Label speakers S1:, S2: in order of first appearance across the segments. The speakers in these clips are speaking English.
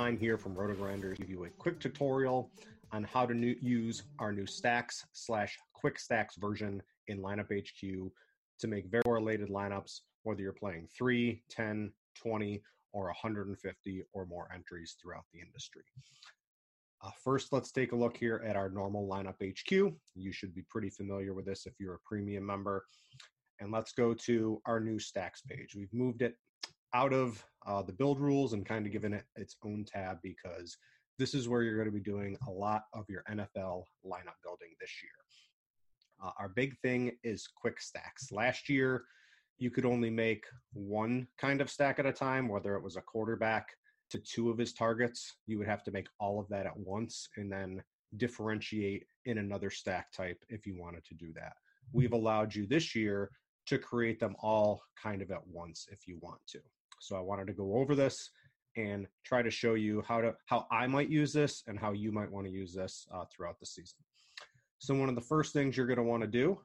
S1: I'm here from RotoGrinders to give you a quick tutorial on how to new, use our new stacks slash quick stacks version in lineup HQ to make very related lineups, whether you're playing 3, 10, 20, or 150 or more entries throughout the industry. Uh, first, let's take a look here at our normal lineup HQ. You should be pretty familiar with this if you're a premium member. And let's go to our new stacks page. We've moved it out of uh, the build rules and kind of given it its own tab because this is where you're going to be doing a lot of your NFL lineup building this year. Uh, our big thing is quick stacks. Last year, you could only make one kind of stack at a time, whether it was a quarterback to two of his targets. You would have to make all of that at once and then differentiate in another stack type if you wanted to do that. We've allowed you this year to create them all kind of at once if you want to. So I wanted to go over this and try to show you how to how I might use this and how you might want to use this uh, throughout the season. So one of the first things you're going to want to do,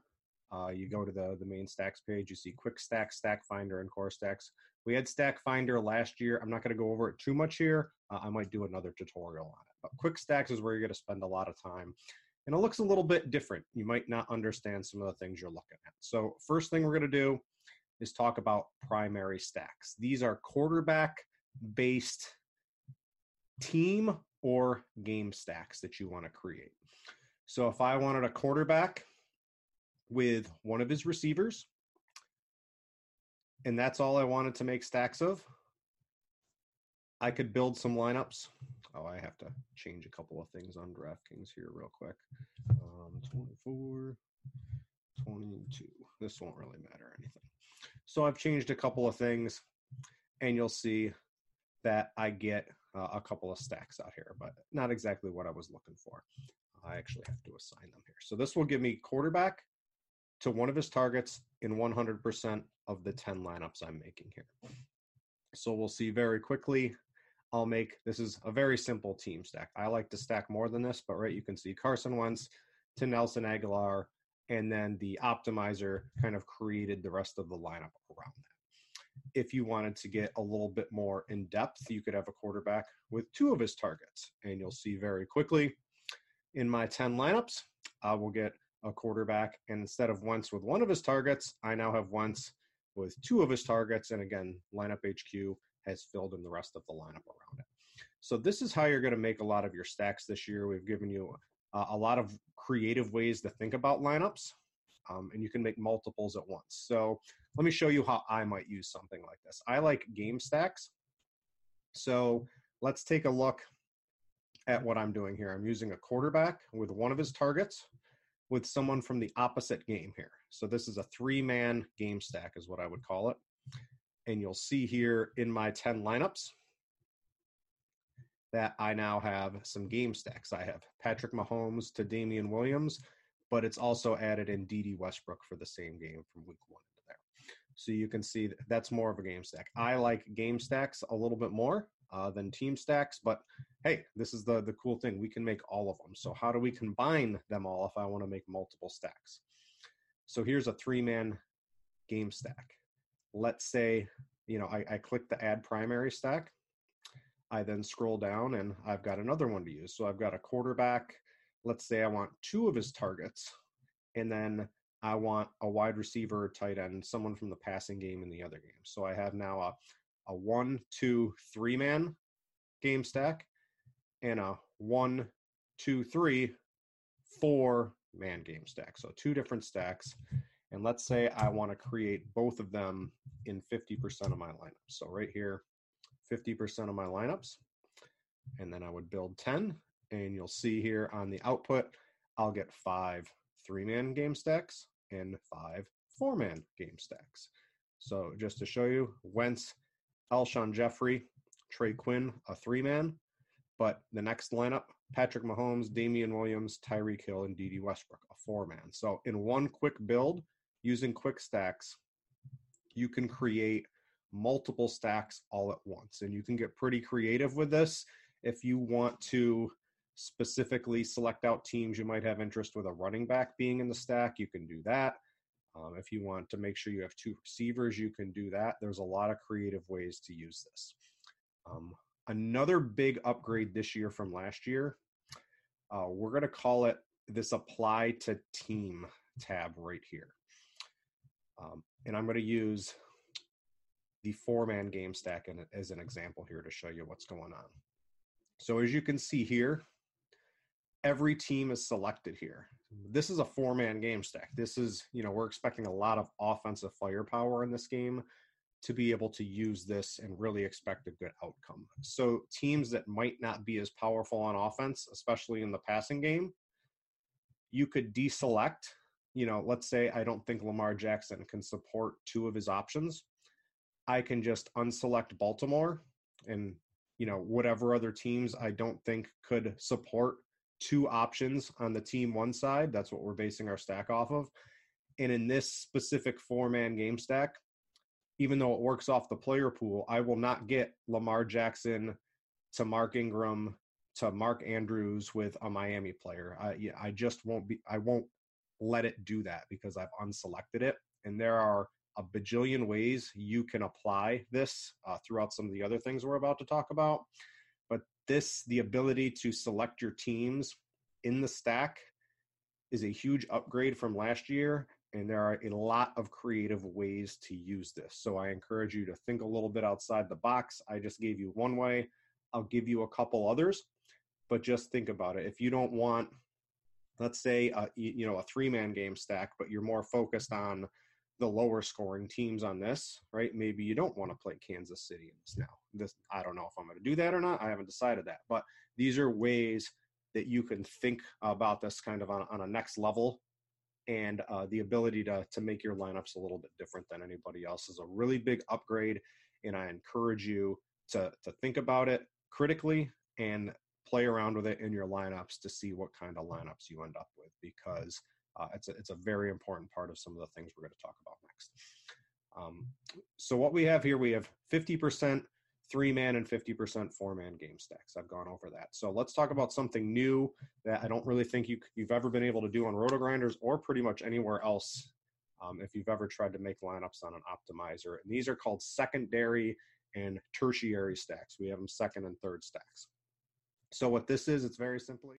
S1: uh, you go to the the main stacks page. You see Quick Stack, Stack Finder, and Core Stacks. We had Stack Finder last year. I'm not going to go over it too much here. Uh, I might do another tutorial on it. But Quick Stacks is where you're going to spend a lot of time. And it looks a little bit different. You might not understand some of the things you're looking at. So first thing we're going to do is talk about primary stacks. These are quarterback based team or game stacks that you want to create. So if I wanted a quarterback with one of his receivers, and that's all I wanted to make stacks of, I could build some lineups. Oh, I have to change a couple of things on DraftKings here real quick. Um, 24, 22. This won't really matter anything. So I've changed a couple of things, and you'll see that I get uh, a couple of stacks out here, but not exactly what I was looking for. I actually have to assign them here. So this will give me quarterback to one of his targets in 100% of the 10 lineups I'm making here. So we'll see very quickly. I'll make this is a very simple team stack. I like to stack more than this, but right, you can see Carson Wentz to Nelson Agholor and then the optimizer kind of created the rest of the lineup around that. If you wanted to get a little bit more in depth, you could have a quarterback with two of his targets, and you'll see very quickly in my 10 lineups, I will get a quarterback, and instead of once with one of his targets, I now have once with two of his targets, and again, lineup HQ has filled in the rest of the lineup around it. So this is how you're going to make a lot of your stacks this year. We've given you a lot of creative ways to think about lineups, um, and you can make multiples at once. So let me show you how I might use something like this. I like game stacks. So let's take a look at what I'm doing here. I'm using a quarterback with one of his targets with someone from the opposite game here. So this is a three man game stack, is what I would call it. And you'll see here in my 10 lineups, that I now have some game stacks. I have Patrick Mahomes to Damien Williams, but it's also added in Dede Westbrook for the same game from week one into there. So you can see that's more of a game stack. I like game stacks a little bit more uh, than team stacks, but hey, this is the the cool thing. We can make all of them. So how do we combine them all if I want to make multiple stacks? So here's a three man game stack. Let's say you know I, I click the add primary stack. I then scroll down and I've got another one to use. So I've got a quarterback. Let's say I want two of his targets, and then I want a wide receiver, tight end, someone from the passing game in the other game. So I have now a a one, two, three man game stack and a one, two, three, four man game stack. So two different stacks. And let's say I want to create both of them in 50% of my lineup. So right here, 50% of my lineups. And then I would build 10. And you'll see here on the output, I'll get five three man game stacks and five four man game stacks. So just to show you, Wentz Alshon Jeffery, Trey Quinn, a three man. But the next lineup, Patrick Mahomes, Damien Williams, Tyreek Hill, and Dede Westbrook, a four man. So in one quick build using quick stacks, you can create multiple stacks all at once. And you can get pretty creative with this if you want to specifically select out teams you might have interest with a running back being in the stack, you can do that. Um, if you want to make sure you have two receivers, you can do that. There's a lot of creative ways to use this. Um, another big upgrade this year from last year, uh, we're going to call it this apply to team tab right here. Um, and I'm going to use the four man game stack as an example here to show you what's going on. So as you can see here, every team is selected here. This is a four man game stack. This is, you know, we're expecting a lot of offensive firepower in this game to be able to use this and really expect a good outcome. So, teams that might not be as powerful on offense, especially in the passing game, you could deselect. You know, let's say I don't think Lamar Jackson can support two of his options. I can just unselect Baltimore and, you know, whatever other teams I don't think could support two options on the team one side. That's what we're basing our stack off of. And in this specific four man game stack, even though it works off the player pool, I will not get Lamar Jackson to Mark Ingram to Mark Andrews with a Miami player. I, I just won't be, I won't let it do that because I've unselected it. And there are a bajillion ways you can apply this uh, throughout some of the other things we're about to talk about But this the ability to select your teams in the stack is a huge upgrade from last year and there are a lot of creative ways to use this. So i encourage you to think a little bit outside the box. I just gave you one way. I'll give you a couple others but just think about it. If you don't want let's say a, you know a three man game stack but you're more focused on the lower scoring teams on this, right? Maybe you don't want to play Kansas City in this now. This I don't know if I'm going to do that or not. I haven't decided that. But these are ways that you can think about this kind of on, on a next level and uh, the ability to, to make your lineups a little bit different than anybody else is a really big upgrade and i encourage you to, to think about it critically and play around with it in your lineups to see what kind of lineups you end up with because uh, it's, a, it's a very important part of some of the things we're going to talk about next. Um, so what we have here, we have 50% three man and 50% four man game stacks. I've gone over that. So let's talk about something new that I don't really think you, you've ever been able to do on Roto Grinders or pretty much anywhere else um, if you've ever tried to make lineups on an optimizer. And these are called secondary and tertiary stacks. We have them second and third stacks. So what this is, it's very simply.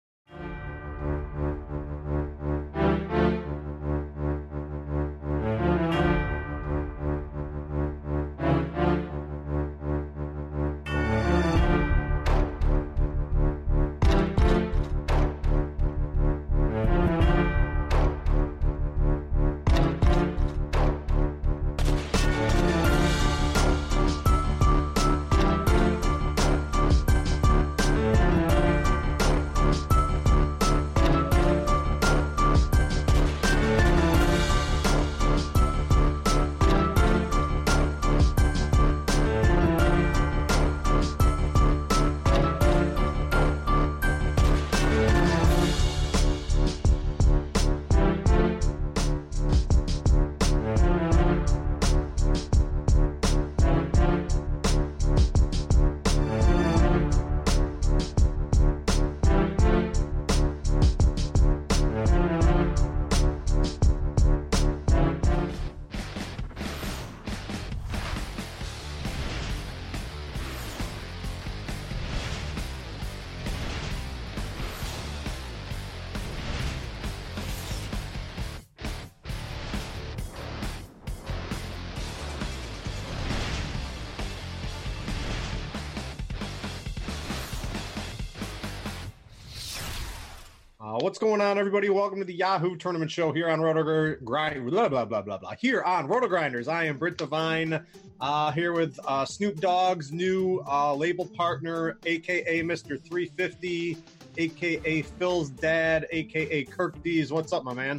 S1: What's going on, everybody? Welcome to the Yahoo Tournament Show here on Roto Grind. Blah blah blah blah blah. Here on Roto Grinders, I am Britt Devine. Uh, here with uh, Snoop Dogg's new uh, label partner, aka Mister 350, aka Phil's dad, aka Kirk Dees. What's up, my man?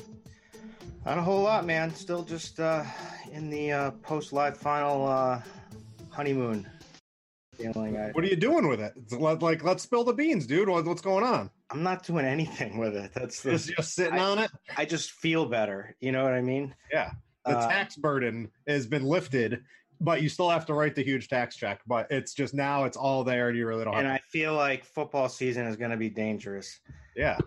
S2: Not a whole lot, man. Still just uh, in the uh, post live final uh, honeymoon
S1: feeling. I, what are you doing with it? Like, let's spill the beans, dude. What's going on?
S2: I'm not doing anything with it. That's
S1: the, just, just sitting I, on it.
S2: I just feel better. You know what I mean?
S1: Yeah. The uh, tax burden has been lifted, but you still have to write the huge tax check. But it's just now it's all there, and you really don't.
S2: And I feel like football season is going to be dangerous.
S1: Yeah.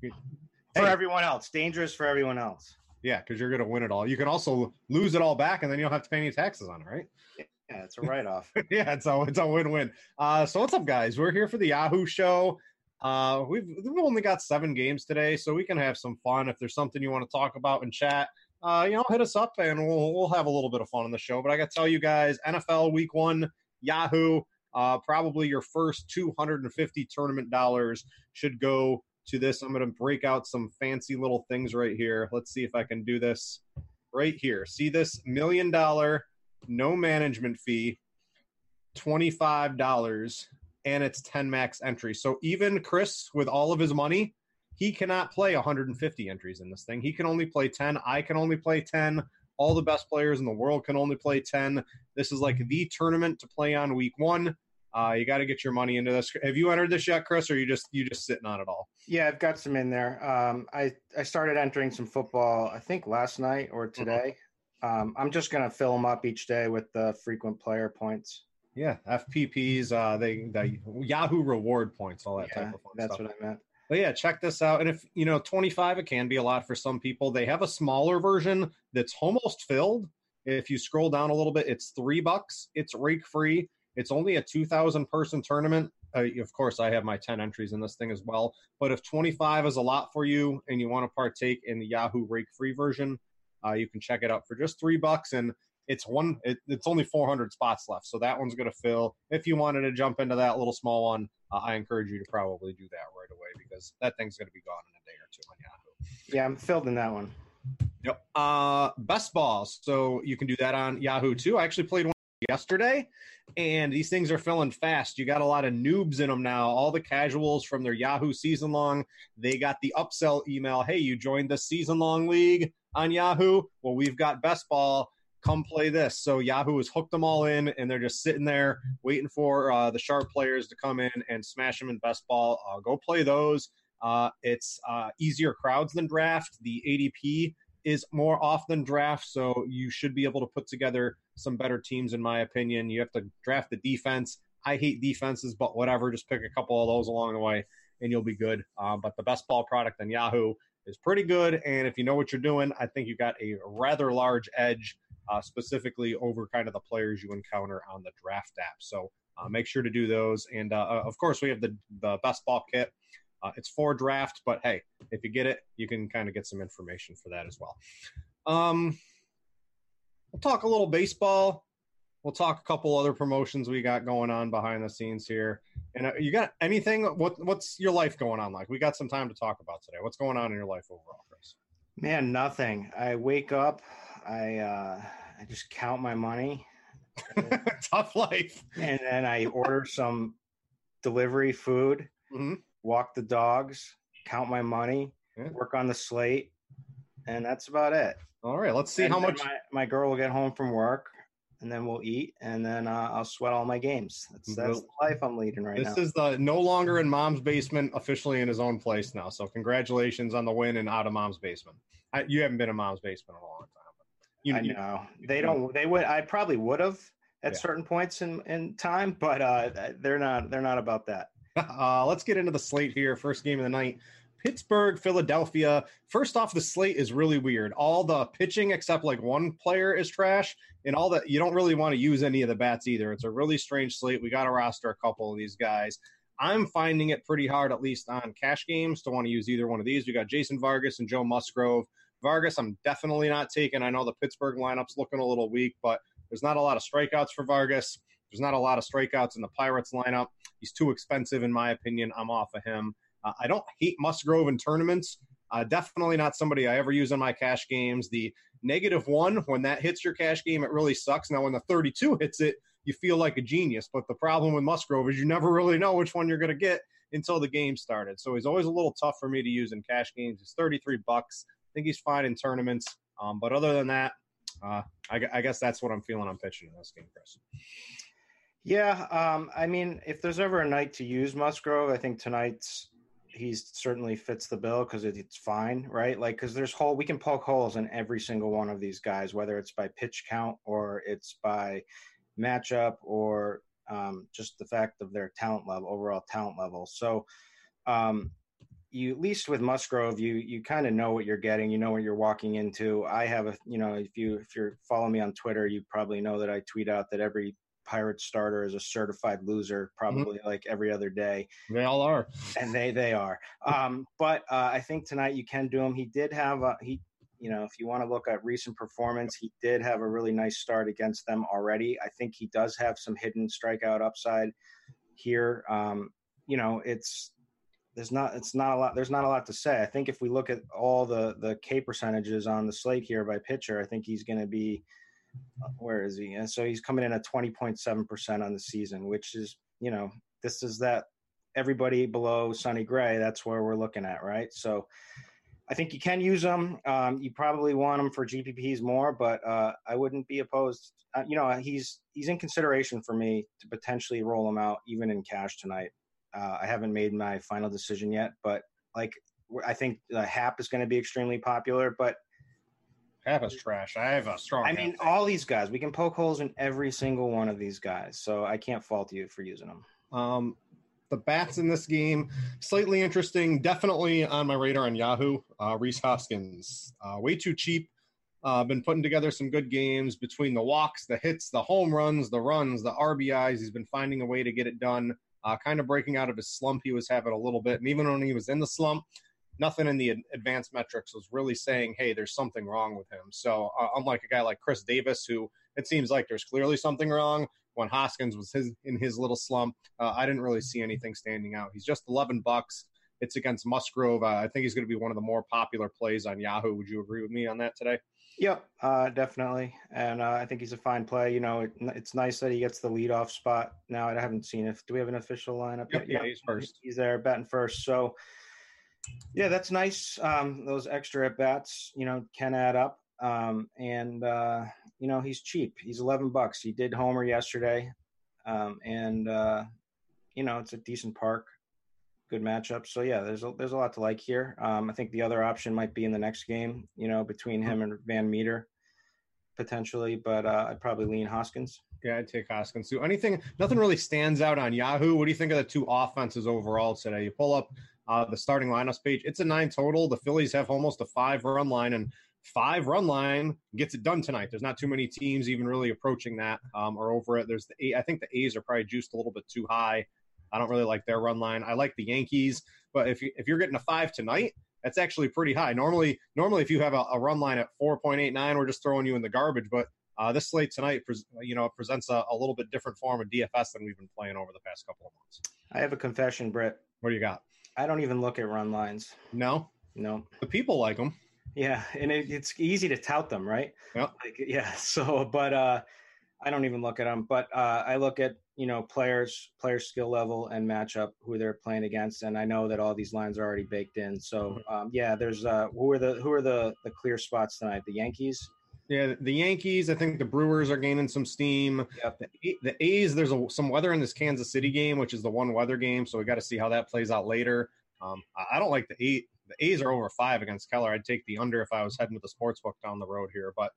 S2: For hey. everyone else, dangerous for everyone else.
S1: Yeah, because you're going to win it all. You can also lose it all back, and then you don't have to pay any taxes on it, right?
S2: Yeah, it's a write off.
S1: yeah, it's a it's a win win. Uh, so what's up, guys? We're here for the Yahoo show. Uh, we've we've only got seven games today, so we can have some fun. If there's something you want to talk about in chat, uh, you know, hit us up and we'll we'll have a little bit of fun on the show. But I got to tell you guys, NFL Week One, Yahoo, uh, probably your first 250 tournament dollars should go to this. I'm going to break out some fancy little things right here. Let's see if I can do this right here. See this million dollar no management fee, $25, and it's 10 max entry. So even Chris, with all of his money, he cannot play 150 entries in this thing. He can only play 10. I can only play 10. All the best players in the world can only play 10. This is like the tournament to play on week one. Uh, you got to get your money into this. Have you entered this yet, Chris, or you just you just sitting on it all?
S2: Yeah, I've got some in there. Um, I I started entering some football. I think last night or mm-hmm. today. Um, I'm just going to fill them up each day with the frequent player points.
S1: Yeah, FPPs, uh, they, the Yahoo reward points, all that yeah, type of fun
S2: That's
S1: stuff.
S2: what I meant.
S1: But yeah, check this out. And if you know, 25, it can be a lot for some people. They have a smaller version that's almost filled. If you scroll down a little bit, it's three bucks. It's rake free. It's only a 2,000 person tournament. Uh, of course, I have my 10 entries in this thing as well. But if 25 is a lot for you and you want to partake in the Yahoo rake free version, uh, you can check it out for just three bucks, and it's one. It, it's only 400 spots left, so that one's going to fill. If you wanted to jump into that little small one, uh, I encourage you to probably do that right away because that thing's going to be gone in a day or two on Yahoo.
S2: Yeah, I'm filled in that one.
S1: Yep. Uh, best balls. So you can do that on Yahoo too. I actually played one yesterday, and these things are filling fast. You got a lot of noobs in them now. All the casuals from their Yahoo season long, they got the upsell email. Hey, you joined the season long league on Yahoo. Well, we've got best ball. Come play this. So Yahoo has hooked them all in, and they're just sitting there waiting for uh, the sharp players to come in and smash them in best ball. Uh, go play those. Uh, it's uh, easier crowds than draft. The ADP is more off than draft, so you should be able to put together some better teams, in my opinion. You have to draft the defense. I hate defenses, but whatever. Just pick a couple of those along the way, and you'll be good. Uh, but the best ball product on Yahoo is pretty good. And if you know what you're doing, I think you got a rather large edge, uh, specifically over kind of the players you encounter on the draft app. So uh, make sure to do those. And uh, uh of course, we have the, the best ball kit. Uh, it's for draft, but hey, if you get it, you can kind of get some information for that as well. Um, we'll talk a little baseball. We'll talk a couple other promotions we got going on behind the scenes here. And uh, you got anything? What What's your life going on like? We got some time to talk about today. What's going on in your life overall, Chris?
S2: Man, nothing. I wake up. I uh, I just count my money.
S1: Tough life.
S2: And then I order some delivery food. Mm-hmm. Walk the dogs. Count my money. Yeah. Work on the slate. And that's about it.
S1: All right, let's see and how much
S2: my, my girl will get home from work and then we'll eat, and then uh, I'll sweat all my games. That's that's the life I'm leading right
S1: this
S2: now.
S1: This is the no longer in mom's basement, officially in his own place now. So congratulations on the win and out of mom's basement. I, you haven't been in mom's basement in a long time.
S2: But you, I you, know you, they don't. They would. I probably would have at yeah. certain points in in time, but uh, they're not. They're not about that.
S1: Uh, let's get into the slate here. First game of the night. Pittsburgh, Philadelphia. First off, the slate is really weird. All the pitching except like one player is trash, and all that you don't really want to use any of the bats either. It's a really strange slate. We got to roster a couple of these guys. I'm finding it pretty hard, at least on cash games, to want to use either one of these. We got Jason Vargas and Joe Musgrove. Vargas, I'm definitely not taking. I know the Pittsburgh lineup's looking a little weak, but there's not a lot of strikeouts for Vargas. There's not a lot of strikeouts in the Pirates lineup. He's too expensive, in my opinion. I'm off of him. Uh, I don't hate Musgrove in tournaments. Uh, definitely not somebody I ever use in my cash games. The negative one, when that hits your cash game, it really sucks. Now, when the 32 hits it, you feel like a genius. But the problem with Musgrove is you never really know which one you're going to get until the game started. So he's always a little tough for me to use in cash games. He's 33 bucks. I think he's fine in tournaments. Um, but other than that, uh, I, I, guess that's what I'm feeling I'm pitching in this game, Chris.
S2: Yeah, um, I mean, if there's ever a night to use Musgrove, I think tonight's he certainly fits the bill because it, it's fine, right? Like, because there's hole we can poke holes in every single one of these guys, whether it's by pitch count or it's by matchup or um, just the fact of their talent level, overall talent level. So, um, you at least with Musgrove, you you kind of know what you're getting. You know what you're walking into. I have a you know if you if you're following me on Twitter, you probably know that I tweet out that every pirate starter is a certified loser mm-hmm. probably mm-hmm. like every other day.
S1: They all are.
S2: And they they are. Um, but uh, i think tonight you can do him he did have a he you know if you want to look at recent performance he did have a really nice start against them already. I think he does have some hidden strikeout upside here. Um, you know it's there's not it's not a lot there's not a lot to say. I think if we look at all the the k percentages on the slate here by pitcher i think he's going to be where is he? And so he's coming in at 20.7% on the season, which is, you know, this is that everybody below Sonny Gray. That's where we're looking at, right? So I think you can use them. Um, you probably want them for GPPs more, but uh, I wouldn't be opposed. Uh, you know, he's he's in consideration for me to potentially roll him out even in cash tonight. Uh, I haven't made my final decision yet, but like I think the Happ is going to be extremely popular, but
S1: Happ is trash. I have a strong.
S2: I mean, all these guys. We can poke holes in every single one of these guys, so I can't fault you for using them.
S1: Um, the bats in this game slightly interesting. Definitely on my radar on Yahoo. Uh, Rhys Hoskins, uh, way too cheap. Uh, been putting together some good games between the walks, the hits, the home runs, the runs, the RBIs. He's been finding a way to get it done. Uh, kind of breaking out of his slump he was having a little bit, and even when he was in the slump, nothing in the advanced metrics was really saying, hey, there's something wrong with him. So, uh, unlike a guy like Chris Davis, who it seems like there's clearly something wrong, when Hoskins was his, in his little slump, uh, I didn't really see anything standing out. He's just 11 bucks. It's against Musgrove. Uh, I think he's going to be one of the more popular plays on Yahoo. Would you agree with me on that today?
S2: Yep, uh, definitely. And uh, I think he's a fine play. You know, it, it's nice that he gets the leadoff spot. Now, I haven't seen if Do we have an official lineup?
S1: Yep, yeah, he's first.
S2: He's there, batting first. So, yeah, that's nice. Um, those extra at bats, you know, can add up. Um, and uh, you know, he's cheap. He's eleven bucks. He did homer yesterday, um, and uh, you know, it's a decent park, good matchup. So yeah, there's a, there's a lot to like here. Um, I think the other option might be in the next game. You know, between him and Van Meter, potentially, but uh, I'd probably lean Hoskins.
S1: Yeah, I'd take Hoskins too. Anything, nothing really stands out on Yahoo. What do you think of the two offenses overall today? You pull up uh, the starting lineups page. It's a nine total. The Phillies have almost a five run line, and five run line gets it done tonight. There's not too many teams even really approaching that um, or over it. There's the I think the A's are probably juiced a little bit too high. I don't really like their run line. I like the Yankees, but if you, if you're getting a five tonight, that's actually pretty high. Normally, normally if you have a, a run line at 4.89, we're just throwing you in the garbage. But uh, this slate tonight, you know, presents a, a, little bit different form of DFS than we've been playing over the past couple of months.
S2: I have a confession, Brett.
S1: What do you got?
S2: I don't even look at run lines.
S1: No,
S2: no.
S1: The people like them.
S2: Yeah, and it, it's easy to tout them, right?
S1: Yeah.
S2: Like, yeah. So, but uh, I don't even look at them. But uh, I look at you know players, player skill level, and matchup who they're playing against, and I know that all these lines are already baked in. So, mm-hmm. um, yeah, there's uh, who are the who are the the clear spots tonight? The Yankees.
S1: Yeah, the Yankees. I think the Brewers are gaining some steam. Yep. The, the A's. There's a, some weather in this Kansas City game, which is the one weather game. So we got to see how that plays out later. Um, I don't like the eight. The A's are over five against Keller. I'd take the under if I was heading to the sports book down the road here. But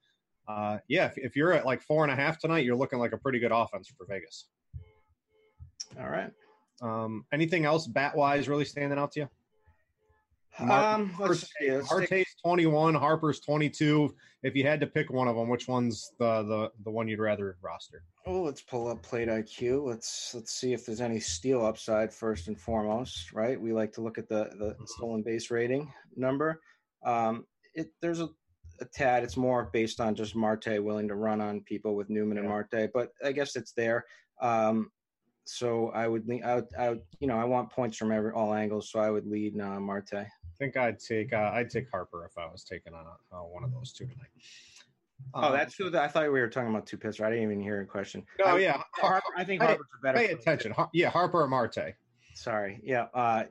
S1: uh, yeah, if, if you're at like four and a half tonight, you're looking like a pretty good offense for Vegas.
S2: All right.
S1: Um, anything else bat wise really standing out to you?
S2: Um,
S1: Marte's 21, Harper's 22. If you had to pick one of them, which one's the the the one you'd rather roster?
S2: Oh, let's pull up plate IQ. Let's let's see if there's any steal upside first and foremost, right? We like to look at the the mm-hmm. stolen base rating number. Um, it there's a, a tad. It's more based on just Marte willing to run on people with Newman yeah. and Marte, but I guess it's there. Um, so I would, I would, I would, you know, I want points from every all angles, so I would lead uh, Marte.
S1: I think I'd take uh, I'd take Harper if I was taking on uh, one of those two tonight.
S2: Oh, um, that's who. I thought we were talking about two pitchers. I didn't even hear a question.
S1: Oh yeah,
S2: Harper, I think Harper's a better.
S1: Pay attention. Har- yeah, Harper or Marte.
S2: Sorry. Yeah. Uh,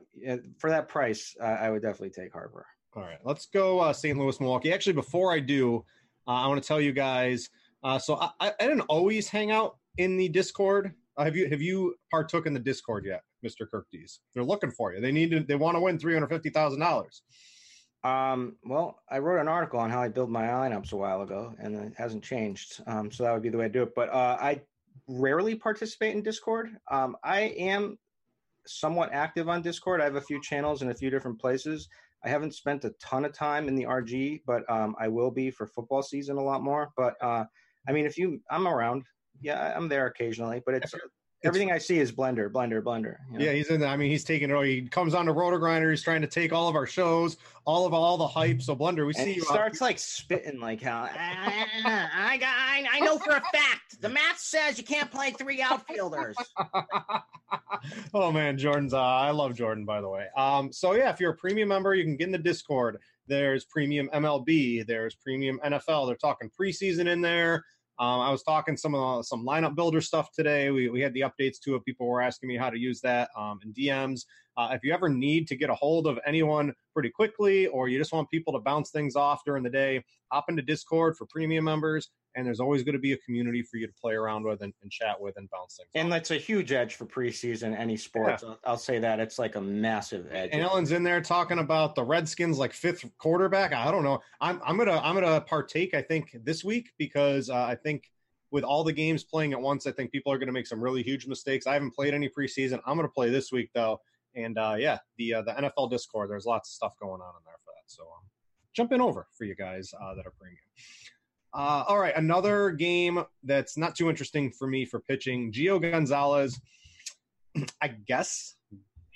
S2: for that price, uh, I would definitely take Harper.
S1: All right, let's go uh, St. Louis, Milwaukee. Actually, before I do, uh, I want to tell you guys. Uh, so I, I, didn't always hang out in the Discord. Uh, have you have you partook in the Discord yet, Mister Kirkdees? They're looking for you. They need to. They want to win three hundred fifty thousand dollars.
S2: Um, well, I wrote an article on how I build my lineups a while ago, and it hasn't changed. Um, so that would be the way to do it. But uh, I rarely participate in Discord. Um, I am somewhat active on Discord. I have a few channels in a few different places. I haven't spent a ton of time in the RG, but um, I will be for football season a lot more. But uh, I mean, if you, I'm around. Yeah, I'm there occasionally, but it's everything I see is Blender, Blender, Blender.
S1: You know? Yeah, he's in. The, I mean, he's taking it. He comes on to RotoGrinder. He's trying to take all of our shows, all of all the hype. So Blender, we and see
S2: you. Starts out. like spitting like how I got. I, I know for a fact the math says you can't play three outfielders.
S1: oh man, Jordan's. Uh, I love Jordan, by the way. Um, so yeah, if you're a premium member, you can get in the Discord. There's premium MLB. There's premium NFL. They're talking preseason in there. Um, I was talking some uh, some lineup builder stuff today. We, we had the updates to it. People were asking me how to use that um, in DMs. Uh, if you ever need to get a hold of anyone pretty quickly, or you just want people to bounce things off during the day, hop into Discord for premium members and there's always going to be a community for you to play around with and, and chat with and bounce things. Off.
S2: And off. that's a huge edge for preseason any sports. Yeah. I'll, I'll, say that it's like a massive edge.
S1: And Ellen's in there talking about the Redskins like fifth quarterback. I don't know. I'm I'm gonna I'm gonna partake. I think this week because uh, I think with all the games playing at once, I think people are going to make some really huge mistakes. I haven't played any preseason. I'm going to play this week though, and uh, yeah, the uh, the NFL Discord. There's lots of stuff going on in there for that. So um, jump in over for you guys uh, that are premium. Uh, all right, another game that's not too interesting for me for pitching. Gio Gonzalez, I guess,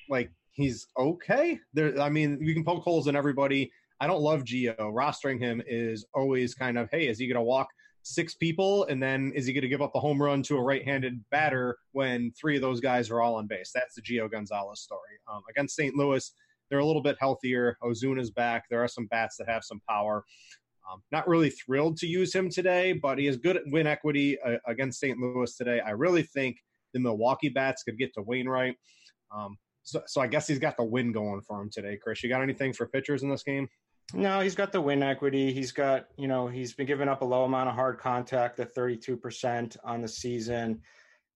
S1: like he's okay. There, I mean, you can poke holes in everybody. I don't love Gio. Rostering him is always kind of, hey, is he going to walk six people, and then is he going to give up a home run to a right-handed batter when three of those guys are all on base? That's the Gio Gonzalez story. Um, against St. Louis, they're a little bit healthier. Ozuna's back. There are some bats that have some power. Um, not really thrilled to use him today, but he has good at win equity uh, against St. Louis today. I really think the Milwaukee bats could get to Wainwright. Um, so, so I guess he's got the win going for him today. Chris, you got anything for pitchers in this game?
S2: No, he's got the win equity. He's got, you know, he's been giving up a low amount of hard contact at 32% on the season.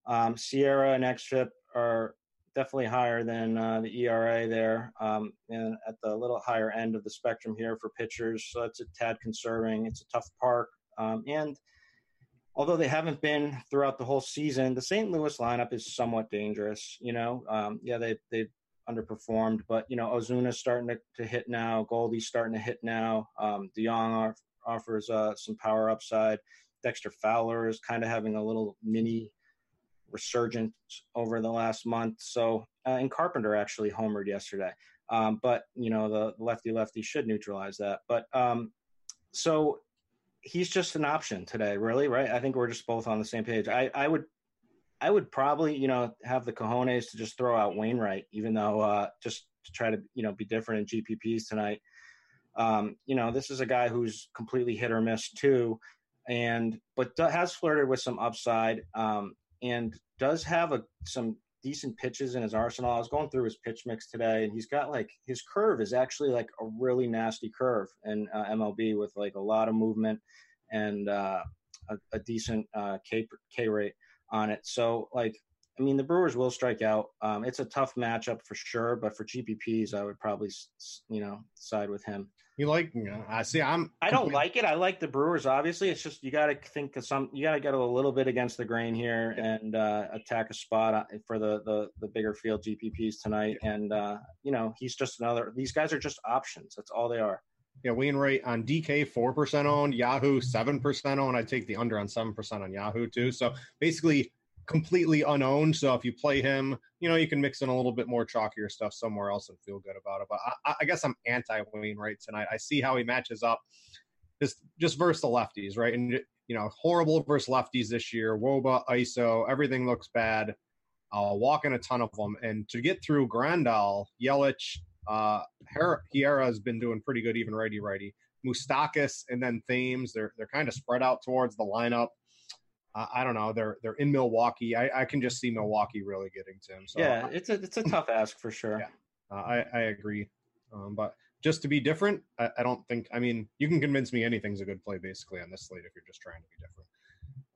S2: Um, SIERA and xFIP are definitely higher than uh, the ERA there, um, and at the little higher end of the spectrum here for pitchers. So it's a tad conserving. It's a tough park, um, and although they haven't been throughout the whole season, the St. Louis lineup is somewhat dangerous. You know, um, yeah, they they underperformed, but you know Ozuna's starting to, to hit now. Goldie's starting to hit now. Um, DeJong offers uh, some power upside. Dexter Fowler is kind of having a little mini resurgence over the last month. So, uh, and Carpenter actually homered yesterday. Um, but you know, the lefty lefty should neutralize that. But um, so he's just an option today, really, right? I think we're just both on the same page. I, I would, I would probably, you know, have the cojones to just throw out Wainwright, even though uh, just to try to, you know, be different in GPPs tonight. Um, you know, this is a guy who's completely hit or miss too, and but has flirted with some upside. Um, and does have a some decent pitches in his arsenal. I was going through his pitch mix today, and he's got like his curve is actually like a really nasty curve in uh, MLB with like a lot of movement and uh, a, a, decent uh, K K rate on it. So like I mean, the Brewers will strike out. Um, it's a tough matchup for sure, but for GPPs, I would probably, you know, side with him.
S1: You like? You know, I see. I'm.
S2: I don't like it. I like the Brewers. Obviously, it's just you got to think of some. You got to get a little bit against the grain here and uh, attack a spot uh, for the, the the bigger field GPPs tonight. And uh, you know, he's just another. These guys are just options. That's all they are.
S1: Yeah, Wainwright on DK four percent owned, Yahoo seven percent owned. I take the under on seven percent on Yahoo too. So basically, completely unowned. So if you play him, you know, you can mix in a little bit more chalkier stuff somewhere else and feel good about it. But I, I guess I'm anti Wainwright tonight. I see how he matches up just just versus the lefties, right? And you know, horrible versus lefties this year. Woba, ISO, everything looks bad. uh, walking a ton of them. And to get through Grandal, Yelich, uh, Hiura has been doing pretty good, even righty righty. Moustakas and then Thames, they're they're kind of spread out towards the lineup. Uh, I don't know. They're they're in Milwaukee. I, I can just see Milwaukee really getting to him. So
S2: yeah, it's a it's a tough ask for sure.
S1: Yeah, uh, I I agree. Um, but just to be different, I, I, don't think. I mean, you can convince me anything's a good play basically on this slate if you're just trying to be different.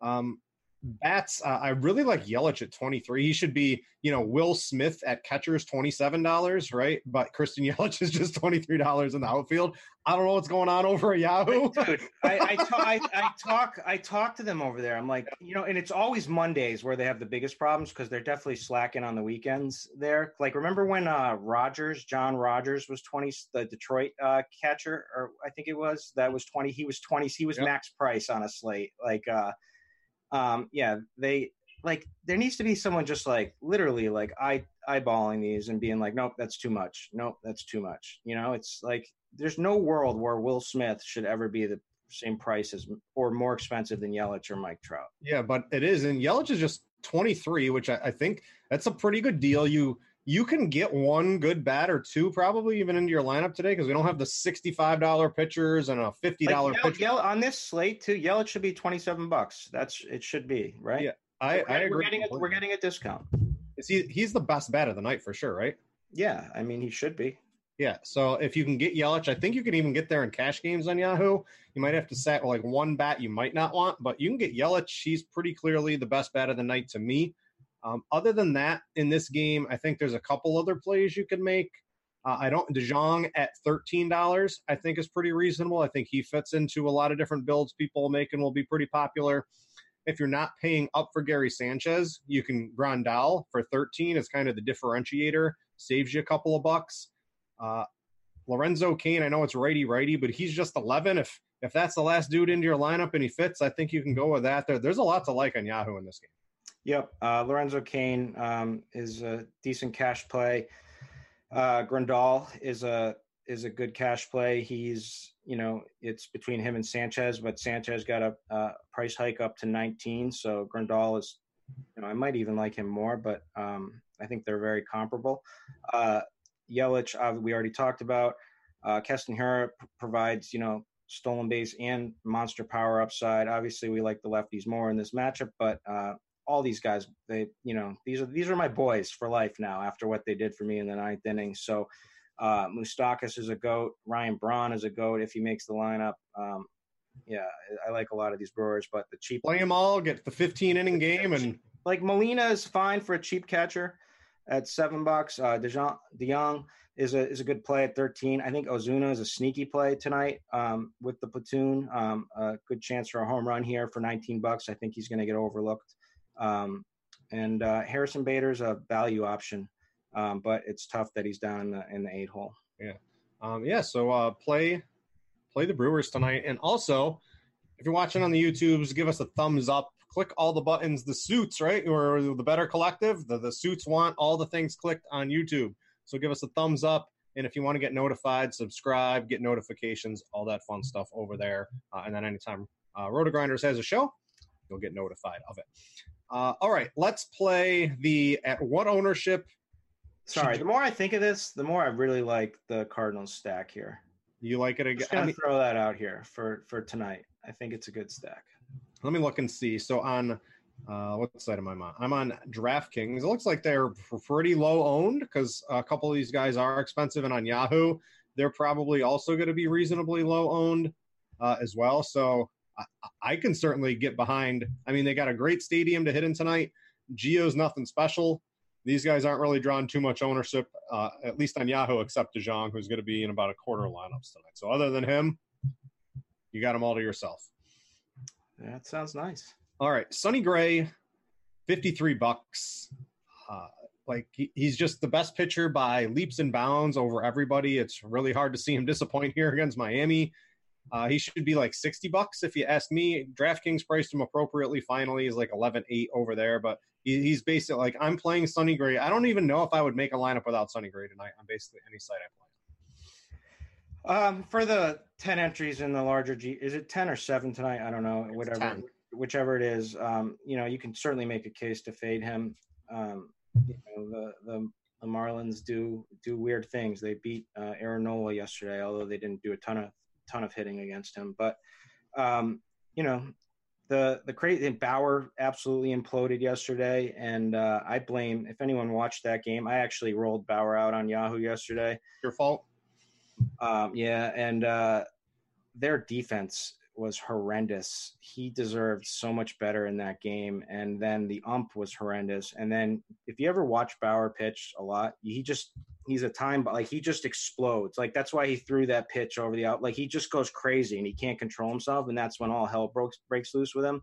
S1: Um, bats, uh, I really like Yelich at 23. He should be, you know, Will Smith at catchers $27, right? But Christian Yelich is just $23 in the outfield. I don't know what's going on over at Yahoo.
S2: Dude, I, I, talk, I, I, talk, I talk to them over there. I'm like, you know, and it's always Mondays where they have the biggest problems because they're definitely slacking on the weekends there. Like, remember when uh Rogers, John Rogers was 20, the Detroit uh, catcher, or I think it was, that was 20. He was 20. He was yep. max price on a slate. Like, uh, um, yeah, they like there needs to be someone just like literally like eye eyeballing these and being like, nope, that's too much. Nope, that's too much. You know, it's like there's no world where Will Smith should ever be the same price as or more expensive than Yelich or Mike Trout.
S1: Yeah, but it is, and Yelich is just 23, which I, I think that's a pretty good deal. You you can get one good bat or two probably even into your lineup today because we don't have the $65 pitchers and a $50 like pitcher.
S2: Yell, on this slate too, Yelich should be 27 bucks. That's it should be, right?
S1: Yeah. I,
S2: we're,
S1: I agree.
S2: We're getting, a, we're getting a discount.
S1: Is he he's the best bat of the night for sure, right?
S2: Yeah, I mean he should be.
S1: Yeah, so if you can get Yelich, I think you can even get there in cash games on Yahoo. You might have to set like one bat you might not want, but you can get Yelich. He's pretty clearly the best bat of the night to me. Um, other than that, in this game, I think there's a couple other plays you could make. Uh, I don't DeJong at thirteen dollars. I think is pretty reasonable. I think he fits into a lot of different builds people making will be pretty popular. If you're not paying up for Gary Sanchez, you can Grandal for thirteen. It's kind of the differentiator, saves you a couple of bucks. Uh, Lorenzo Cain, I know it's righty righty, but he's just eleven. If if that's the last dude into your lineup and he fits, I think you can go with that. There, there's a lot to like on Yahoo in this game.
S2: Yep, uh, Lorenzo Cain um, is a decent cash play. Uh, Grandal is a is a good cash play. He's you know it's between him and Sanchez, but Sanchez got a, price hike up to 19, so Grandal is you know I might even like him more, but um, I think they're very comparable. Uh, Yelich, uh, we already talked about. Uh, Keston p- provides you know stolen base and monster power upside. Obviously, we like the lefties more in this matchup, but uh, all these guys, they, you know, these are these are my boys for life now. After what they did for me in the ninth inning, so uh, is a goat. Ryan Braun is a goat if he makes the lineup. Um, yeah, I like a lot of these Brewers, but the cheap
S1: play them all, get the 15 inning game, and
S2: like Molina is fine for a cheap catcher at seven bucks. Uh, DeJong, DeYoung is a is a good play at 13. I think Ozuna is a sneaky play tonight um, with the platoon. Um, a good chance for a home run here for 19 bucks. I think he's going to get overlooked. Um, and uh, Harrison Bader's a value option, um, but it's tough that he's down in the, in the eight hole.
S1: Yeah, um, yeah. So uh, play play the Brewers tonight, and also if you're watching on the YouTubes, give us a thumbs up. Click all the buttons. The suits, right, or the Better Collective. The the suits want all the things clicked on YouTube. So give us a thumbs up. And if you want to get notified, subscribe, get notifications, all that fun stuff over there. Uh, and then anytime uh, RotoGrinders has a show, you'll get notified of it. Uh, all right, let's play the at what ownership.
S2: Sorry, the more I think of this, the more I really like the Cardinals stack here.
S1: You like it again?
S2: I'm gonna throw that out here for for tonight. I think it's a good stack.
S1: Let me look and see. So on uh, what side am I on? I'm on DraftKings. It looks like they're pretty low owned because a couple of these guys are expensive, and on Yahoo, they're probably also going to be reasonably low owned uh, as well. So I, I can certainly get behind. I mean, they got a great stadium to hit in tonight. Gio's nothing special. These guys aren't really drawing too much ownership, uh, at least on Yahoo, except DeJong, who's going to be in about a quarter lineups tonight. So other than him, you got them all to yourself.
S2: That sounds nice.
S1: All right, Sonny Gray, fifty-three bucks. Uh, like he, he's just the best pitcher by leaps and bounds over everybody. It's really hard to see him disappoint here against Miami. Uh, he should be like 60 bucks if you ask me. DraftKings priced him appropriately. Finally, he's like 11.8 over there, but he, he's basically like I'm playing Sonny Gray. I don't even know if I would make a lineup without Sonny Gray tonight on basically any site I play.
S2: Um, for the 10 entries in the larger G, is it 10 or 7 tonight? I don't know. Whatever, 10. whichever it is. Um, you know, you can certainly make a case to fade him. Um, you know the the, the Marlins do do weird things. They beat uh, Aaron Nola yesterday, although they didn't do a ton of ton of hitting against him. But um, you know the the crazy Bauer absolutely imploded yesterday, and uh, I blame if anyone watched that game. I actually rolled Bauer out on Yahoo yesterday.
S1: Your fault.
S2: Um, yeah, and uh, their defense was horrendous. He deserved so much better in that game, and then the ump was horrendous. And then if you ever watch Bauer pitch a lot, he just he's a time but like he just explodes. Like that's why he threw that pitch over the out. Like he just goes crazy and he can't control himself, and that's when all hell breaks breaks loose with him.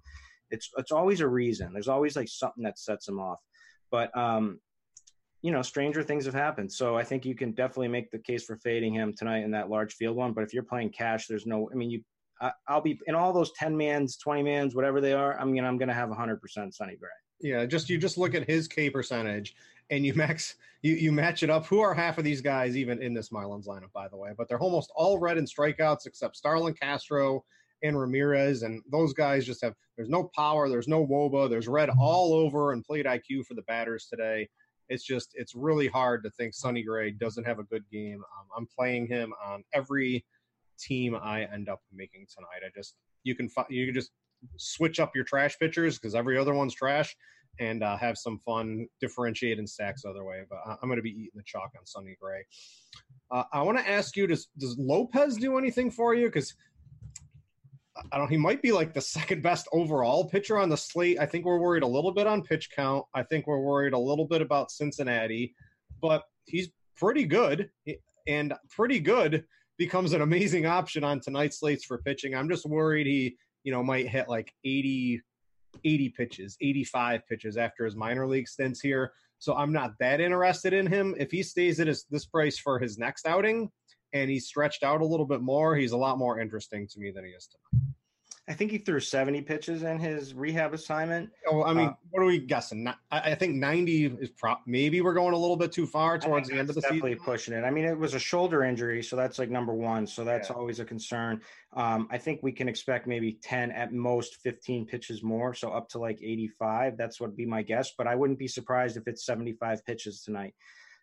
S2: It's it's always a reason. There's always like something that sets him off. But um, you know, stranger things have happened. So I think you can definitely make the case for fading him tonight in that large field one. But if you're playing cash, there's no. I mean, you I, will be in all those 10 mans, 20 mans, whatever they are. i mean I'm gonna have 100% Sonny Gray.
S1: Yeah, just you just look at his K percentage and you max you you match it up. Who are half of these guys even in this Marlins lineup, by the way? But they're almost all red in strikeouts except Starlin Castro and Ramirez, and those guys just have. There's no power. There's no woba. There's red all over and plate IQ for the batters today. It's just it's really hard to think Sonny Gray doesn't have a good game. Um, I'm playing him on every team I end up making tonight. I just you can you can just switch up your trash pitchers because every other one's trash, and uh, have some fun, differentiate in stacks other way. But I'm going to be eating the chalk on Sonny Gray. Uh, I want to ask you: Does does Lopez do anything for you? Because I don't. He might be like the second best overall pitcher on the slate. I think we're worried a little bit on pitch count. I think we're worried a little bit about Cincinnati, but he's pretty good and pretty good becomes an amazing option on tonight's slates for pitching. I'm just worried he, you know, might hit like 80, 80 pitches, 85 pitches after his minor league stints here. So I'm not that interested in him. If he stays at his, this price for his next outing and he's stretched out a little bit more, he's a lot more interesting to me than he is tonight.
S2: I think he threw 70 pitches in his rehab assignment.
S1: Oh, I mean, uh, what are we guessing? I, think 90 is pro- maybe we're going a little bit too far towards the end of the
S2: definitely
S1: season.
S2: Definitely pushing it. I mean, it was a shoulder injury, so that's like number one. So that's yeah. always a concern. Um, I think we can expect maybe 10 at most 15 pitches more, so up to like 85. That's what would be my guess, but I wouldn't be surprised if it's 75 pitches tonight.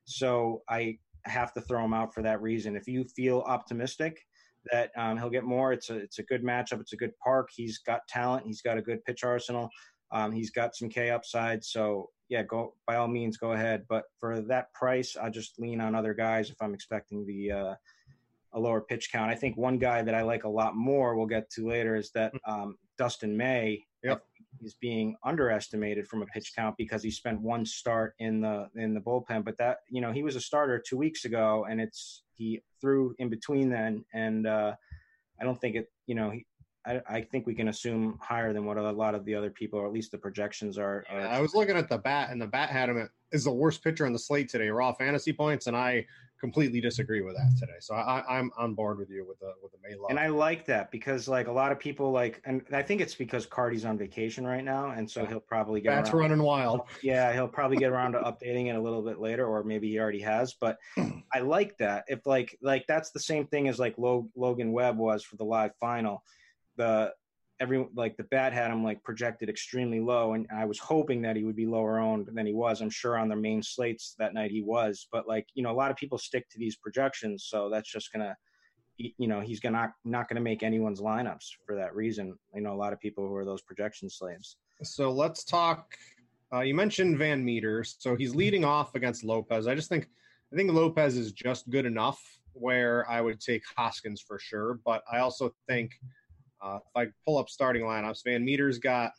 S2: So I have to throw him out for that reason. If you feel optimistic, that um, he'll get more. It's a it's a good matchup. It's a good park. He's got talent. He's got a good pitch arsenal. Um, he's got some K upside. So yeah, go by all means go ahead. But for that price, I just lean on other guys if I'm expecting the uh, a lower pitch count. I think one guy that I like a lot more. We'll get to later is that hmm. um, Dustin May.
S1: Yep.
S2: Is being underestimated from a pitch count because he spent one start in the in the bullpen, but that you know he was a starter two weeks ago, and it's he threw in between then, and uh, I don't think it. You know, he, I, I, think we can assume higher than what a lot of the other people, or at least the projections are. are.
S1: I was looking at the bat, and the bat had him as the worst pitcher on the slate today, raw fantasy points, and I completely disagree with that today. So I, am on board with you with the with the May love.
S2: And I like that because like a lot of people like, and I think it's because Carty's on vacation right now, and so he'll probably get
S1: that's running wild.
S2: Yeah, he'll probably get around to updating it a little bit later, or maybe he already has. But I like that. If like like that's the same thing as like Logan Webb was for the live final. The every like the bat had him like projected extremely low, and I was hoping that he would be lower owned than he was. I'm sure on the main slates that night he was, but like you know, a lot of people stick to these projections, so that's just gonna, you know, he's gonna not gonna make anyone's lineups for that reason. I know a lot of people who are those projection slaves.
S1: So let's talk. Uh, you mentioned VanMeter, so he's leading off against Lopez. I just think I think Lopez is just good enough where I would take Hoskins for sure, but I also think uh, if I pull up starting lineups, VanMeter's got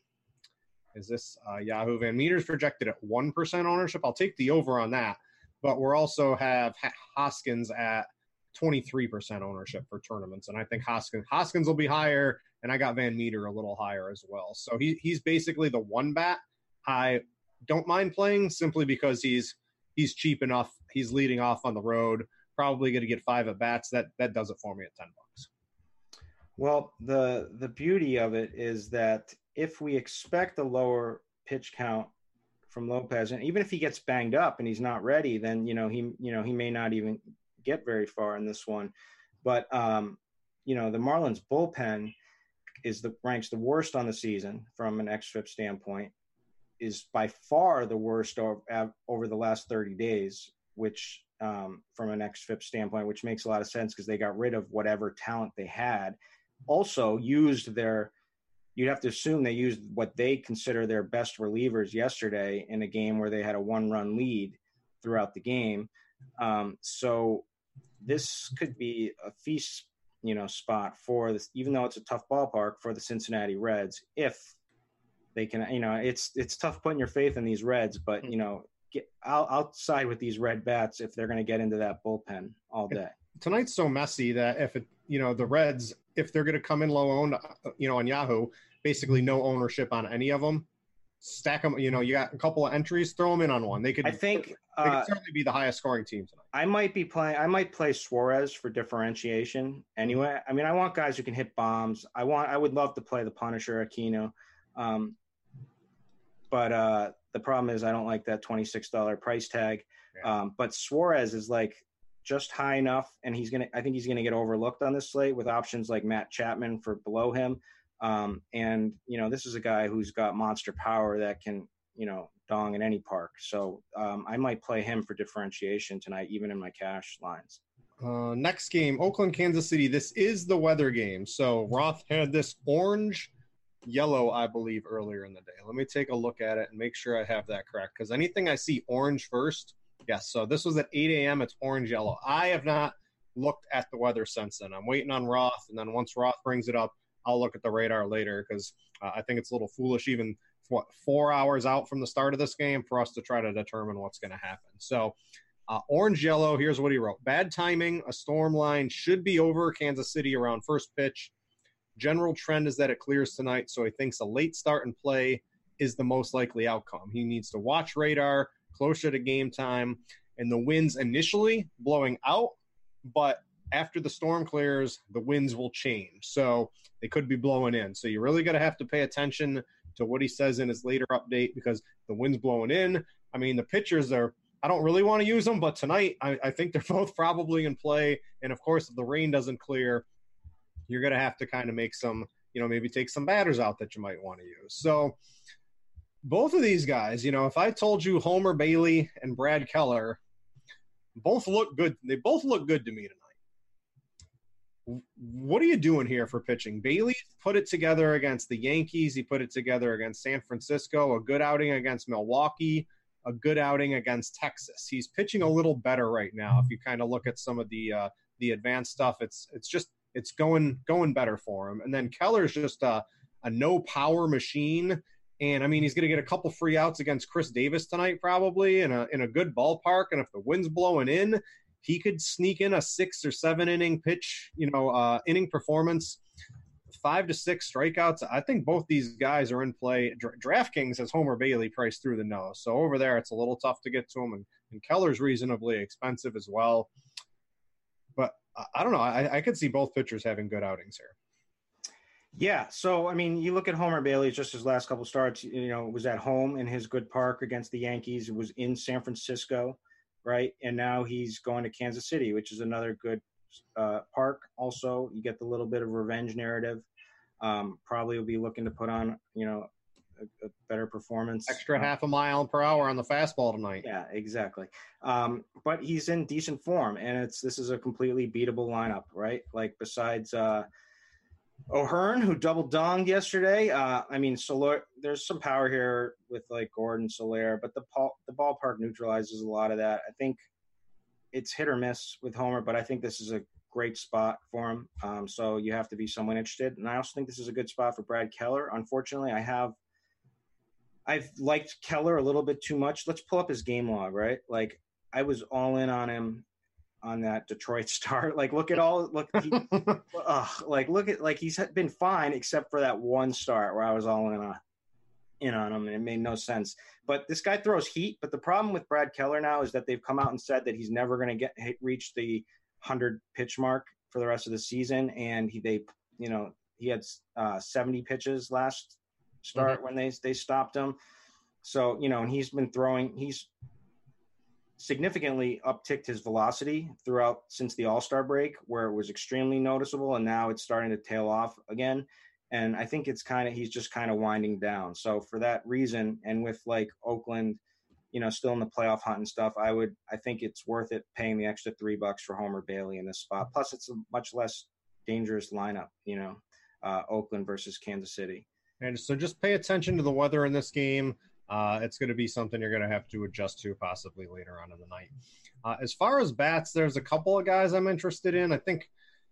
S1: is this uh, Yahoo VanMeter's projected at one percent ownership. I'll take the over on that, but we're also have Hoskins at twenty three percent ownership for tournaments, and I think Hoskins Hoskins will be higher, and I got VanMeter a little higher as well. So he he's basically the one bat I don't mind playing simply because he's he's cheap enough. He's leading off on the road, probably going to get five at bats. That that does it for me at ten bucks.
S2: Well, the the beauty of it is that if we expect a lower pitch count from Lopez, and even if he gets banged up and he's not ready, then you know he you know he may not even get very far in this one. But um, you know the Marlins bullpen is the ranks the worst on the season from an xFIP standpoint. is by far the worst over, over the last 30 days, which um, from an XFIP standpoint, which makes a lot of sense because they got rid of whatever talent they had. Also, used their you'd have to assume they used what they consider their best relievers yesterday in a game where they had a one run lead throughout the game. Um, so this could be a feast, you know, spot for this, even though it's a tough ballpark for the Cincinnati Reds. If they can, you know, it's it's tough putting your faith in these Reds, but you know, get I'll, I'll side with these red bats if they're going to get into that bullpen all day.
S1: Tonight's so messy that if it, you know, the Reds, if they're going to come in low owned, you know, on Yahoo, basically no ownership on any of them. Stack them, you know, you got a couple of entries, throw them in on one. They could,
S2: I think,
S1: they could
S2: uh,
S1: certainly be the highest scoring team tonight.
S2: I might be playing. I might play Suarez for differentiation. Anyway, I mean, I want guys who can hit bombs. I want. I would love to play the Punisher Aquino, um, but uh, the problem is I don't like that twenty six dollar price tag.
S1: Yeah.
S2: Um, but Suarez is like just high enough, and he's gonna. I think he's gonna get overlooked on this slate with options like Matt Chapman for below him. Um, and you know, this is a guy who's got monster power that can you know dong in any park. So um, I might play him for differentiation tonight, even in my cash lines.
S1: Uh, next game, Oakland, Kansas City. This is the weather game. So Roth had this orange, yellow, I believe, earlier in the day. Let me take a look at it and make sure I have that correct. Because anything I see orange first, yes. So this was at 8 a.m. It's orange, yellow. I have not looked at the weather since then. I'm waiting on Roth, and then once Roth brings it up, I'll look at the radar later because uh, I think it's a little foolish even what four hours out from the start of this game for us to try to determine what's going to happen. So, uh, orange yellow. Here's what he wrote: Bad timing. A storm line should be over Kansas City around first pitch. General trend is that it clears tonight, so he thinks a late start and play is the most likely outcome. He needs to watch radar closer to game time, and the winds initially blowing out, but after the storm clears, the winds will change. So they could be blowing in. So you're really got to have to pay attention to what he says in his later update because the wind's blowing in. I mean, the pitchers are. I don't really want to use them, but tonight I, I think they're both probably in play. And of course, if the rain doesn't clear, you're going to have to kind of make some, you know, maybe take some batters out that you might want to use. So both of these guys, you know, if I told you Homer Bailey and Brad Keller both look good, they both look good to me tonight what are you doing here for pitching? Bailey put it together against the Yankees. He put it together against San Francisco, a good outing against Milwaukee, a good outing against Texas. He's pitching a little better right now. If you kind of look at some of the uh, the advanced stuff, it's it's just it's going going better for him. And then Keller's just a, a no power machine. And I mean, he's going to get a couple free outs against Chris Davis tonight, probably in a in a good ballpark. And if the wind's blowing in, he could sneak in a six or seven inning pitch, you know, uh, inning performance, five to six strikeouts. I think both these guys are in play. Dra- DraftKings has Homer Bailey priced through the nose, so over there it's a little tough to get to him, and, and Keller's reasonably expensive as well. But I don't know. I, I could see both pitchers having good outings here.
S2: Yeah, so I mean, you look at Homer Bailey, just his last couple starts. You know, was at home in his good park against the Yankees. It was in San Francisco right? And now he's going to Kansas City, which is another good uh, park. Also, you get the little bit of revenge narrative. Um, probably will be looking to put on, you know, a, a better performance.
S1: Extra uh, half a mile per hour on the fastball tonight.
S2: Yeah, exactly. Um, but he's in decent form, and it's this is a completely beatable lineup, right? Like besides. Uh, O'Hearn, who double donged yesterday. Uh, I mean, Soler, there's some power here with like Gordon Soler, but the the ballpark neutralizes a lot of that. I think it's hit or miss with Homer, but I think this is a great spot for him. Um, so you have to be someone interested, and I also think this is a good spot for Brad Keller. Unfortunately, I have I've liked Keller a little bit too much. Let's pull up his game log, right? Like I was all in on him on that Detroit start. Like, look at all look, he, ugh, like look at like he's been fine except for that one start where I was all in on in on him and it made no sense. But this guy throws heat. But the problem with Brad Keller now is that they've come out and said that he's never going to get reach the hundred pitch mark for the rest of the season, and he they you know he had uh, seventy pitches last start mm-hmm. when they they stopped him. So you know, and he's been throwing. He's significantly upticked his velocity throughout since the All Star break, where it was extremely noticeable, and now it's starting to tail off again. and I think it's kind of he's just kind of winding down. So for that reason, and with like Oakland, you know, still in the playoff hunt and stuff, I would I think it's worth it paying the extra three bucks for Homer Bailey in this spot. Plus, it's a much less dangerous lineup. You know, uh, Oakland versus Kansas City.
S1: And so just pay attention to the weather in this game. Uh, it's going to be something you're going to have to adjust to possibly later on in the night. Uh, as far as bats, there's a couple of guys I'm interested in. I think,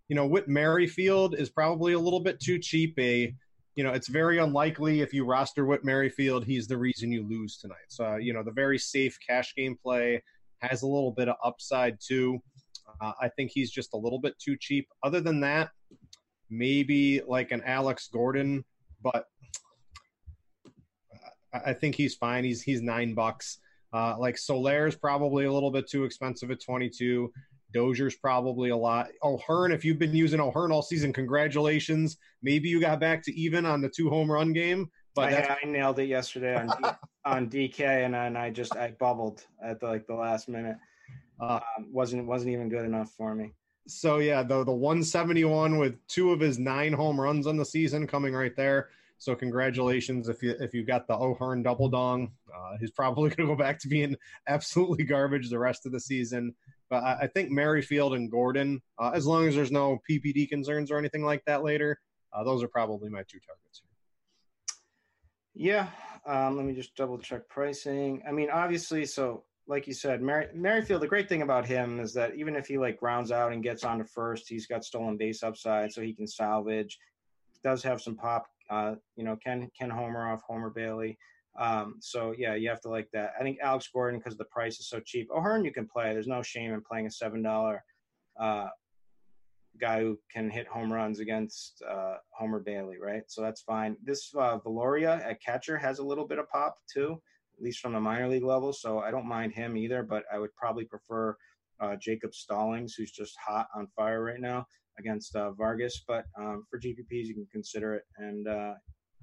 S1: you know, Whit Merrifield is probably a little bit too cheap. A, you know, it's very unlikely if you roster Whit Merrifield, he's the reason you lose tonight. So, you know, the very safe cash game play has a little bit of upside too. Uh, I think he's just a little bit too cheap. Other than that, maybe like an Alex Gordon, but I think he's fine. He's he's nine bucks. Uh, like Soler's probably a little bit too expensive at 22. Dozier's probably a lot. O'Hearn, if you've been using O'Hearn all season, congratulations. Maybe you got back to even on the two home run game. But
S2: I, I nailed it yesterday on D, on DK, and, and I just I bubbled at the, like the last minute. Uh, um, wasn't wasn't even good enough for me.
S1: So yeah, the the 171 with two of his nine home runs on the season coming right there. So congratulations if you if you got the O'Hearn double dong. Uh, he's probably going to go back to being absolutely garbage the rest of the season. But I, I think Merrifield and Gordon, uh, as long as there's no PPD concerns or anything like that later, uh, those are probably my two targets. Here.
S2: Yeah, um, let me just double check pricing. I mean, obviously, so like you said, Mer- Merrifield. The great thing about him is that even if he like grounds out and gets on to first, he's got stolen base upside, so he can salvage. Does have some pop uh, you know, Ken Ken Homer off Homer Bailey. Um, so yeah, you have to like that. I think Alex Gordon because the price is so cheap. O'Hearn you can play. There's no shame in playing a seven dollar uh, guy who can hit home runs against uh, Homer Bailey, right? So that's fine. This uh, Viloria at catcher has a little bit of pop too, at least from the minor league level. So I don't mind him either, but I would probably prefer uh, Jacob Stallings, who's just hot on fire right now against uh, Vargas. But um, for GPPs, you can consider it. And uh,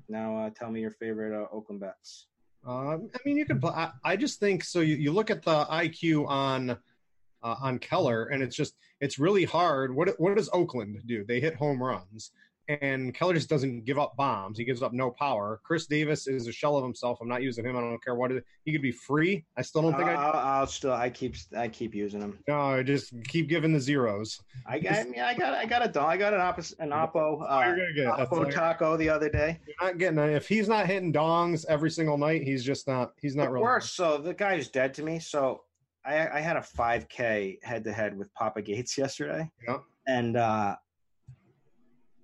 S2: now, uh, tell me your favorite uh, Oakland bets.
S1: Um, I mean, you could. I, I just think so. You, you look at the IQ on uh, on Keller, and it's just it's really hard. What what does Oakland do? They hit home runs and Keller just doesn't give up bombs. He gives up no power. Chris Davis is a shell of himself. I'm not using him. I don't care what it. He could be free. I still don't think
S2: I'll, I. will still. I keep. I keep using him.
S1: No, I just keep giving the zeros.
S2: I got. I, mean, I got. I got a. I got an opposite. An oppo. Uh, you're gonna get oppo taco the other day.
S1: You're not getting. If he's not hitting dongs every single night, he's just not. He's not
S2: really. Worse. So the guy's dead to me. So I, I had a 5K head to head with Papa Gates yesterday.
S1: Yeah.
S2: And uh,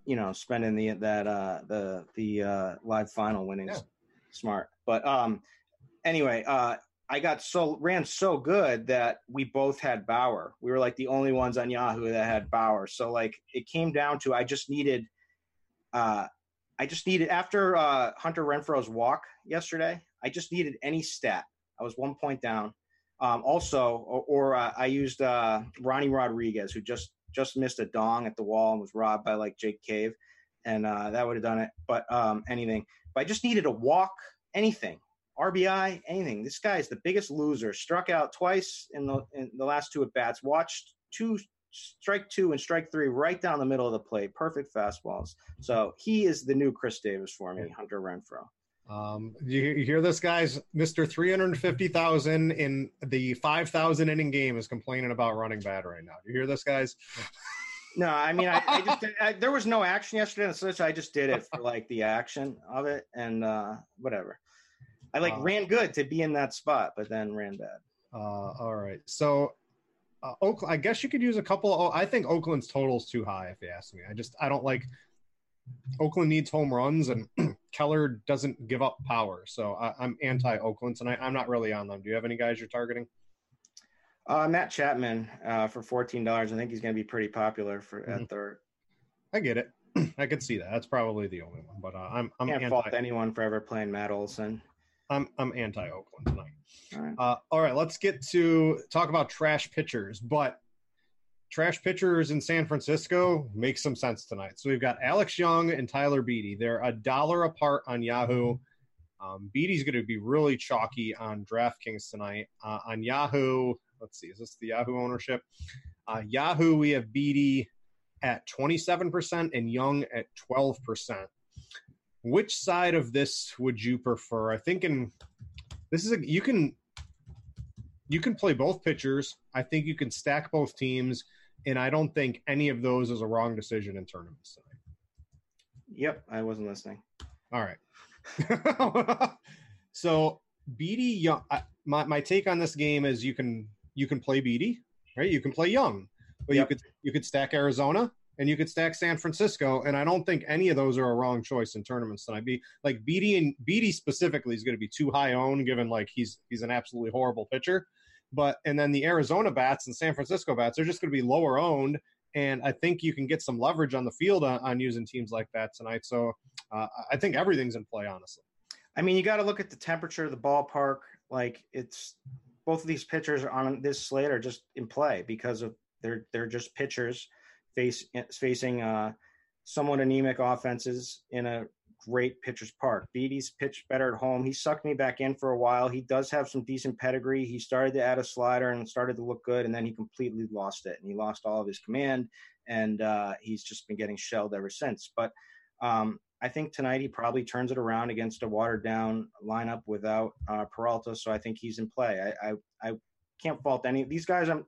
S2: you know, spending the that uh the the uh live final winnings yeah. smart. But um anyway, uh I got so ran so good that we both had Bauer. We were like the only ones on Yahoo that had Bauer. So like it came down to I just needed uh I just needed after uh Hunter Renfroe's walk yesterday, I just needed any stat. I was one point down. Um, also, or, or uh, I used uh, Ronny Rodriguez, who just just missed a dong at the wall and was robbed by like Jake Cave, and uh, that would have done it. But um, anything. But I just needed a walk, anything, RBI, anything. This guy is the biggest loser. Struck out twice in the in the last two at bats. Watched two strike two and strike three right down the middle of the plate. Perfect fastballs. So he is the new Chris Davis for me, Hunter Renfroe.
S1: Um, you, you, hear this, guys? Mister three hundred fifty thousand in the five thousand inning game is complaining about running bad right now. Do you hear this, guys?
S2: No, I mean, I, I just I, there was no action yesterday, so I just did it for like the action of it and uh, whatever. I like uh, ran good to be in that spot, but then ran bad.
S1: Uh, all right, so uh, Oakland. I guess you could use a couple. Of, I think Oakland's total is too high. If you ask me, I just I don't like Oakland needs home runs, and Keller doesn't give up power. So I, am anti Oakland tonight. I'm not really on them. Do you have any guys you're targeting?
S2: Uh, Matt Chapman uh, for fourteen dollars. I think he's going to be pretty popular for mm-hmm. at third.
S1: I get it. I could see that. That's probably the only one. But uh, I'm I'm
S2: can't anti- fault anyone for ever playing Matt Olson.
S1: I'm I'm anti Oakland tonight. All right. Uh, all right, let's get to talk about trash pitchers. But trash pitchers in San Francisco makes some sense tonight. So we've got Alex Young and Tyler Beede. They're a dollar apart on Yahoo. Um, Beede's going to be really chalky on DraftKings tonight. Uh, on Yahoo, let's see, is this the Yahoo ownership? Uh, Yahoo, we have Beede at 27% and Young at 12%. which side of this would you prefer? I think in this is a you can you can play both pitchers. I think you can stack both teams, and I don't think any of those is a wrong decision in tournaments tonight.
S2: Yep, I wasn't listening.
S1: All right. so Beede Young, I, my my take on this game is you can you can play Beede, right? You can play Young, but yep. you could you could stack Arizona and you could stack San Francisco, and I don't think any of those are a wrong choice in tournaments tonight. Be like Beede and Beede specifically is going to be too high owned, given like he's he's an absolutely horrible pitcher. But and then the Arizona bats and San Francisco bats are just going to be lower owned, and I think you can get some leverage on the field on, on using teams like that tonight. So uh, I think everything's in play, honestly.
S2: I mean, you got to look at the temperature of the ballpark. Like it's both of these pitchers on this slate are just in play because of they're they're just pitchers face facing uh, somewhat anemic offenses in a great pitcher's park. Beede's pitched better at home. He sucked me back in for a while. He does have some decent pedigree. He started to add a slider and started to look good, and then he completely lost it, and he lost all of his command, and uh, he's just been getting shelled ever since. But um, I think tonight he probably turns it around against a watered down lineup without uh, Peralta, so I think he's in play. I, I, I can't fault any of these guys. I'm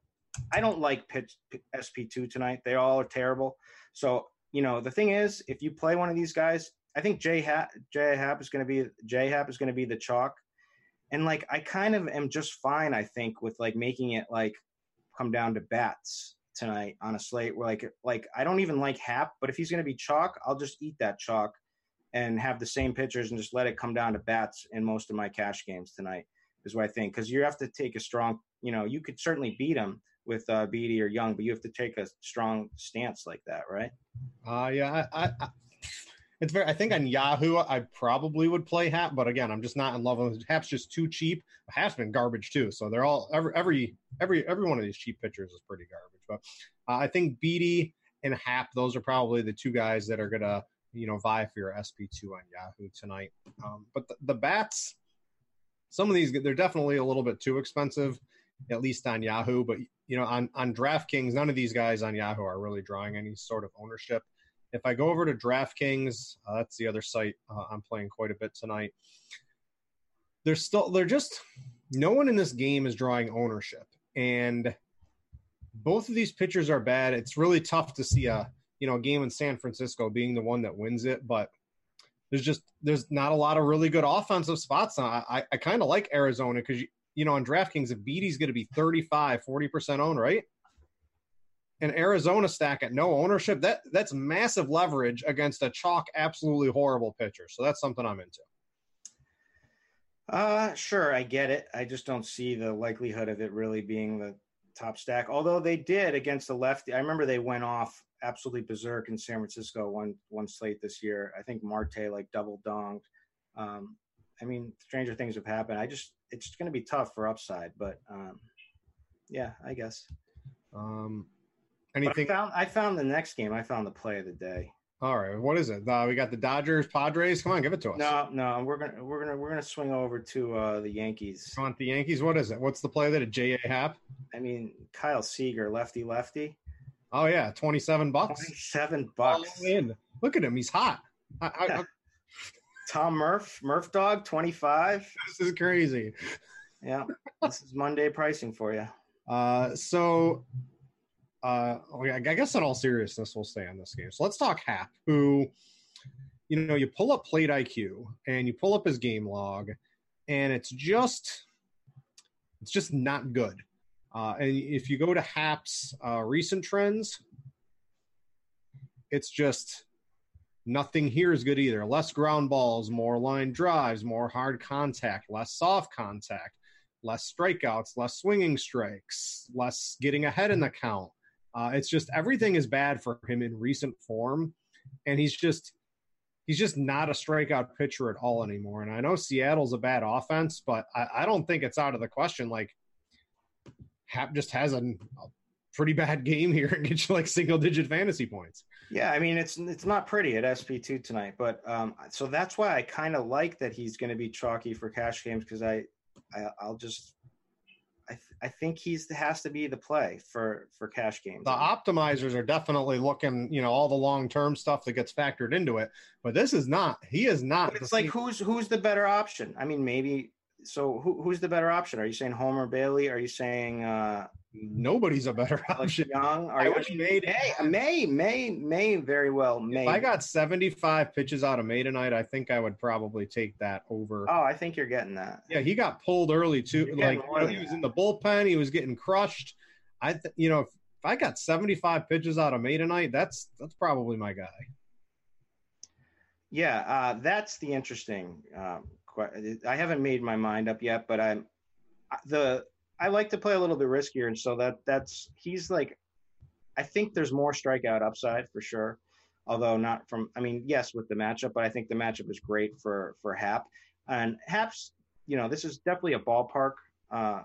S2: I don't like pitch SP two tonight. They all are terrible. So you know the thing is, if you play one of these guys, I think J Happ J Happ is going to be J Happ is going to be the chalk, and like I kind of am just fine. I think with like making it like come down to bats tonight on a slate where like like I don't even like Happ, but if he's going to be chalk, I'll just eat that chalk and have the same pitchers and just let it come down to bats in most of my cash games tonight is what I think because you have to take a strong you know you could certainly beat him with uh, Beede or Young, but you have to take a strong stance like that, right?
S1: Uh yeah, I, I, it's very. I think on Yahoo, I probably would play Happ, but again, I'm just not in love with it. Happ's just too cheap. Happ's been garbage too, so they're all every every every every one of these cheap pitchers is pretty garbage. But uh, I think Beede and Happ, those are probably the two guys that are gonna you know vie for your SP two on Yahoo tonight. Um, but the, the bats, some of these they're definitely a little bit too expensive, at least on Yahoo. But you know on on DraftKings, none of these guys on Yahoo are really drawing any sort of ownership. If I go over to DraftKings, uh, that's the other site uh, I'm playing quite a bit tonight. There's still they're just no one in this game is drawing ownership, and both of these pitchers are bad. It's really tough to see a you know a game in San Francisco being the one that wins it, but there's just there's not a lot of really good offensive spots. I I, I kind of like Arizona because you, you know on DraftKings if Beede's going to be 35 40 percent owned, right? An Arizona stack at no ownership, that that's massive leverage against a chalk absolutely horrible pitcher. So that's something I'm into.
S2: Uh sure, I get it. I just don't see the likelihood of it really being the top stack. Although they did against the lefty. I remember they went off absolutely berserk in San Francisco one one slate this year. I think Marte like double donged. Um, I mean, stranger things have happened. I just it's going to be tough for upside, but um, yeah, I guess.
S1: Um,
S2: Anything? I found, I found the next game. I found the play of the day.
S1: All right, what is it? Uh, we got the Dodgers, Padres. Come on, give it to us.
S2: No, no, we're gonna we're gonna we're gonna swing over to uh, the Yankees.
S1: You want the Yankees? What is it? What's the play that a J A Happ?
S2: I mean, Kyle Seager, lefty, lefty.
S1: Oh yeah, twenty seven bucks.
S2: Twenty seven bucks.
S1: in. Look at him, he's hot. I, I,
S2: Tom Murph, Murph Dog, twenty five.
S1: This is crazy.
S2: Yeah, this is Monday pricing for you.
S1: Uh, so uh, I guess in all seriousness, we'll stay on this game. So let's talk Happ, who, you know, you pull up plate IQ and you pull up his game log, and it's just, it's just not good. Uh, and if you go to Happ's uh, recent trends, it's just nothing here is good either. Less ground balls, more line drives, more hard contact, less soft contact, less strikeouts, less swinging strikes, less getting ahead in the count. Uh, it's just everything is bad for him in recent form, and he's just he's just not a strikeout pitcher at all anymore. And I know Seattle's a bad offense, but I, I don't think it's out of the question. Like Happ just has a, a pretty bad game here and gets you like single digit fantasy points.
S2: Yeah, I mean it's it's not pretty at SP two tonight, but um, so that's why I kind of like that he's going to be chalky for cash games because I, I I'll just I, th- I think he's has to be the play for for cash games.
S1: The optimizers are definitely looking, you know, all the long term stuff that gets factored into it. But this is not. He is not.
S2: But it's like who's who's the better option? I mean, maybe. So who, who's the better option? Are you saying Homer Bailey? Are you saying uh,
S1: nobody's a better option.
S2: Young, are you, I mean, May, May, May, May, very well. May.
S1: If I got seventy-five pitches out of May tonight, I think I would probably take that over.
S2: Oh, I think you're getting that.
S1: Yeah, he got pulled early too. Like you know, he was in the bullpen, he was getting crushed. I, th- you know, if, if I got seventy-five pitches out of May tonight, that's that's probably my guy.
S2: Yeah, uh, that's the interesting. Um, I haven't made my mind up yet, but I'm the I like to play a little bit riskier, and so that that's he's like, I think there's more strikeout upside for sure, although not from. I mean, yes, with the matchup, but I think the matchup is great for for Happ and Happ's. You know, this is definitely a ballpark uh,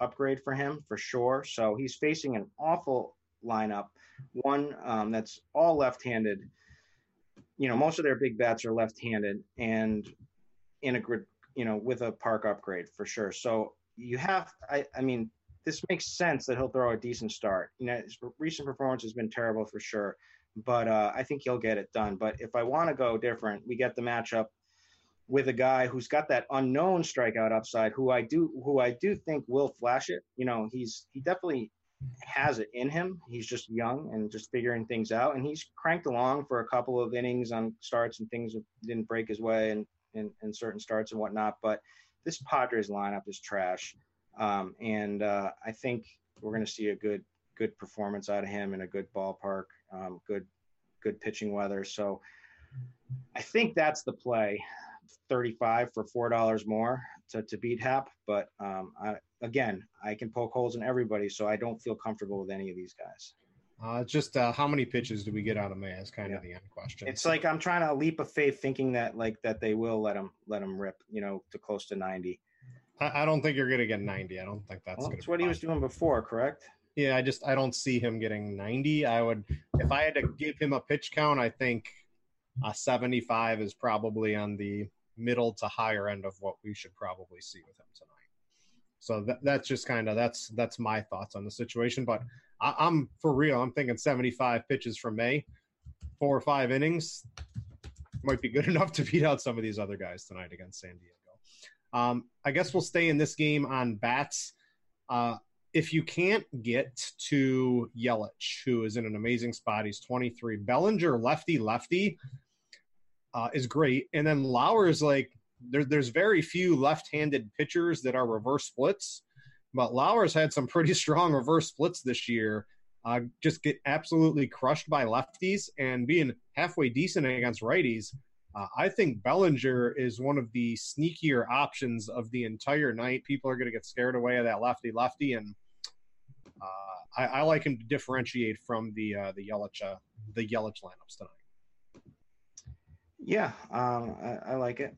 S2: upgrade for him for sure. So he's facing an awful lineup, one um, that's all left-handed. You know, most of their big bats are left-handed, and in a grid, you know, with a park upgrade for sure. So you have, I, I mean, this makes sense that he'll throw a decent start. You know, his recent performance has been terrible for sure, but uh, I think he'll get it done. But if I want to go different, we get the matchup with a guy who's got that unknown strikeout upside, who I do, who I do think will flash it. You know, he's he definitely has it in him. He's just young and just figuring things out, and he's cranked along for a couple of innings on starts and things didn't break his way and in, in certain starts and whatnot. But this Padres lineup is trash, um, and uh, I think we're going to see a good good performance out of him in a good ballpark, um, good good pitching weather. So I think that's the play. 35 for four dollars more to, to beat Happ. but um, I, again, I can poke holes in everybody, so I don't feel comfortable with any of these guys.
S1: Uh, just uh, how many pitches do we get out of May is kind yeah. of the end question.
S2: It's like I'm trying to leap of faith, thinking that like that they will let him let him rip, you know, to close to 90.
S1: I, I don't think you're going to get 90. I don't think that's.
S2: Well, that's what he was doing before, correct?
S1: Yeah, I just I don't see him getting 90. I would if I had to give him a pitch count, I think a 75 is probably on the middle to higher end of what we should probably see with him tonight. So that, that's just kind of that's that's my thoughts on the situation. But I, am for real. I'm thinking 75 pitches from May, four or five innings might be good enough to beat out some of these other guys tonight against San Diego. Um, I guess we'll stay in this game on bats. Uh, if you can't get to Yelich, who is in an amazing spot, he's 23. Bellinger, lefty, lefty, uh, is great. And then Lauer is like, there, there's very few left-handed pitchers that are reverse splits, but Lauer's had some pretty strong reverse splits this year. Uh, just get absolutely crushed by lefties and being halfway decent against righties. Uh, I think Bellinger is one of the sneakier options of the entire night. People are going to get scared away of that lefty lefty, and uh, I, I, like him to differentiate from the uh, the Yelich uh, the Yelich lineups tonight.
S2: Yeah, um, I, I like it.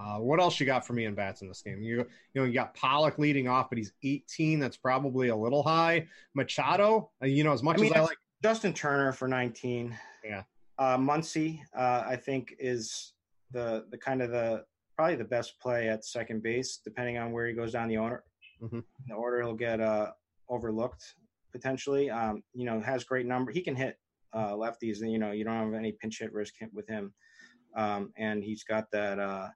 S1: Uh, what else you got for me in bats in this game? You you know you got Pollock leading off, but he's 18. That's probably a little high. Machado, uh, you know as much I mean, as I like
S2: Justin Turner for 19.
S1: Yeah.
S2: Uh, Muncy, uh, I think is the the kind of the probably the best play at second base, depending on where he goes down the order. Mm-hmm. The order he'll get uh, overlooked potentially. Um, you know, has great number. He can hit uh, lefties, and you know you don't have any pinch hit risk with him. Um, and he's got that uh,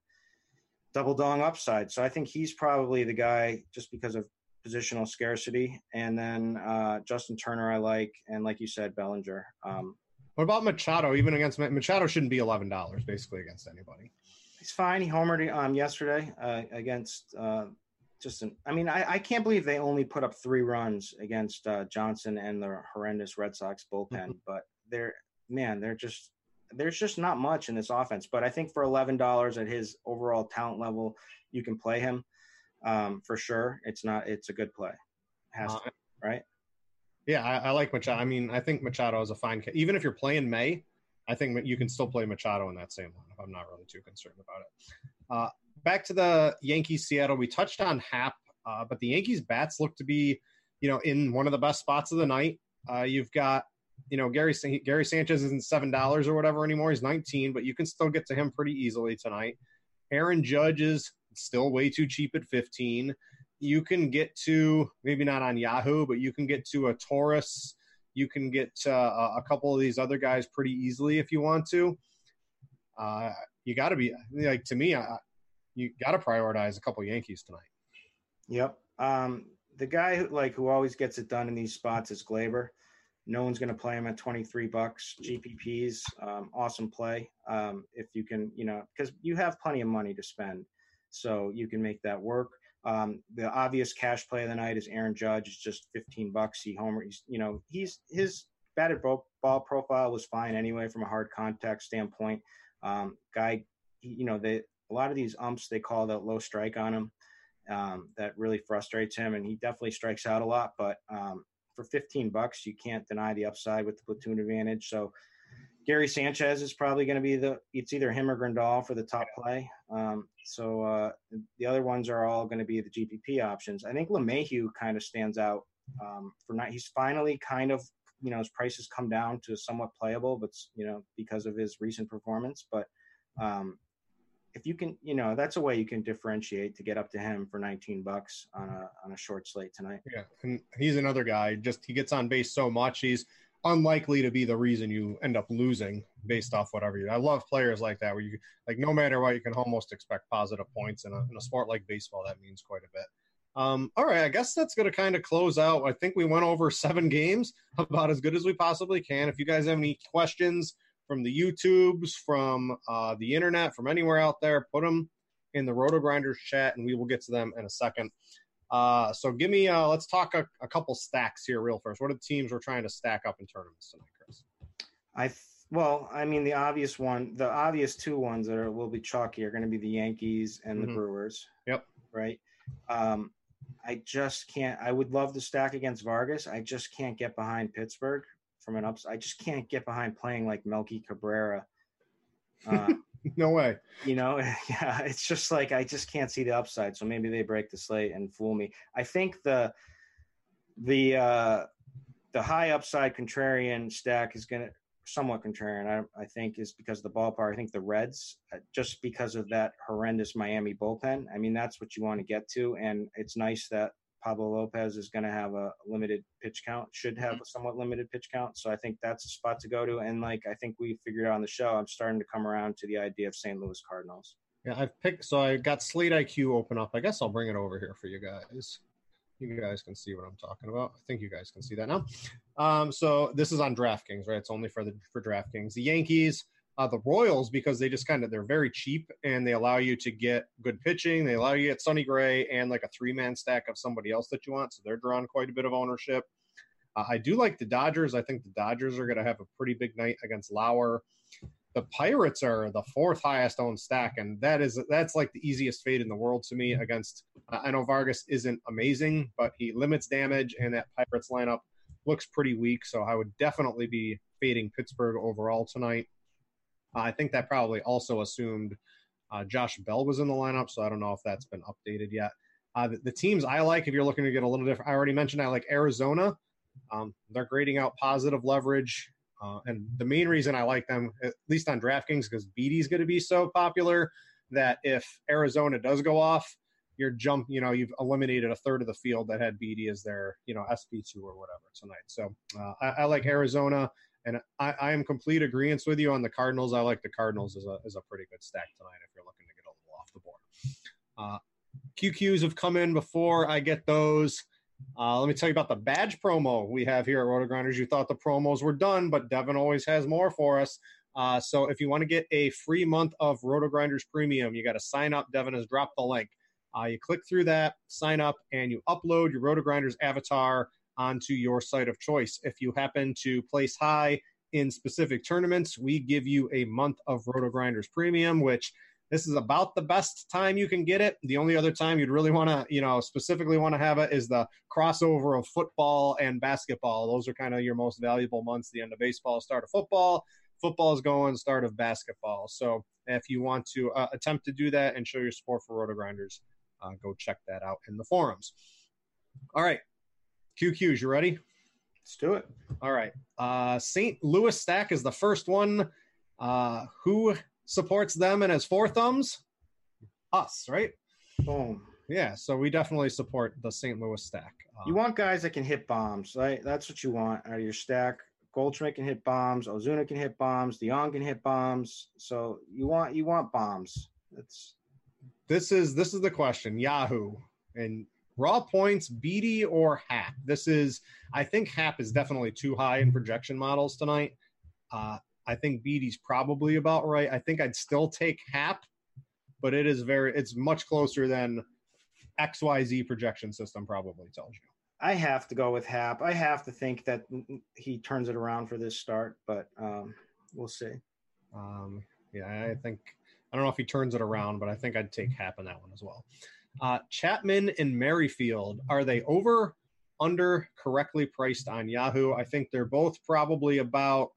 S2: double dong upside. So I think he's probably the guy just because of positional scarcity. And then uh, Justin Turner, I like, and like you said, Bellinger. Um,
S1: what about Machado? Even against Machado, shouldn't be eleven dollars basically against anybody.
S2: He's fine. He homered um, yesterday uh, against. Uh, just an, I mean, I, I, can't believe they only put up three runs against uh, Johnson and the horrendous Red Sox bullpen. Mm-hmm. But they're man, they're just there's just not much in this offense. But I think for eleven dollars at his overall talent level, you can play him um, for sure. It's not. It's a good play. Has uh, to, right?
S1: Yeah, I, I, like Machado. I mean, I think Machado is a fine. Even if you're playing May, I think you can still play Machado in that same lineup. I'm not really too concerned about it. Uh, back to the Yankees, Seattle. We touched on Happ, uh, but the Yankees bats look to be, you know, in one of the best spots of the night. Uh, you've got you know Gary Gary Sanchez isn't seven dollars or whatever anymore. He's nineteen, but you can still get to him pretty easily tonight. Aaron Judge is still way too cheap at fifteen. you can get to maybe not on Yahoo, but you can get to a Torres. You can get uh, a couple of these other guys pretty easily if you want to. Uh, you got to be like to me. I, you got to prioritize a couple Yankees tonight.
S2: Yep. Um, the guy who like who always gets it done in these spots is Gleyber. No one's going to play him at 23 bucks. GPPs, um, awesome play. Um, if you can, you know, because you have plenty of money to spend, so you can make that work. Um, the obvious cash play of the night is Aaron Judge. It's just 15 bucks. He homer. He's, you know, he's his batted ball, profile was fine anyway from a hard contact standpoint. Um, guy, he, you know, they a lot of these umps they call that low strike on him. Um, that really frustrates him, and he definitely strikes out a lot. But um, for 15 bucks, you can't deny the upside with the platoon advantage. So Gary Sanchez is probably going to be the it's either him or Grandal for the top play. Um, so uh, the other ones are all going to be the GPP options. I think LeMahieu kind of stands out um, for not. He's finally kind of you know his prices come down to somewhat playable, but you know because of his recent performance. But um, if you can, you know, that's a way you can differentiate to get up to him for 19 bucks on a on a short slate tonight.
S1: Yeah, and he's another guy. Just he gets on base so much, he's unlikely to be the reason you end up losing based off whatever you. I love players like that where you like no matter what you can almost expect positive points in a, in a sport like baseball. That means quite a bit. Um, all right, I guess that's going to kind of close out. I think we went over seven games about as good as we possibly can. If you guys have any questions from the YouTubes, from uh, the internet, from anywhere out there, put them in the Roto Grinders chat, and we will get to them in a second. Uh, so give me, uh, let's talk a, a, couple stacks here real first. What are the teams we're trying to stack up in tournaments tonight, Chris?
S2: I well, I mean, the obvious one, the obvious two ones that are will be chalky are going to be the Yankees and the mm-hmm. Brewers.
S1: Yep.
S2: Right. Um, I just can't. I would love to stack against Vargas. I just can't get behind Pittsburgh from an ups. I just can't get behind playing like Melky Cabrera.
S1: Uh, no way.
S2: You know, yeah, it's just like I just can't see the upside. So maybe they break the slate and fool me. I think the the uh, the high upside contrarian stack is going to somewhat contrarian. I, I think is because of the ballpark. I think the Reds, uh, just because of that horrendous Miami bullpen. I mean, that's what you want to get to, and it's nice that Pablo Lopez is going to have a limited pitch count, should have mm-hmm. a somewhat limited pitch count. So I think that's a spot to go to. And like I think we figured out on the show, I'm starting to come around to the idea of St. Louis Cardinals.
S1: Yeah, I've picked. So I got Slate IQ open up. I guess I'll bring it over here for you guys. You guys can see what I'm talking about. I think you guys can see that now. Um, so this is on DraftKings, right? It's only for the for DraftKings. The Yankees uh, the Royals because they just kind of they're very cheap and they allow you to get good pitching. They allow you to get Sonny Gray and like a three man stack of somebody else that you want. So they're drawing quite a bit of ownership. Uh, I do like the Dodgers. I think the Dodgers are going to have a pretty big night against Lauer. The Pirates are the fourth highest owned stack, and that is that's like the easiest fade in the world to me against. Uh, I know Vargas isn't amazing, but he limits damage, and that Pirates lineup looks pretty weak. So I would definitely be fading Pittsburgh overall tonight. I think that probably also assumed uh, Josh Bell was in the lineup, so I don't know if that's been updated yet. Uh, the, the, teams I like, if you're looking to get a little different, I already mentioned I like Arizona. Um, they're grading out positive leverage. Uh, and the main reason I like them, at least on DraftKings, because Beede's going to be so popular that if Arizona does go off, you're jump, you know, you've eliminated a third of the field that had Beede as their, you know, SP2 or whatever tonight. So uh, I, I, like Arizona. And I, I am complete agreement with you on the Cardinals. I like the Cardinals as a, as a pretty good stack tonight if you're looking to get a little off the board. Uh, QQs have come in before I get those. Uh, let me tell you about the badge promo we have here at Roto Grinders. You thought the promos were done, but Devin always has more for us. Uh, so if you want to get a free month of Roto Grinders Premium, you got to sign up. Devin has dropped the link. Uh, you click through that, sign up, and you upload your Roto Grinders avatar onto your site of choice. If you happen to place high in specific tournaments, we give you a month of Roto Grinders Premium, which this is about the best time you can get it. The only other time you'd really want to, you know, specifically want to have it is the crossover of football and basketball. Those are kind of your most valuable months. The end of baseball, start of football. Football is going, start of basketball. So if you want to uh, attempt to do that and show your support for Roto Grinders, uh, go check that out in the forums. All right, QQs, you ready?
S2: Let's do it.
S1: All right. Uh, St. Louis Stack is the first one. Uh, who supports them and has four thumbs? Us, right?
S2: Boom.
S1: Yeah, so we definitely support the St. Louis stack.
S2: Uh, you want guys that can hit bombs, right? That's what you want out of your stack. Goldschmidt can hit bombs. Ozuna can hit bombs. DeJong can hit bombs. So you want you want bombs. That's
S1: this is this is the question. Yahoo and raw points, Beede or Happ. This is I think Happ is definitely too high in projection models tonight. Uh, I think Beede's probably about right. I think I'd still take Happ, but it is very it's much closer than XYZ projection system probably tells you.
S2: I have to go with Happ. I have to think that he turns it around for this start, but um, we'll see.
S1: Um, yeah, I think I don't know if he turns it around, but I think I'd take Happ in that one as well. Uh, Chapman and Merrifield are they over under correctly priced on Yahoo? I think they're both probably about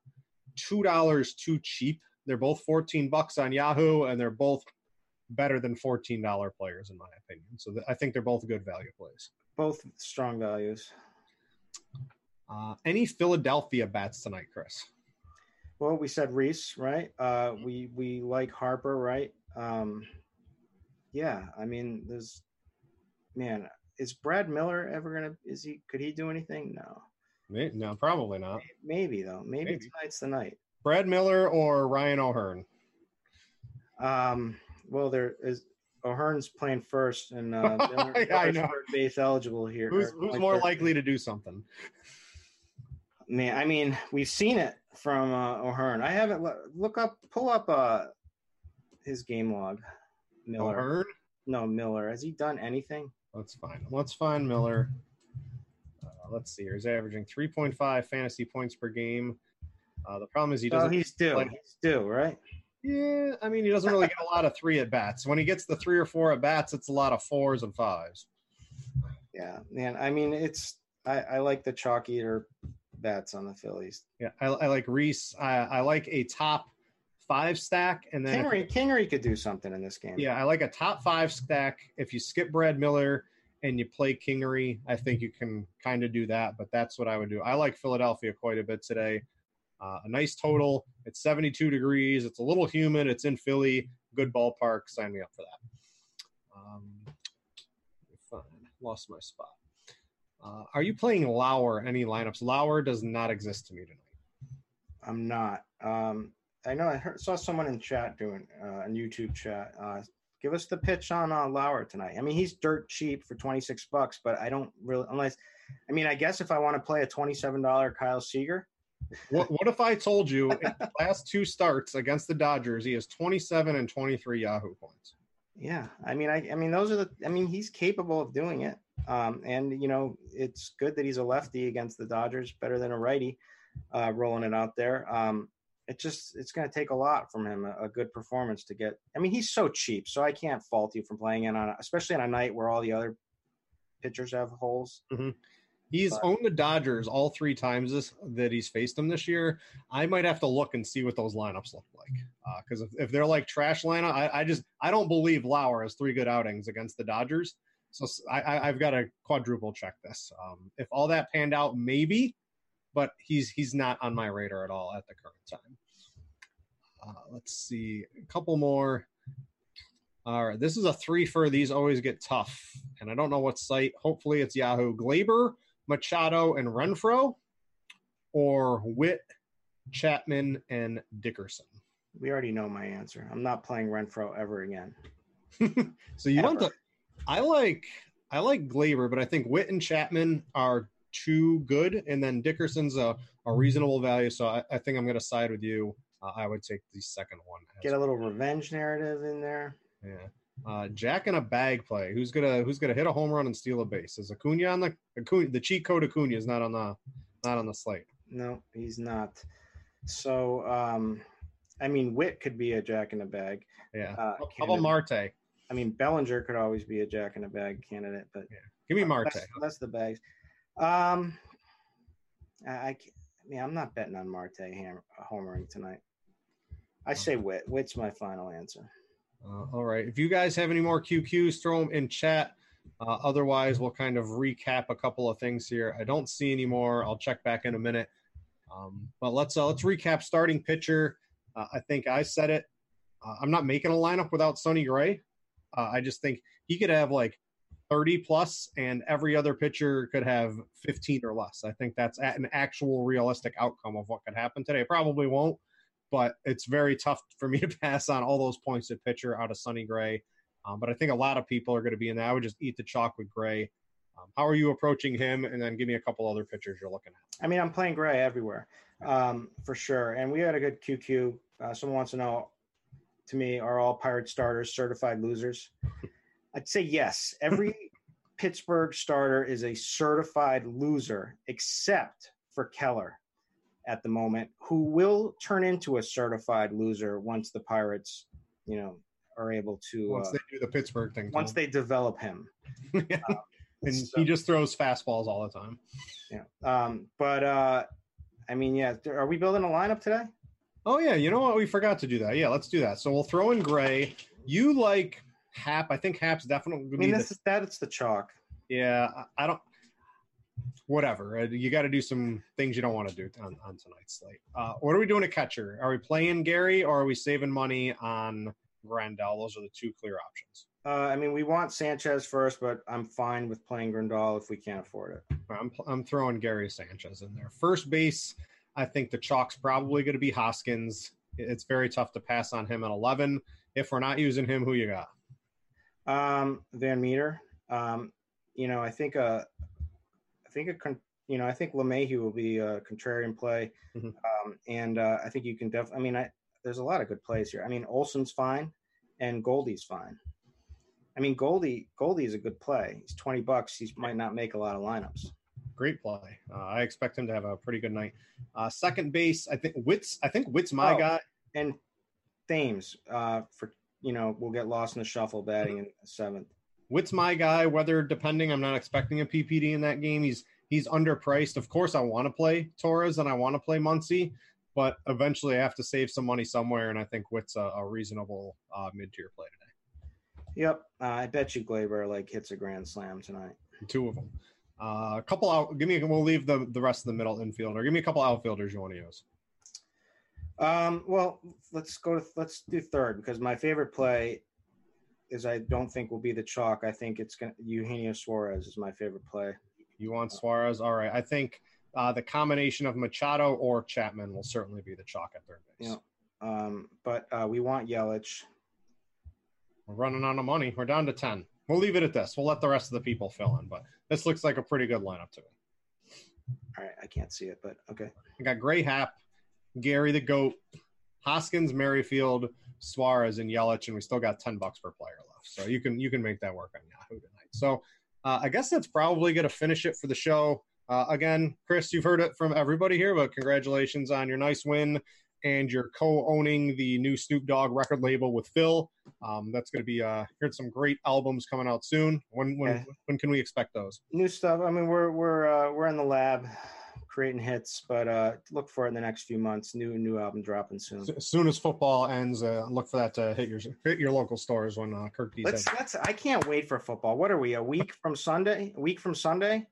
S1: two dollars too cheap. They're both fourteen bucks on Yahoo, and they're both better than fourteen dollar players in my opinion. So th- I think they're both good value plays.
S2: Both strong values.
S1: Uh, any Philadelphia bats tonight, Chris?
S2: Well, we said Reese, right? Uh, we we like Harper, right? Um, yeah, I mean, there's man, is Brad Miller ever gonna? Is he? Could he do anything? No.
S1: Maybe, no, probably not.
S2: Maybe though. Maybe, Maybe, tonight's the night.
S1: Brad Miller or Ryan O'Hearn.
S2: Um. Well, there is O'Hearn's playing first, and uh, Miller,
S1: yeah, I know.
S2: base eligible here.
S1: Who's, who's more likely to do something?
S2: Man, I mean, we've seen it from uh, O'Hearn. I haven't look up, pull up uh, his game log.
S1: Miller. O'Hearn?
S2: No, Miller. Has he done anything?
S1: Let's find. him. Let's find Miller. Uh, let's see. He's averaging 3.5 fantasy points per game. Uh, the problem is he doesn't.
S2: Oh, he's due. Play. He's due, right?
S1: Yeah, I mean, he doesn't really get a lot of three at bats. When he gets the three or four at bats, it's a lot of fours and fives.
S2: Yeah, man. I mean, it's I, I like the chalk eater bats on the Phillies.
S1: Yeah, I, I like Reese. I, I like a top five stack, and then
S2: Kingery, Kingery could do something in this game.
S1: Yeah, I like a top five stack. If you skip Brad Miller and you play Kingery, I think you can kind of do that. But that's what I would do. I like Philadelphia quite a bit today. Uh, a nice total. It's 72 degrees. It's a little humid. It's in Philly. Good ballpark. Sign me up for that. Um, fine. Lost my spot. Uh, are you playing Lauer any lineups? Lauer does not exist to me tonight.
S2: I'm not. Um, I know I heard, saw someone in chat doing uh, a YouTube chat. Uh, give us the pitch on uh, Lauer tonight. I mean, he's dirt cheap for 26 bucks, but I don't really unless. I mean, I guess if I want to play a $27 Kyle Seager.
S1: what, what if I told you in the last two starts against the Dodgers, he has 27 and 23 Yahoo points?
S2: Yeah, I mean, I, I mean, those are the. I mean, he's capable of doing it. Um, and you know, it's good that he's a lefty against the Dodgers, better than a righty, uh, rolling it out there. Um, it just it's going to take a lot from him, a, a, good performance to get. I mean, he's so cheap, so I can't fault you for playing in on, especially on a night where all the other pitchers have holes.
S1: Mm-hmm. He's but, owned the Dodgers all three times this, that he's faced them this year. I might have to look and see what those lineups look like because uh, if, if they're like trash lineup, I, I just I don't believe Lauer has three good outings against the Dodgers. So I, have got to quadruple check this. Um, if all that panned out, maybe, but he's he's not on my radar at all at the current time. Uh, let's see a couple more. All right, this is a three for these always get tough, and I don't know what site. Hopefully, it's Yahoo. Gleyber, Machado, and Renfroe, or Witt, Chapman, and Dickerson.
S2: We already know my answer. I'm not playing Renfroe ever again.
S1: so you ever. want the I like I like Gleyber, but I think Witt and Chapman are too good, and then Dickerson's a, a reasonable value. So I, I think I'm going to side with you. Uh, I would take the second one.
S2: Get a little revenge narrative in there.
S1: Yeah. Uh, Jack in a bag play. Who's gonna Who's gonna hit a home run and steal a base? Is Acuna on the Acuna, the cheat code Acuna is not on the not on the slate.
S2: No, he's not. So, um, I mean, Witt could be a Jack in a bag.
S1: Yeah. Uh, How about Marte?
S2: I mean, Bellinger could always be a Jack in a bag candidate, but
S1: yeah. give me Marte.
S2: That's, that's the bags. Um, I, I, I mean, I'm not betting on Marte ham, homering tonight. I say Witt. Witt's my final answer.
S1: Uh, all right. If you guys have any more QQs, throw them in chat. Uh, otherwise, we'll kind of recap a couple of things here. I don't see any more. I'll check back in a minute. Um, but let's uh, let's recap starting pitcher. Uh, I think I said it. Uh, I'm not making a lineup without Sonny Gray. Uh, I just think he could have like 30 plus, and every other pitcher could have 15 or less. I think that's an actual realistic outcome of what could happen today. Probably won't, but it's very tough for me to pass on all those points at pitcher out of Sonny Gray. Um, but I think a lot of people are going to be in that. I would just eat the chalk with Gray. Um, how are you approaching him? And then give me a couple other pitchers you're looking at.
S2: I mean, I'm playing Gray everywhere um, for sure. And we had a good QQ. Uh, someone wants to know to me, are all Pirate starters certified losers? I'd say yes. Every Pittsburgh starter is a certified loser, except for Keller at the moment, who will turn into a certified loser once the Pirates, you know, are able to.
S1: Once uh, they do the Pittsburgh thing.
S2: Once they develop him.
S1: yeah. Uh, and so, he just throws fastballs all the time.
S2: Yeah. Um, but, uh, I mean, yeah. Are we building a lineup today?
S1: Oh yeah, you know what? We forgot to do that. Yeah, let's do that. So we'll throw in Gray. You like Happ? I think Happ's definitely.
S2: I mean, this the, is that. It's the chalk.
S1: Yeah, I don't. Whatever. Uh, you got to do some things you don't want to do on, on tonight's slate. Uh, what are we doing at catcher? Are we playing Gary or are we saving money on Grandal? Those are the two clear options.
S2: Uh, I mean, we want Sanchez first, but I'm fine with playing Grandal if we can't afford it.
S1: I'm, I'm throwing Gary Sanchez in there. First base, I think the chalk's probably going to be Hoskins. It's very tough to pass on him at 11. If we're not using him, who you got?
S2: Um, VanMeter. Um, you know, I think a, I think a, you know, I think LeMahieu will be a contrarian play, mm-hmm. um, and uh, I think you can definitely. I mean, I, there's a lot of good plays here. I mean, Olson's fine, and Goldie's fine. I mean, Goldie Goldie is a good play. He's twenty bucks. He might not make a lot of lineups
S1: great play. Uh, I expect him to have a pretty good night. Uh, second base, I think Witt's. I think Witt's my oh, guy.
S2: And Thames uh, for you know we'll get lost in the shuffle batting in seventh.
S1: Witt's my guy. Whether depending, I'm not expecting a PPD in that game. He's he's underpriced. Of course, I want to play Torres and I want to play Muncy, but eventually I have to save some money somewhere, and I think Witt's a, a reasonable uh, mid tier play today.
S2: Yep, uh, I bet you Gleyber like hits a grand slam tonight.
S1: Two of them. Uh, a couple out. Give me. We'll leave the the rest of the middle infielder. Give me a couple outfielders you want to use.
S2: Um, well, let's go. To, let's do third because my favorite play is I don't think will be the chalk. I think it's going to Eugenio Suarez is my favorite play.
S1: You want Suarez? All right. I think uh, the combination of Machado or Chapman will certainly be the chalk at third base.
S2: Yeah. Um, but uh, we want Yelich.
S1: We're running out of money. We're down to ten. We'll leave it at this. We'll let the rest of the people fill in, but this looks like a pretty good lineup to me.
S2: All right, I can't see it, but okay.
S1: I got Gray Happ, Gary the Goat, Hoskins, Merrifield, Suarez, and Yelich, and we still got ten bucks per player left. So you can you can make that work on Yahoo tonight. So uh, I guess that's probably going to finish it for the show. Uh, again, Chris, you've heard it from everybody here, but congratulations on your nice win and you're co-owning the new Snoop Dogg record label with Phil. Um, that's going to be uh, heard some great albums coming out soon. When when when can we expect those?
S2: New stuff. I mean, we're we're uh, we're in the lab creating hits, but uh, look for it in the next few months. New new album dropping soon.
S1: As soon as football ends, uh, look for that to hit your hit your local stores when uh, Kirk.
S2: Let's, let's, I can't wait for football. What are we? A week from Sunday? A week from Sunday?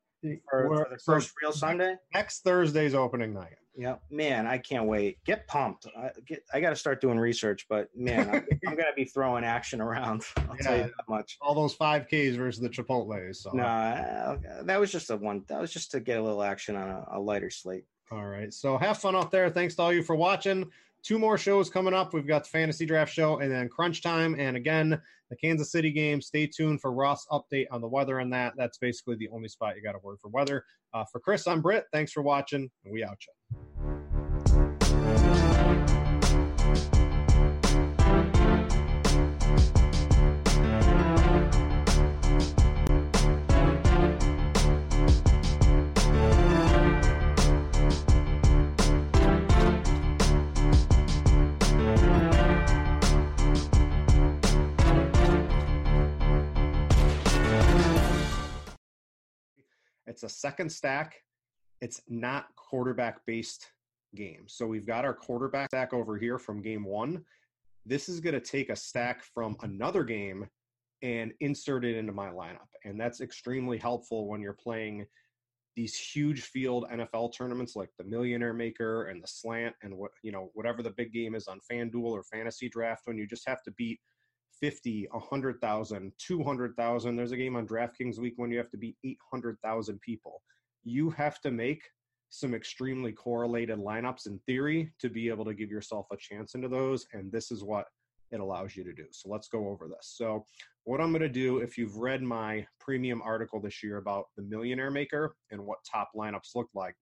S2: For, for the first real Sunday?
S1: Next Thursday's opening night.
S2: Yeah, man, I can't wait. Get pumped. I, get, I got to start doing research, but man, I'm, I'm going to be throwing action around. I'll yeah, tell you that much.
S1: All those five Ks versus the Chipotle's. So.
S2: No, nah, that was just a one. That was just to get a little action on a, a lighter slate.
S1: All right. So have fun out there. Thanks to all you for watching. Two more shows coming up. We've got the fantasy draft show and then crunch time. And again, the Kansas City game. Stay tuned for Ross update on the weather and that. That's basically the only spot you got to word for weather. Uh, for Chris, I'm Britt. Thanks for watching. And we out you. It's a second stack. It's not quarterback based game. So we've got our quarterback stack over here from game one. This is going to take a stack from another game and insert it into my lineup. And that's extremely helpful when you're playing these huge field NFL tournaments like the Millionaire Maker and the Slant and what you know whatever the big game is on FanDuel or Fantasy Draft when you just have to beat 50, 100,000, 200,000. There's a game on DraftKings week when you have to beat 800,000 people. You have to make some extremely correlated lineups in theory to be able to give yourself a chance into those. And this is what it allows you to do. So let's go over this. So, what I'm going to do, if you've read my premium article this year about the Millionaire Maker and what top lineups look like,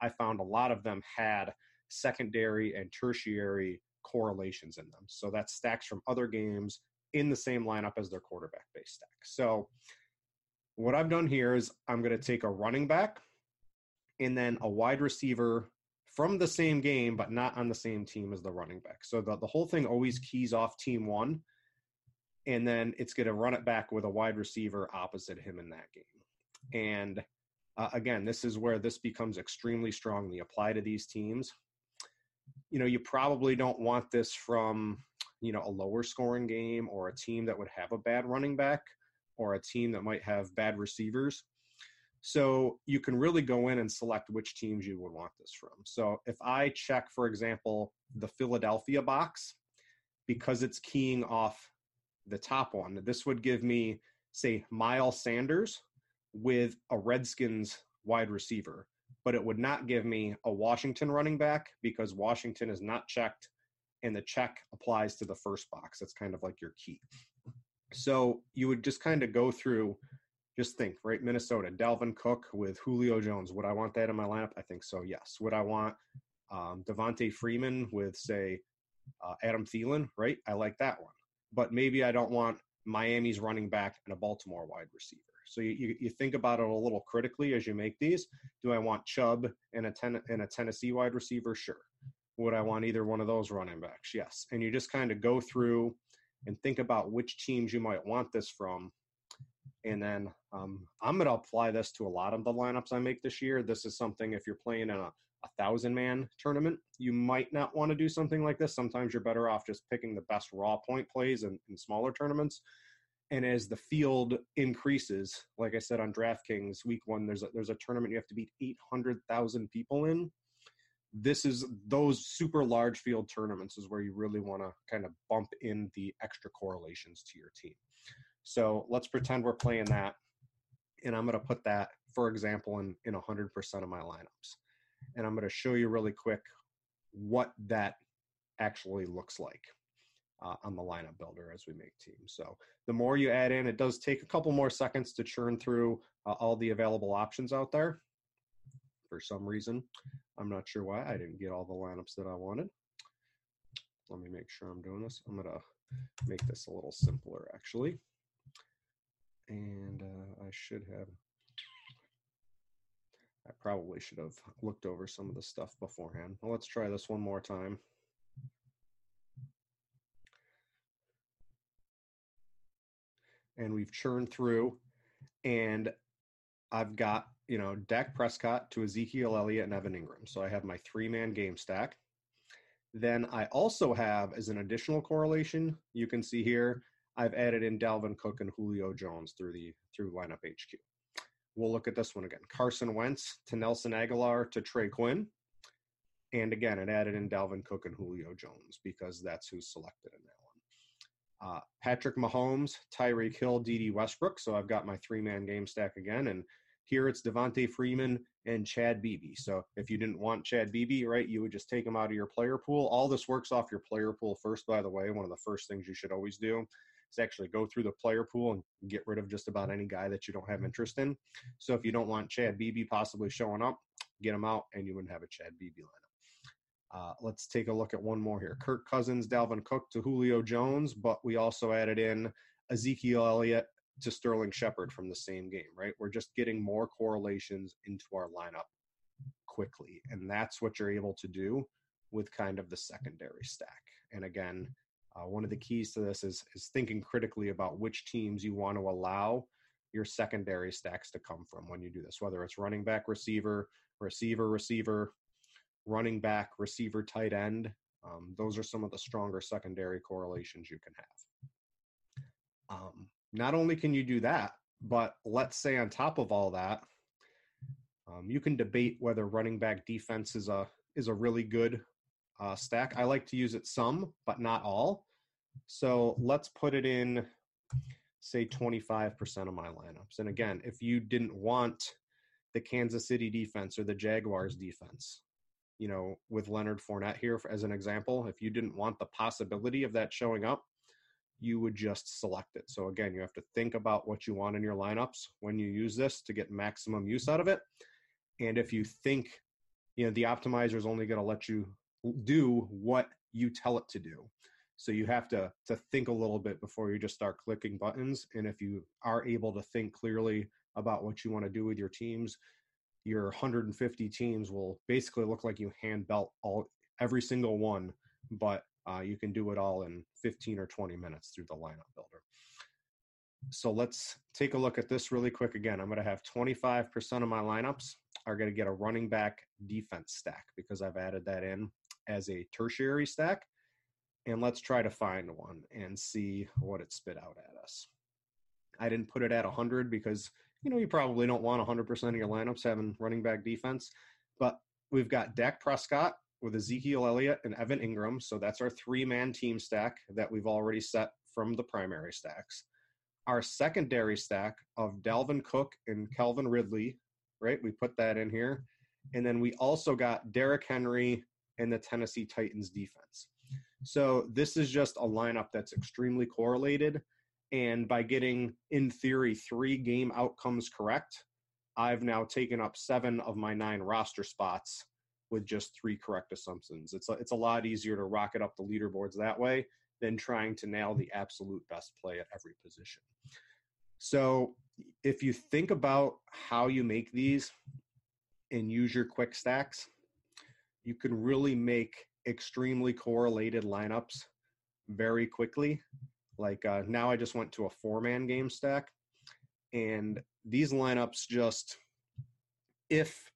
S1: I found a lot of them had secondary and tertiary correlations in them. So that's stacks from other games in the same lineup as their quarterback base stack. So what I've done here is I'm going to take a running back and then a wide receiver from the same game, but not on the same team as the running back. So the, the whole thing always keys off team one, and then it's going to run it back with a wide receiver opposite him in that game. And uh, again, this is where this becomes extremely strongly applied to these teams. You know, you probably don't want this from, you know, a lower scoring game or a team that would have a bad running back or a team that might have bad receivers. So you can really go in and select which teams you would want this from. So if I check, for example, the Philadelphia box, because it's keying off the top one, this would give me, say, Miles Sanders with a Redskins wide receiver, but it would not give me a Washington running back because Washington is not checked and the check applies to the first box. That's kind of like your key. So you would just kind of go through, just think, right? Minnesota, Dalvin Cook with Julio Jones. Would I want that in my lineup? I think so, yes. Would I want um, Devonta Freeman with, say, uh, Adam Thielen, right? I like that one. But maybe I don't want Miami's running back and a Baltimore wide receiver. So you, you, you, think about it a little critically as you make these. Do I want Chubb and a, ten, and a Tennessee wide receiver? Sure. Would I want either one of those running backs? Yes. And you just kind of go through and think about which teams you might want this from. And then um, I'm going to apply this to a lot of the lineups I make this year. This is something if you're playing in a, a thousand man tournament, you might not want to do something like this. Sometimes you're better off just picking the best raw point plays in, in smaller tournaments and as the field increases, like I said on DraftKings, week one, there's a, there's a tournament you have to beat 800,000 people in. This is those super large field tournaments is where you really want to kind of bump in the extra correlations to your team. So let's pretend we're playing that, and I'm going to put that, for example, in in 100% of my lineups, and I'm going to show you really quick what that actually looks like uh, on the lineup builder as we make teams. So the more you add in, it does take a couple more seconds to churn through uh, all the available options out there. For some reason, I'm not sure why I didn't get all the lineups that I wanted. Let me make sure I'm doing this. I'm gonna make this a little simpler actually. And uh, I should have, I probably should have looked over some of the stuff beforehand. Well, let's try this one more time. And we've churned through, and I've got you know Dak Prescott to Ezekiel Elliott and Evan Engram. So I have my three man game stack. Then I also have as an additional correlation, you can see here, I've added in Dalvin Cook and Julio Jones through the through lineup HQ. We'll look at this one again. Carson Wentz to Nelson Agholor to Trey Quinn. And again, it added in Dalvin Cook and Julio Jones because that's who's selected in that uh, Patrick Mahomes, Tyreek Hill, Dede Westbrook. So I've got my three man game stack again. And here it's Devonta Freeman and Chad Beebe. So if you didn't want Chad Beebe, right, you would just take him out of your player pool. All this works off your player pool first, by the way. One of the first things you should always do is actually go through the player pool and get rid of just about any guy that you don't have interest in. So if you don't want Chad Beebe possibly showing up, get him out and you wouldn't have a Chad Beebe lineup. Uh, let's take a look at one more here. Kirk Cousins, Dalvin Cook to Julio Jones, but we also added in Ezekiel Elliott to Sterling Shepard from the same game, right? We're just getting more correlations into our lineup quickly. And that's what you're able to do with kind of the secondary stack. And again, uh, one of the keys to this is, is thinking critically about which teams you want to allow your secondary stacks to come from when you do this, whether it's running back, receiver, receiver, receiver, running back, receiver, tight end. Um, those are some of the stronger secondary correlations you can have. Um, not only can you do that, but let's say on top of all that, um, you can debate whether running back defense is a is a really good uh, stack. I like to use it some, but not all. So let's put it in, say, 25% of my lineups. And again, if you didn't want the Kansas City defense or the Jaguars defense, you know, with Leonard Fournette here as an example, if you didn't want the possibility of that showing up, you would just select it. So again, you have to think about what you want in your lineups when you use this to get maximum use out of it. And if you think, you know, the optimizer is only going to let you do what you tell it to do. So you have to to think a little bit before you just start clicking buttons. And if you are able to think clearly about what you want to do with your teams, your 150 teams will basically look like you hand belt all every single one, but uh, you can do it all in 15 or 20 minutes through the lineup builder. So let's take a look at this really quick again. I'm going to have 25% of my lineups are going to get a running back defense stack because I've added that in as a tertiary stack. And let's try to find one and see what it spit out at us. I didn't put it at 100 because you know, you probably don't want 100% of your lineups having running back defense, but we've got Dak Prescott with Ezekiel Elliott and Evan Engram. So that's our three man team stack that we've already set from the primary stacks. Our secondary stack of Dalvin Cook and Calvin Ridley, right? We put that in here. And then we also got Derrick Henry and the Tennessee Titans defense. So this is just a lineup that's extremely correlated. And by getting, in theory, three game outcomes correct, I've now taken up seven of my nine roster spots with just three correct assumptions. It's a, it's a lot easier to rocket up the leaderboards that way than trying to nail the absolute best play at every position. So if you think about how you make these and use your quick stacks, you can really make extremely correlated lineups very quickly like uh, now I just went to a four man game stack, and these lineups just if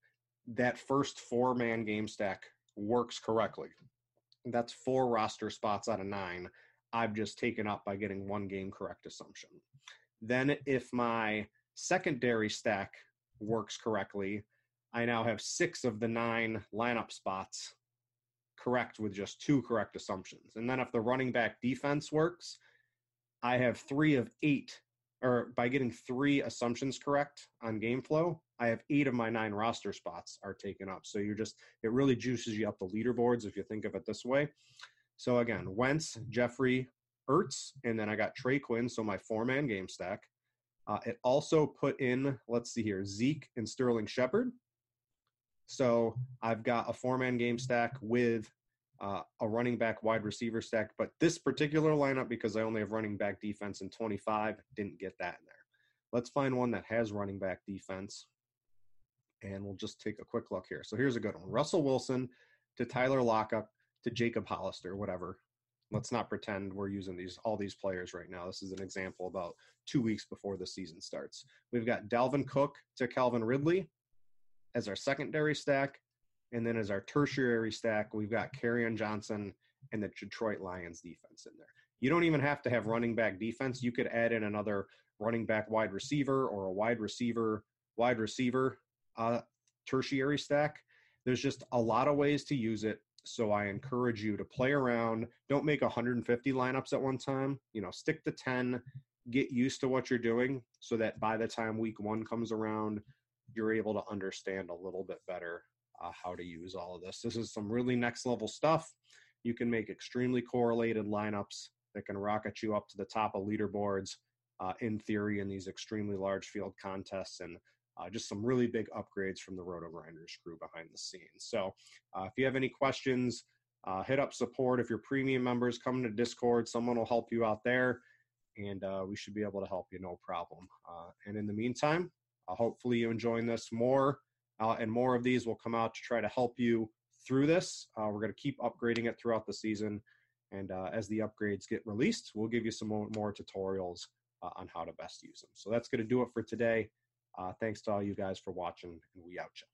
S1: that first four man game stack works correctly, that's four roster spots out of nine. I've just taken up by getting one game correct assumption. Then, if my secondary stack works correctly, I now have six of the nine lineup spots correct with just two correct assumptions. And then, if the running back defense works, I have three of eight, or by getting three assumptions correct on game flow, I have eight of my nine roster spots are taken up. So you're just, it really juices you up the leaderboards if you think of it this way. So again, Wentz, Jeffery, Ertz, and then I got Trey Quinn, so my four man game stack. Uh, it also put in, let's see here, Zeke and Sterling Shepard. So I've got a four man game stack with uh, a running back wide receiver stack. But this particular lineup, because I only have running back defense in 25, didn't get that in there. Let's find one that has running back defense. And we'll just take a quick look here. So here's a good one Russell Wilson to Tyler Lockett to Jacob Hollister, whatever. Let's not pretend we're using these all these players right now. This is an example about two weeks before the season starts. We've got Dalvin Cook to Calvin Ridley as our secondary stack. And then as our tertiary stack, we've got Kerryon Johnson and the Detroit Lions defense in there. You don't even have to have running back defense. You could add in another running back wide receiver or a wide receiver, wide receiver uh, tertiary stack. There's just a lot of ways to use it. So I encourage you to play around. Don't make 150 lineups at one time. You know, stick to 10. Get used to what you're doing so that by the time week one comes around, you're able to understand a little bit better uh, how to use all of this. This is some really next level stuff. You can make extremely correlated lineups that can rocket you up to the top of leaderboards uh, in theory in these extremely large field contests and uh, just some really big upgrades from the Roto Grinders crew behind the scenes. So uh, if you have any questions, uh, hit up support. If you're premium members, come to Discord. Someone will help you out there, and uh, we should be able to help you no problem. and in the meantime, hopefully you're enjoying this more uh, and more of these will come out to try to help you through this. Uh, we're going to keep upgrading it throughout the season. And uh, as the upgrades get released, we'll give you some more, more tutorials uh, on how to best use them. So that's going to do it for today. Uh, thanks to all you guys for watching, and we out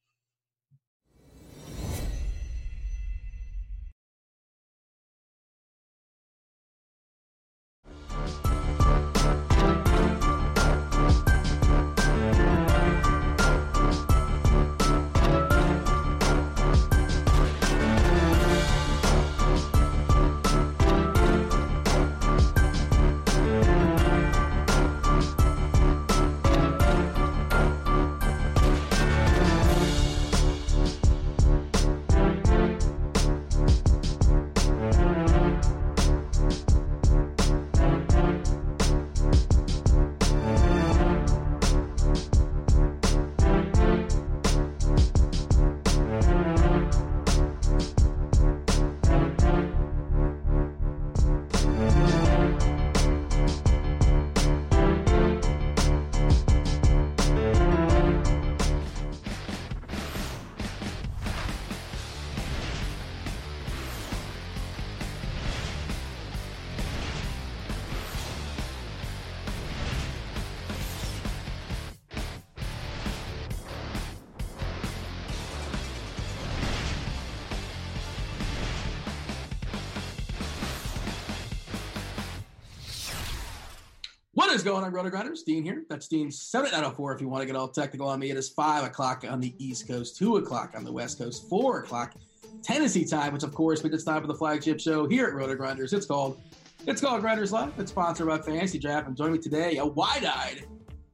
S3: going on, Roto Grinders? Dean here. That's Dean 7904 if you want to get all technical on me. It is 5 o'clock on the East Coast, 2 o'clock on the West Coast, 4 o'clock Tennessee time, which of course means it's time for the flagship show here at Roto Grinders. It's called It's called Grinders Live. It's sponsored by Fantasy Draft. And joining me today, a wide-eyed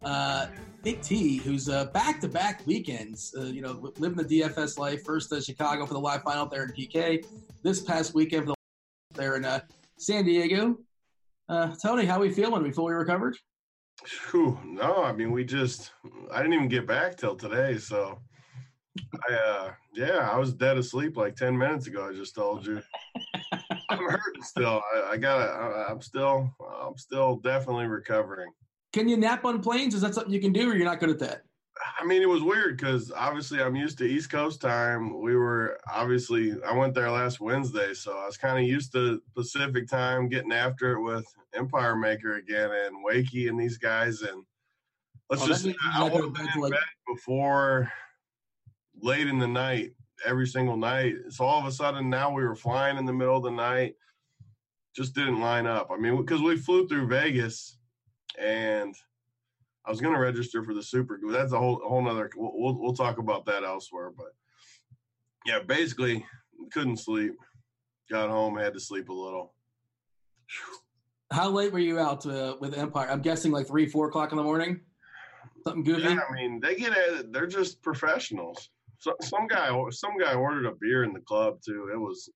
S3: uh, Big T, who's uh, back-to-back weekends, uh, you know, living the DFS life. First uh, Chicago for the live final there in PK. This past weekend for the there in uh, San Diego. Uh, Tony, how we feeling? We fully recovered?
S4: Whew, no, I mean we just I didn't even get back till today, so I uh yeah, I was dead asleep like ten minutes ago. I just told you. I'm hurting still. I, I gotta. I, I'm still. I'm still definitely recovering.
S3: Can you nap on planes? Is that something you can do, or you're not good at that?
S4: I mean, it was weird because obviously I'm used to East Coast time. We were obviously I went there last Wednesday, so I was kind of used to Pacific time, getting after it with Empire Maker again and Wakey and these guys. And let's oh, just I would have been in like- bed before late in the night every single night. So all of a sudden now we were flying in the middle of the night. Just didn't line up. I mean, because we flew through Vegas and I was going to register for the Super. That's a whole whole nother. We'll, we'll, we'll talk about that elsewhere. But yeah, basically couldn't sleep. Got home, had to sleep a little.
S3: How late were you out uh, with Empire? I'm guessing like three, four o'clock in the morning. Something goofy.
S4: Yeah, I mean they get at it. They're just professionals. So, some guy, some guy ordered a beer in the club too. It was.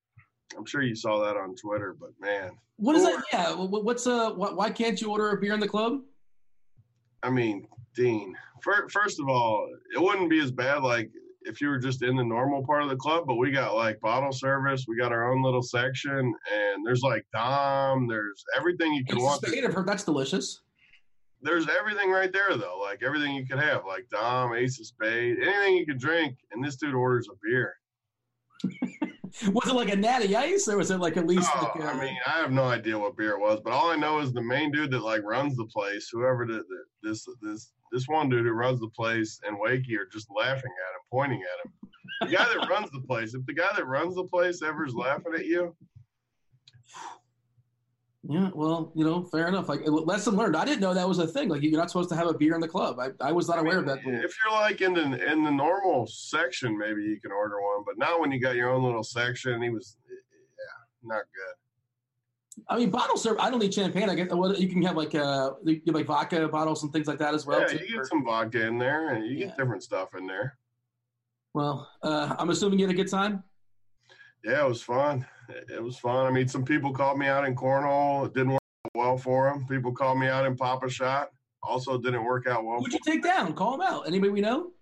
S4: I'm sure you saw that on Twitter, but man,
S3: what is that? Yeah, what's uh? Why can't you order a beer in the club?
S4: I mean, Dean, first of all, it wouldn't be as bad like if you were just in the normal part of the club, but we got like bottle service, we got our own little section, and there's like Dom, there's everything you can want.
S3: Spade, I've heard that's delicious.
S4: There's everything right there though, like everything you could have, like Dom, Ace of Spade, anything you could drink, and this dude orders a beer.
S3: was it like a natty ice or was it like at least
S4: oh,
S3: like
S4: a, I um, mean, I have no idea what beer it was, but all I know is the main dude that like runs the place, whoever the, the, this this this one dude who runs the place and Wakey are just laughing at him, pointing at him. The guy that runs the place, if the guy that runs the place ever is laughing at you,
S3: yeah, well, you know, fair enough. Like lesson learned. I didn't know that was a thing. Like you're not supposed to have a beer in the club. I, I was not I aware mean, of that.
S4: If you're like in the in the normal section, maybe you can order one. But now when you got your own little section, he was, yeah, not good.
S3: I mean, bottle serve. I don't need champagne. I get well, you can have like uh, you have like vodka bottles and things like that as well.
S4: Yeah, too, you get or, some vodka in there, and you yeah. get different stuff in there.
S3: Well, uh, I'm assuming you had a good time.
S4: Yeah, it was fun it was fun. I mean, some people called me out in cornhole. It didn't work well for them. People called me out in Pop-A-Shot. Also, didn't work out well.
S3: Who'd you take down? Call them out. Anybody we know?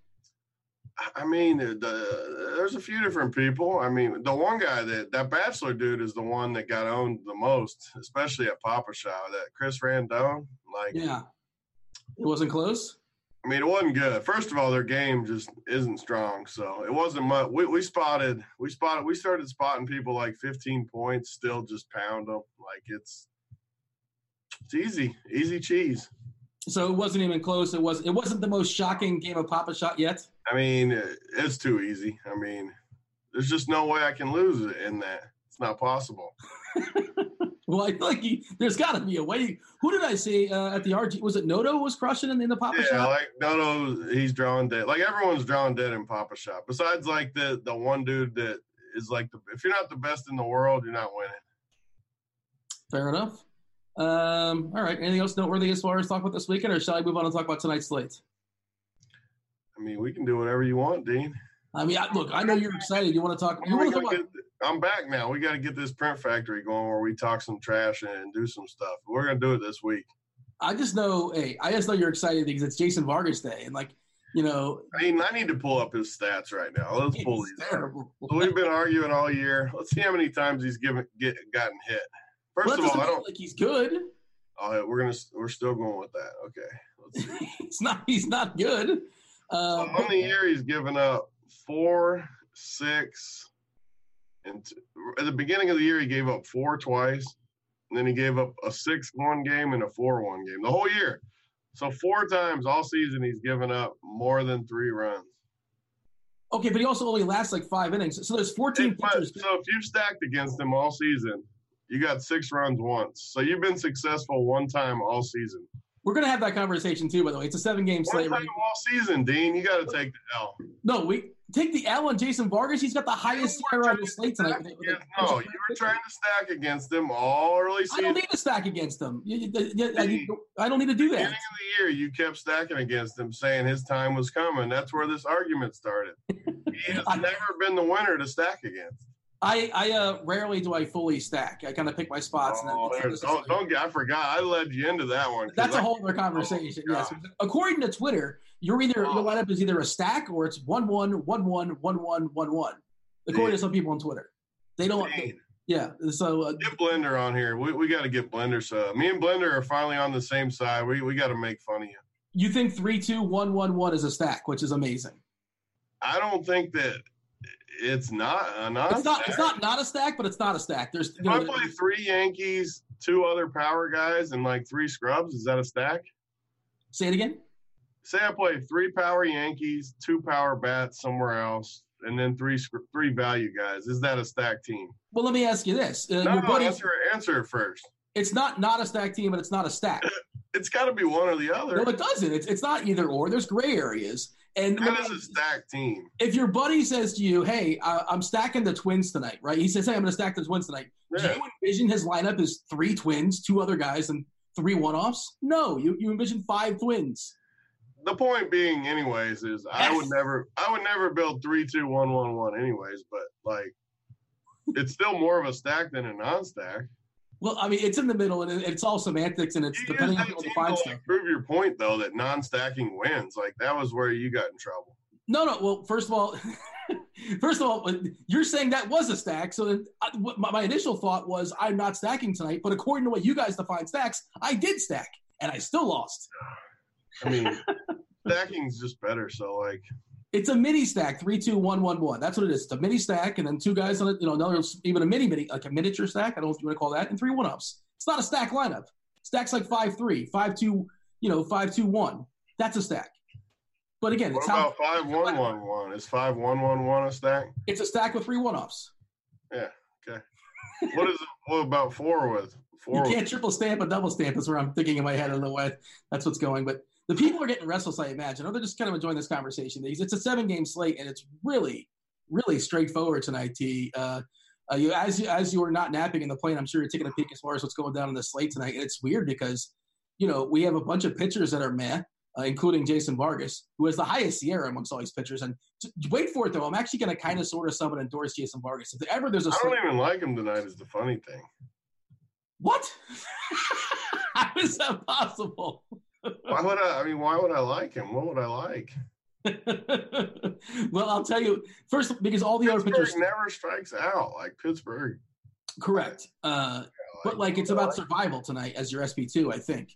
S4: I mean, the, there's a few different people. I mean, the one guy that that bachelor dude is the one that got owned the most, especially at Pop-A-Shot. That Chris Randone, like,
S3: yeah, it wasn't close.
S4: I mean, it wasn't good. First of all, their game just isn't strong, so it wasn't much. We, we spotted, we spotted, we started spotting people like 15 points, still just pound them like it's it's easy, easy cheese.
S3: So it wasn't even close. It was. It wasn't the most shocking game of Pop-A-Shot yet.
S4: I mean, it's too easy. I mean, there's just no way I can lose it in that. It's not possible.
S3: Well, I feel like he, there's got to be a way. Who did I see uh, at the RG? Was it Noto was crushing in, in the Papa
S4: yeah,
S3: Shop?
S4: like Noto, he's drawing dead. Like everyone's drawing dead in Pop-A-Shot. Besides, like the the one dude that is like the if you're not the best in the world, you're not winning.
S3: Fair enough. Um, all right. Anything else noteworthy as far as talk about this weekend, or shall I move on and talk about tonight's slate?
S4: I mean, we can do whatever you want, Dean.
S3: I mean, I, look, I know you're excited. You want to talk. You want to talk about,
S4: I'm back now. We got to get this print factory going where we talk some trash and do some stuff. We're gonna do it this week.
S3: I just know, hey, I just know you're excited because it's Jason Vargas Day, and like, you know,
S4: I mean, I need to pull up his stats right now. Let's pull these. Terrible. So we've been arguing all year. Let's see how many times he's given get gotten hit. First well, of all, I don't
S3: like he's good.
S4: Oh, we're gonna we're still going with that. Okay,
S3: it's not he's not good.
S4: Um, on the year, he's given up four, six, and at the beginning of the year, he gave up four twice. And then he gave up a six one game and a four one game the whole year. So four times all season he's given up more than three runs.
S3: Okay, but he also only lasts like five innings. So there's 14 pitchers.
S4: So if you've stacked against him all season, you got six runs once. So you've been successful one time all season.
S3: We're gonna have that conversation too. By the way, it's a seven game slate.
S4: Time all season, Dean. You got to take the L.
S3: No, we take the L on Jason Vargas. He's got the highest SIERA on the slate tonight.
S4: Yeah, no, you were trying to stack against him all early season.
S3: I don't need to stack against him. You- you- you- I don't need to do that.
S4: beginning of the year, you kept stacking against him, saying his time was coming. That's where this argument started. He has
S3: I-
S4: never been the winner to stack against.
S3: I, I uh, rarely do I fully stack. I kind of pick my spots. and
S4: Oh,
S3: then
S4: there's- don't, don't get. I forgot. I led you into that one.
S3: That's a
S4: I-
S3: whole other conversation.
S4: Oh,
S3: yes. According to Twitter, you're either your
S4: Oh.
S3: lineup is either a stack or it's one one one one one one one one. According to some people on Twitter, they don't.
S4: Dean,
S3: Yeah. So uh,
S4: Get Blender on here. We, we got to get Blender. So me and Blender are finally on the same side. We we got to make fun of you.
S3: you think three two one one one is a stack, which is amazing.
S4: I don't think that it's not a non.
S3: It's not. It's not not a stack, but it's not a stack. There's. You
S4: If I play three Yankees, two other power guys, and like three scrubs, is that a stack?
S3: say it again.
S4: Say I play three power Yankees, two power bats somewhere else, and then three three value guys. Is that a stack team?
S3: Well, let me ask you this: uh,
S4: No,
S3: your buddy,
S4: answer answer first.
S3: it's not not a stack team, but it's not a stack.
S4: It's got to be one or the other.
S3: No, it doesn't. It's it's not either or. There's gray areas. And
S4: That
S3: me-
S4: is a stack team.
S3: if your buddy says to you, "Hey, I, I'm stacking the Twins tonight," right? He says, "Hey, I'm going to stack the Twins tonight." Do you envision his lineup is three Twins, two other guys, and three one-offs? No, you you envision five Twins.
S4: The point being, anyways, is I would never, I would never build three, two, one, one, one, anyways. But like, it's still more of a stack than a non-stack.
S3: Well, I mean, it's in the middle, and it's all semantics, and it's
S4: You
S3: depending on you define stuff.
S4: prove your point, though, that non-stacking wins. Like that was where you got in trouble.
S3: No, no. Well, first of all, first of all, uh, you're saying that was a stack. So then, uh, I, my, my initial thought was I'm not stacking tonight. But according to what you guys define stacks, I did stack, and I still lost.
S4: I mean, stacking's just better. So like,
S3: It's a mini stack, three, two, one, one, one. That's what it is. It's a mini stack, and then two guys on it. You know, another even a mini mini, like a miniature stack. I don't know if you want to call that, and three one ups. It's not a stack lineup. Stacks like five three, five two, you know, five two one. That's a stack. But again,
S4: what
S3: it's how
S4: about five, one, one, one? Is five, one, one, one a stack?
S3: it's a stack with three one ups. Yeah. Okay.
S4: what is it? What about four with
S3: You can't triple stamp a double stamp. Is where I'm thinking in my head. I don't know why that's what's going. But the people are getting restless. I imagine, or they're just kind of enjoying this conversation. It's a seven game slate, and it's really, really straightforward tonight. T. Uh, uh, you as you as you are not napping in the plane, I'm sure you're taking a peek as far as what's going down in the slate tonight. And it's weird because you know we have a bunch of pitchers that are meh. Uh, including Jason Vargas, who has the highest SIERA amongst all these pitchers. And t- wait for it though, I'm actually going to kind of sort of someone endorse Jason Vargas. If ever there's a
S4: I don't even like him tonight. Is the funny thing.
S3: what? How is that possible?
S4: Why would I? I mean, why would I like him? What would I like?
S3: well, I'll tell you first because all the other
S4: Pittsburgh
S3: pitchers,
S4: never strikes out like Pittsburgh.
S3: correct. Uh, but like it's about survival tonight as your SP two, I think.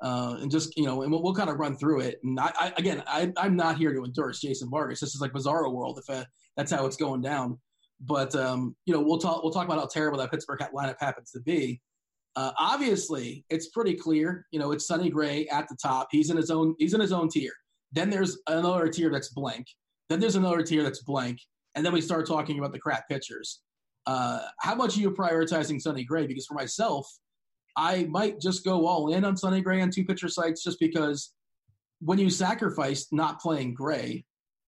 S3: Uh, and just you know, and we'll, we'll kind of run through it. And I, I again, I, I'm not here to endorse Jason Vargas. This is like Bizarro World if uh, that's how it's going down. But um, you know, we'll talk we'll talk about how terrible that Pittsburgh lineup happens to be. Uh, obviously, it's pretty clear. You know, it's Sonny Gray at the top. He's in his own he's in his own tier. Then there's another tier that's blank. Then there's another tier that's blank. And then we start talking about the crap pitchers. Uh, how much are you prioritizing Sonny Gray? Because for myself, I might just go all in on Sonny Gray on two pitcher sites just because when you sacrifice not playing Gray,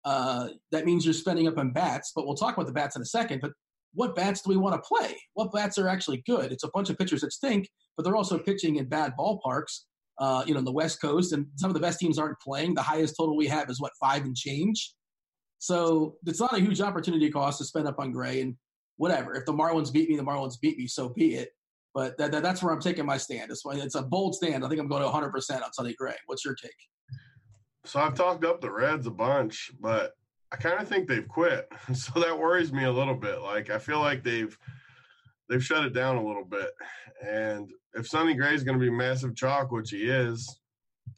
S3: uh, that means you're spending up on bats. But we'll talk about the bats in a second. But what bats do we want to play? What bats are actually good? It's a bunch of pitchers that stink, but they're also pitching in bad ballparks. Uh, you know, in the West Coast, and some of the best teams aren't playing. The highest total we have is what five and change. So it's not a huge opportunity cost to spend up on Gray and whatever. If the Marlins beat me, the Marlins beat me, so be it. But that, that, that's where I'm taking my stand. It's, it's a bold stand. I think I'm going to 100% on Sonny Gray. What's your take?
S4: So I've talked up the Reds a bunch, but I kind of think they've quit. So that worries me a little bit. Like I feel like they've they've shut it down a little bit. And if Sonny Gray is going to be massive chalk, which he is,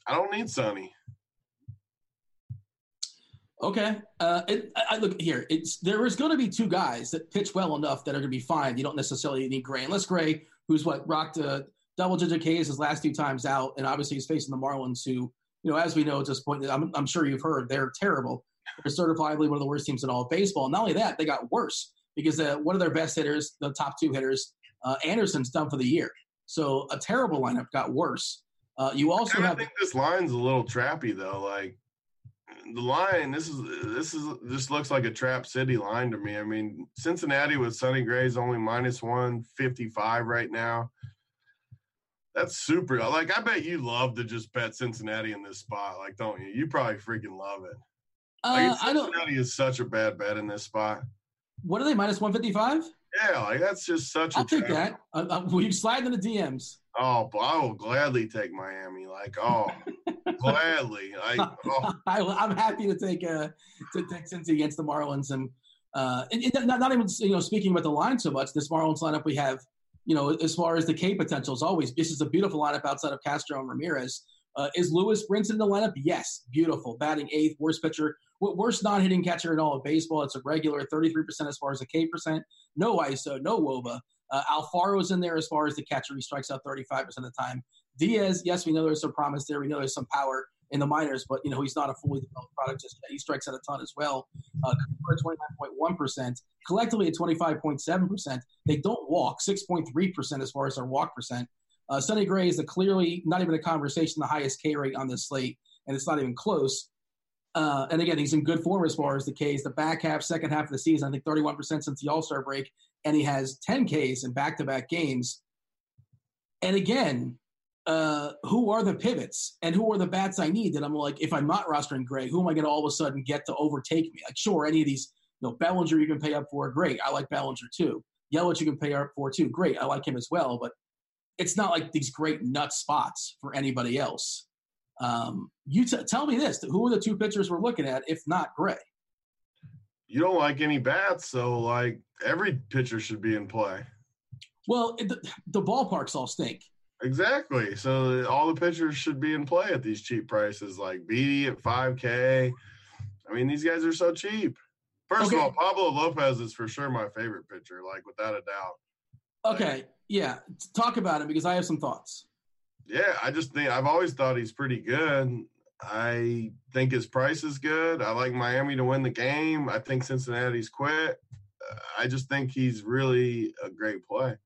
S4: I don't need Sonny.
S3: Okay. Uh, it, I look here. It's there is going to be two guys that pitch well enough that are going to be fine. You don't necessarily need Gray, unless Gray, who's what rocked a double digit Ks his last two times out, and obviously he's facing the Marlins, who you know, as we know at this point, I'm, I'm sure you've heard they're terrible. They're certifiably one of the worst teams in all of baseball. And not only that, they got worse because uh, one of their best hitters, the top two hitters, uh, Anderson's done for the year. So a terrible lineup got worse. Uh, you also
S4: I
S3: have.
S4: think this line's a little trappy though. Like the line, this is this is this looks like a trap city line to me. I mean, Cincinnati with Sonny Gray's only minus one fifty five right now. That's super. Like I bet you love to just bet Cincinnati in this spot. Like, don't you? You probably freaking love it. Like,
S3: uh, I don't.
S4: Cincinnati is such a bad bet in this spot.
S3: What are they minus one fifty five?
S4: Yeah, like that's just such a.
S3: I'll take
S4: trap.
S3: that. Uh, uh, will you slide in the DMs?
S4: Oh, but I will gladly take Miami. Like, oh, gladly. Like, oh,
S3: I, I'm happy to take uh to take Cincy against the Marlins and uh and, and not, not even you know speaking about the line so much. This Marlins lineup we have, you know, as far as the K potential is always this is a beautiful lineup outside of Castro and Ramirez. Uh, is Lewis Brinson in the lineup? Yes, beautiful. Batting eighth, worst pitcher, worst non-hitting catcher in all of baseball. It's a regular 33% as far as the K percent. No ISO, no WOBA. Uh, Alfaro's in there as far as the catcher. He strikes out 35% of the time. Diaz, yes, we know there's some promise there. We know there's some power in the minors, but you know he's not a fully developed product just yet. He strikes out a ton as well. Uh, 29.1%, collectively at 25.7%. They don't walk 6.3% as far as their walk percent. Uh, Sonny Gray is a clearly not even a conversation, the highest K rate on this slate, and it's not even close. Uh, and again, he's in good form as far as the Ks. The back half, second half of the season, I think 31% since the All Star break, and he has 10 Ks in back to back games. And again, uh, who are the pivots and who are the bats I need that I'm like, if I'm not rostering Gray, who am I going to all of a sudden get to overtake me? Like, sure, any of these, you know, Bellinger you can pay up for, great. I like Bellinger too. Yelich you can pay up for too, great. I like him as well. But it's not like these great nut spots for anybody else. Um, you t- tell me this: who are the two pitchers we're looking at, if not Gray?
S4: you don't like any bats, so like every pitcher should be in play.
S3: Well, it, the, the ballparks all stink.
S4: Exactly. So all the pitchers should be in play at these cheap prices, like Beede at 5K. I mean, these guys are so cheap. First
S3: Okay.
S4: of all, Pablo Lopez is for sure my favorite pitcher, like without a doubt.
S3: Okay, yeah, talk about it because I have some thoughts.
S4: Yeah, I just think I've always thought he's pretty good. I think his price is good. I like Miami to win the game. I think Cincinnati's quit. I just think he's really a great play.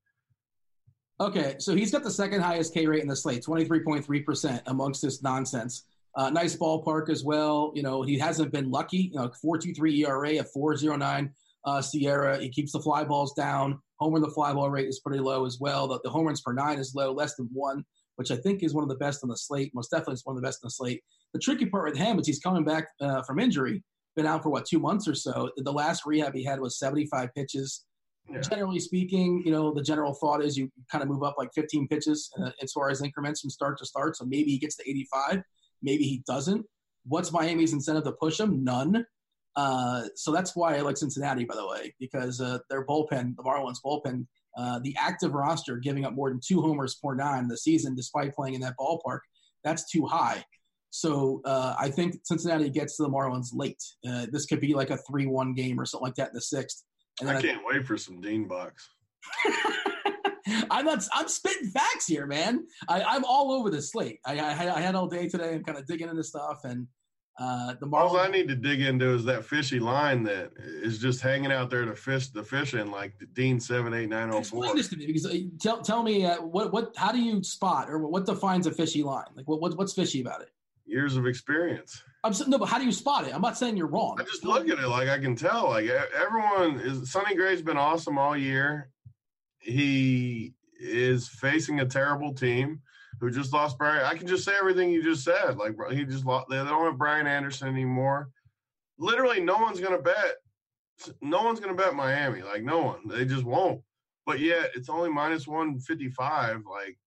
S3: Okay, so he's got the second highest K rate in the slate, 23.3% amongst this nonsense. Uh, nice ballpark as well. You know, he hasn't been lucky. You know, 4.23 ERA, a 4.09 uh, SIERA. He keeps the fly balls down. Homer the fly ball rate is pretty low as well. The, the home runs per nine is low, less than one, which I think is one of the best on the slate. Most definitely is one of the best on the slate. The tricky part with him is he's coming back uh, from injury. Been out for what two months or so. The last rehab he had was 75 pitches.
S4: Yeah.
S3: Generally speaking, you know the general thought is you kind of move up like 15 pitches uh, as far as increments from start to start. So maybe he gets to 85, maybe he doesn't. What's Miami's incentive to push him? None. Uh, so that's why I like Cincinnati, by the way, because uh, their bullpen, the Marlins bullpen, uh, the active roster giving up more than two homers per nine in the season, despite playing in that ballpark, that's too high. So uh, I think Cincinnati gets to the Marlins late. Uh, this could be like a three-one game or something like that in the sixth. And
S4: I can't wait for some Dean bucks.
S3: I'm not. I'm spitting facts here, man. I, I'm all over the slate. I, I, I had all day today. I'm kind of digging into stuff, and uh, the
S4: All I need to dig into is that fishy line that is just hanging out there to fish the fish in, like the Dean seven eight nine
S3: zero
S4: four.
S3: Explain this to me because uh, tell tell me uh, what what how do you spot or what defines a fishy line? Like what, what what's fishy about it?
S4: Years of experience.
S3: I'm saying no, but how do you spot it? I'm not saying you're wrong.
S4: I just look at it like I can tell. Like everyone is. Sonny Gray's been awesome all year. He is facing a terrible team who just lost Brian. I can just say everything you just said. Like he just lost. They don't have Brian Anderson anymore. Literally, no one's gonna bet. No one's gonna bet Miami. Like no one. They just won't. But yet it's only minus one fifty five. Like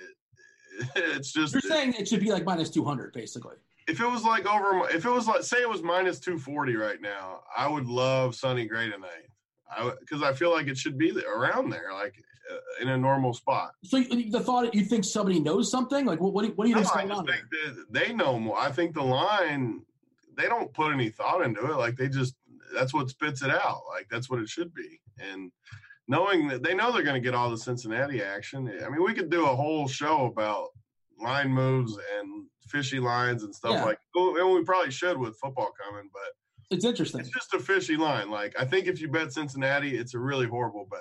S4: it, it's just.
S3: You're saying it should be like minus 200, basically.
S4: if it was like over, if it was like, say it was minus 240 right now, I would love Sonny Gray tonight. I because I feel like it should be around there, like in a normal spot.
S3: So the thought you think somebody knows something? Like what what do you, what do you
S4: No,
S3: think's
S4: I
S3: going
S4: just
S3: on?
S4: think that they know more. I think the line, they don't put any thought into it. Like they just, that's what spits it out. Like that's what it should be. And knowing that they know they're going to get all the Cincinnati action. I mean, we could do a whole show about line moves and fishy lines and stuff
S3: Yeah.
S4: like. And we probably should with football coming, but
S3: It's interesting.
S4: it's just a fishy line. Like I think if you bet Cincinnati, it's a really horrible bet.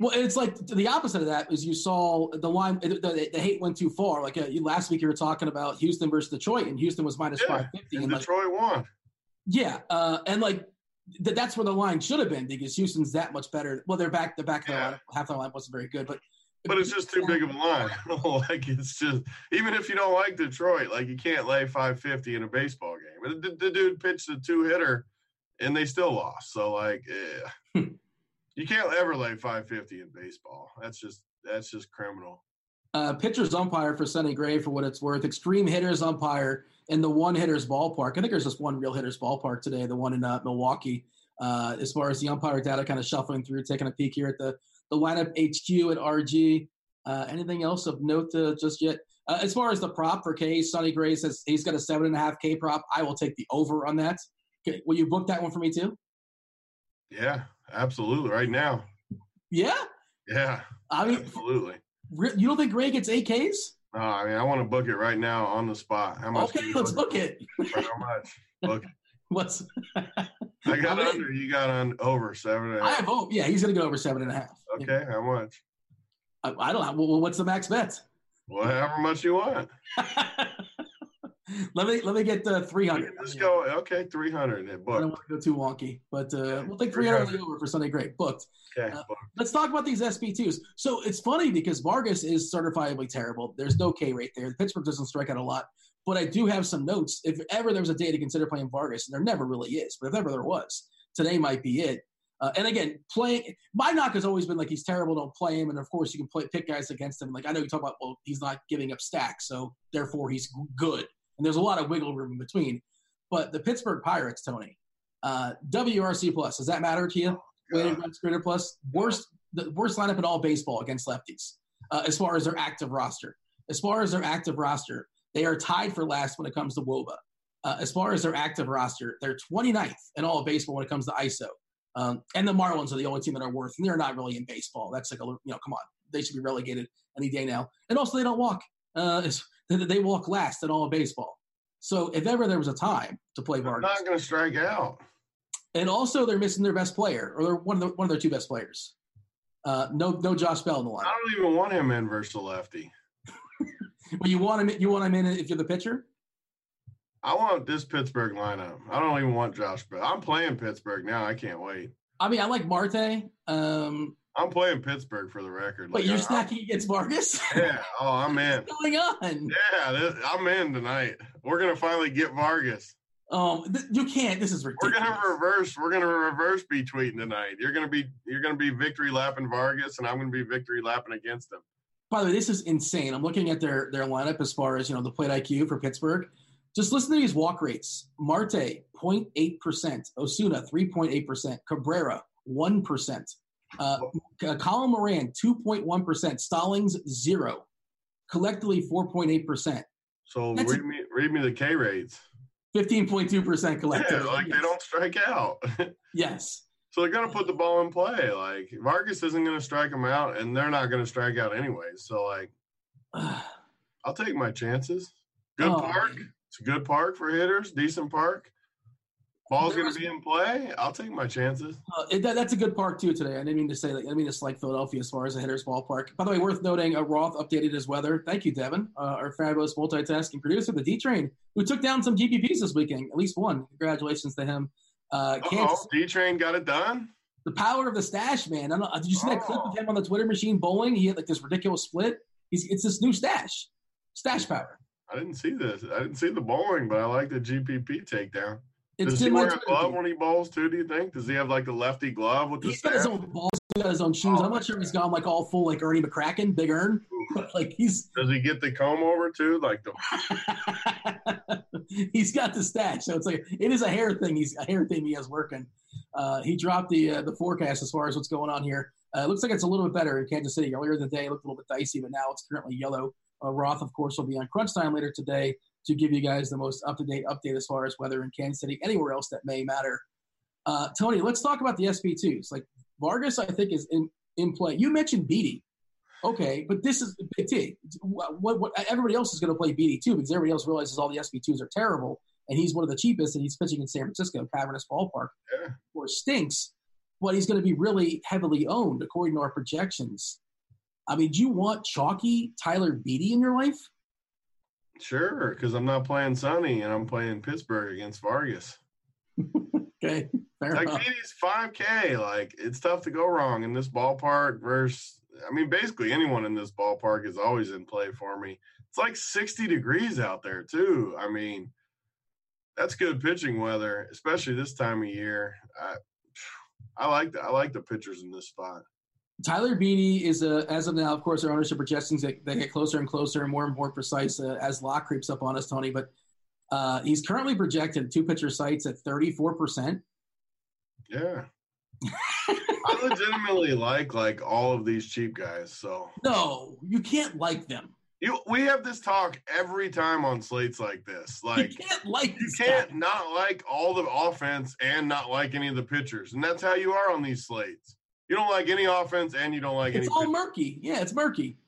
S3: Well, it's like the opposite of that is you saw the line, the, the hate went too far. Like uh, last week, you were talking about Houston versus Detroit, and Houston was minus
S4: Yeah,
S3: 550.
S4: And
S3: And like,
S4: Detroit won.
S3: yeah, uh, and like th- that's where the line should have been because Houston's that much better. Well, they're back, the back of the
S4: Yeah.
S3: line, half the line wasn't very good, but
S4: But it's just too big of a line. like it's just even if you don't like Detroit, like you can't lay 550 in a baseball game. The, the dude pitched a two hitter, and they still lost. So like, eh. You can't ever lay 550 in baseball. That's just that's just criminal.
S3: uh, pitcher's umpire for Sonny Gray for what it's worth. Extreme hitters umpire in the one hitter's ballpark. I think there's just one real hitter's ballpark today, the one in uh, Milwaukee. Uh, as far as the umpire data, kind of shuffling through, taking a peek here at the the lineup HQ at RG. Uh, anything else of note uh, just yet? Uh, as far as the prop for K, Sonny Gray says he's got a seven and a half K prop. I will take the over on that. Okay, will you book that one for me too?
S4: Yeah, absolutely. Right now.
S3: Yeah,
S4: Yeah,
S3: I mean,
S4: absolutely.
S3: you don't think Gray gets AKs? Ks?
S4: No, I mean I want to book it right now on the spot. How much?
S3: Okay, let's
S4: book
S3: it.
S4: For how much? Book it.
S3: What's
S4: I got
S3: I'm in.
S4: under. You got on over seven and a
S3: I
S4: half.
S3: have hope. Yeah, he's going to go over seven and a half.
S4: Okay, how much?
S3: I, I don't know. Well, what's the max bet?
S4: Well, however much you want.
S3: let me let me get uh, three
S4: You
S3: hundred.
S4: can just go. Okay, three hundred.
S3: I don't want to go too wonky, but uh, we'll take three hundred on the over for Sonny. Great, booked.
S4: Okay,
S3: uh,
S4: book.
S3: Let's talk about these SP2s. So it's funny because Vargas is certifiably terrible. There's no K rate there. Pittsburgh doesn't strike out a lot. But I do have some notes. If ever there was a day to consider playing Vargas, and there never really is, but if ever there was, today might be it. Uh, and again, playing my knock has always been like he's terrible, don't play him. And of course, you can play pick guys against him. Like I know you talk about, well, he's not giving up stacks, so therefore he's good. And there's a lot of wiggle room in between. But the Pittsburgh Pirates, Tony, uh, WRC plus, does that matter to you? Weighted runs created plus, worst the worst lineup in all baseball against lefties, uh, as far as their active roster. As far as their active roster, they are tied for last when it comes to WOBA. Uh, as far as their active roster, they're 29th in all of baseball when it comes to ISO. Um, and the Marlins are the only team that are worth, and they're not really in baseball. That's like a, you know, come on, they should be relegated any day now. And also, they don't walk. Uh, it's- they walk last in all of baseball. So if ever there was a time to play
S4: I'm
S3: Vargas,
S4: not going to strike out.
S3: and also they're missing their best player, or they're one of the, one of their two best players. Uh, no, no Josh Bell in the lineup.
S4: I don't even want him in versus the lefty.
S3: Well, you want him, you want him in if you're the pitcher.
S4: I want this Pittsburgh lineup. I don't even want Josh Bell. I'm playing Pittsburgh now. I can't wait.
S3: I mean, I like Marte. Um,
S4: I'm playing Pittsburgh for the record.
S3: but
S4: Like,
S3: you're
S4: I-
S3: stacking against Vargas.
S4: Yeah. Oh, I'm in.
S3: What's going on?
S4: Yeah, this, I'm in tonight. We're gonna finally get Vargas.
S3: Um, th- you can't. This is ridiculous.
S4: We're gonna reverse. We're gonna reverse be tweeting tonight. You're gonna be you're gonna be victory lapping Vargas, and I'm gonna be victory lapping against him.
S3: By the way, this is insane. I'm looking at their their lineup as far as you know the plate IQ for Pittsburgh. Just listen to these walk rates: Marte 0.8 percent, Osuna 3.8 percent, Cabrera 1 percent, uh, C- Colin Moran 2.1 percent, Stallings zero, collectively 4.8 percent,
S4: So
S3: That's-
S4: read me read me the K rates.
S3: 15.2 percent
S4: Yeah, like they don't strike out.
S3: Yes.
S4: so they're gonna put the ball in play. Like Vargas isn't gonna strike them out, and they're not gonna strike out anyway. So like I'll take my chances. Good
S3: Oh,
S4: park. It's a good park for hitters. Decent park. Ball's gonna be in play. I'll take my chances.
S3: Uh, it, that, that's a good park too today. I didn't mean to say that. I mean to slight Philadelphia as far as a hitter's ballpark. By the way, worth noting, uh, Roth updated his weather. Thank you, Devin, uh, our fabulous multitasking producer, the D Train, who took down some GPPs this weekend, at least one. Congratulations to him. Uh,
S4: Oh, D Train got it done.
S3: the power of the stash, man. I don't, know, did you see that clip of him on the Twitter machine bowling? He had like this ridiculous split. He's, it's this new stash, stash power.
S4: I didn't see this. I didn't see the bowling, but I like the GPP takedown.
S3: It's
S4: Does he wear a glove when he bowls too? Do you think? Does he have like the lefty glove with the
S3: He's got his own balls. He's got his own shoes.
S4: Oh,
S3: I'm not sure if he's gone like all full like Ernie McCracken, Big Earn. like he's
S4: Does he get the comb over too? Like the
S3: he's got the stash, so it's like it is a hair thing. He's a hair thing he has working. Uh, he dropped the uh, the forecast as far as what's going on here. Uh, it looks like it's a little bit better in Kansas City. Earlier in the day, it looked a little bit dicey, but now it's currently yellow. Uh, Roth, of course, will be on Crunch Time later today to give you guys the most up to date update as far as weather in Kansas City, anywhere else that may matter. Uh, Tony, let's talk about the SP2s. Like Vargas, I think is in, in play. You mentioned Beede. Okay, but this is Big T. What, what, what, everybody else is going to play Beede too because everybody else realizes all the SP2s are terrible, and he's one of the cheapest, and he's pitching in San Francisco, Cavernous Ballpark,
S4: Yeah.
S3: or stinks. but he's going to be really heavily owned according to our projections. I mean, do you want chalky Tyler Beede in your life?
S4: Sure, because I'm not playing Sonny and I'm playing Pittsburgh against Vargas.
S3: okay, fair
S4: like
S3: enough.
S4: Beede's 5K. Like it's tough to go wrong in this ballpark. Versus, I mean, basically anyone in this ballpark is always in play for me. It's like 60 degrees out there too. I mean, that's good pitching weather, especially this time of year. I, I like the, I like the pitchers in this spot.
S3: Tyler Beede is a, as of now, of course, our ownership projections they, they get closer and closer and more and more precise uh, as lock creeps up on us, Tony. But uh, he's currently projected two pitcher sites at thirty four percent.
S4: Yeah, I legitimately like like all of these cheap guys. So
S3: no, you can't like them.
S4: You, we have this talk every time on slates like this. Like
S3: you can't like
S4: you can't guy. not like all the offense and not like any of the pitchers, and that's how you are on these slates. You don't like any offense and you don't like
S3: it's
S4: any.
S3: It's all murky. Yeah, it's murky.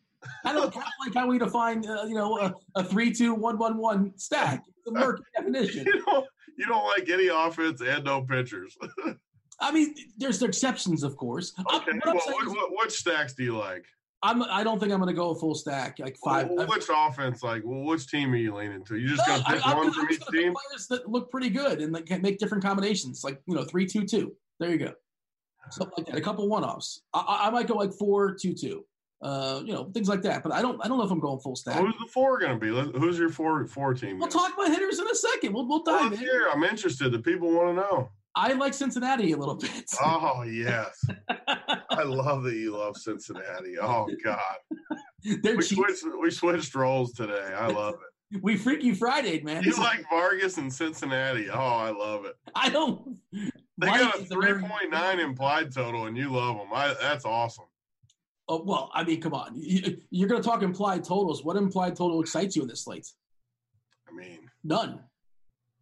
S3: I don't like how we define, uh, you know, a, a three two one one one stack. It's a murky definition.
S4: You don't, you don't like any offense and no pitchers.
S3: I mean, there's exceptions, of course.
S4: Okay, well, what, what, what stacks do you like?
S3: I'm. I don't think I'm going to go a full stack like five.
S4: Well, which offense? Like, well, which team are you leaning to? You just no, going to pick I, one I'm, from I'm each team?
S3: Players that look pretty good and like make different combinations, like you know, three two two. There you go something like that. A couple one offs. I, I, might go like four two two. Uh, you know, things like that. But I don't. I don't know if I'm going full stack.
S4: Who's the four going to be? Who's your four four team?
S3: We'll talk about hitters in a second. We'll we'll dive
S4: well, in. I'm interested. The people want to know.
S3: I like Cincinnati a little bit.
S4: Oh yes, I love that you love Cincinnati. Oh God, we switched, we switched roles today. I love it.
S3: We Freaky Friday, man.
S4: You like Vargas and Cincinnati? Oh, I love it.
S3: I don't.
S4: They got a three point nine implied total, and you love them. I, that's awesome.
S3: Oh well, I mean, come on. You're going to talk implied totals. What implied total excites you in this slate?
S4: I mean,
S3: none.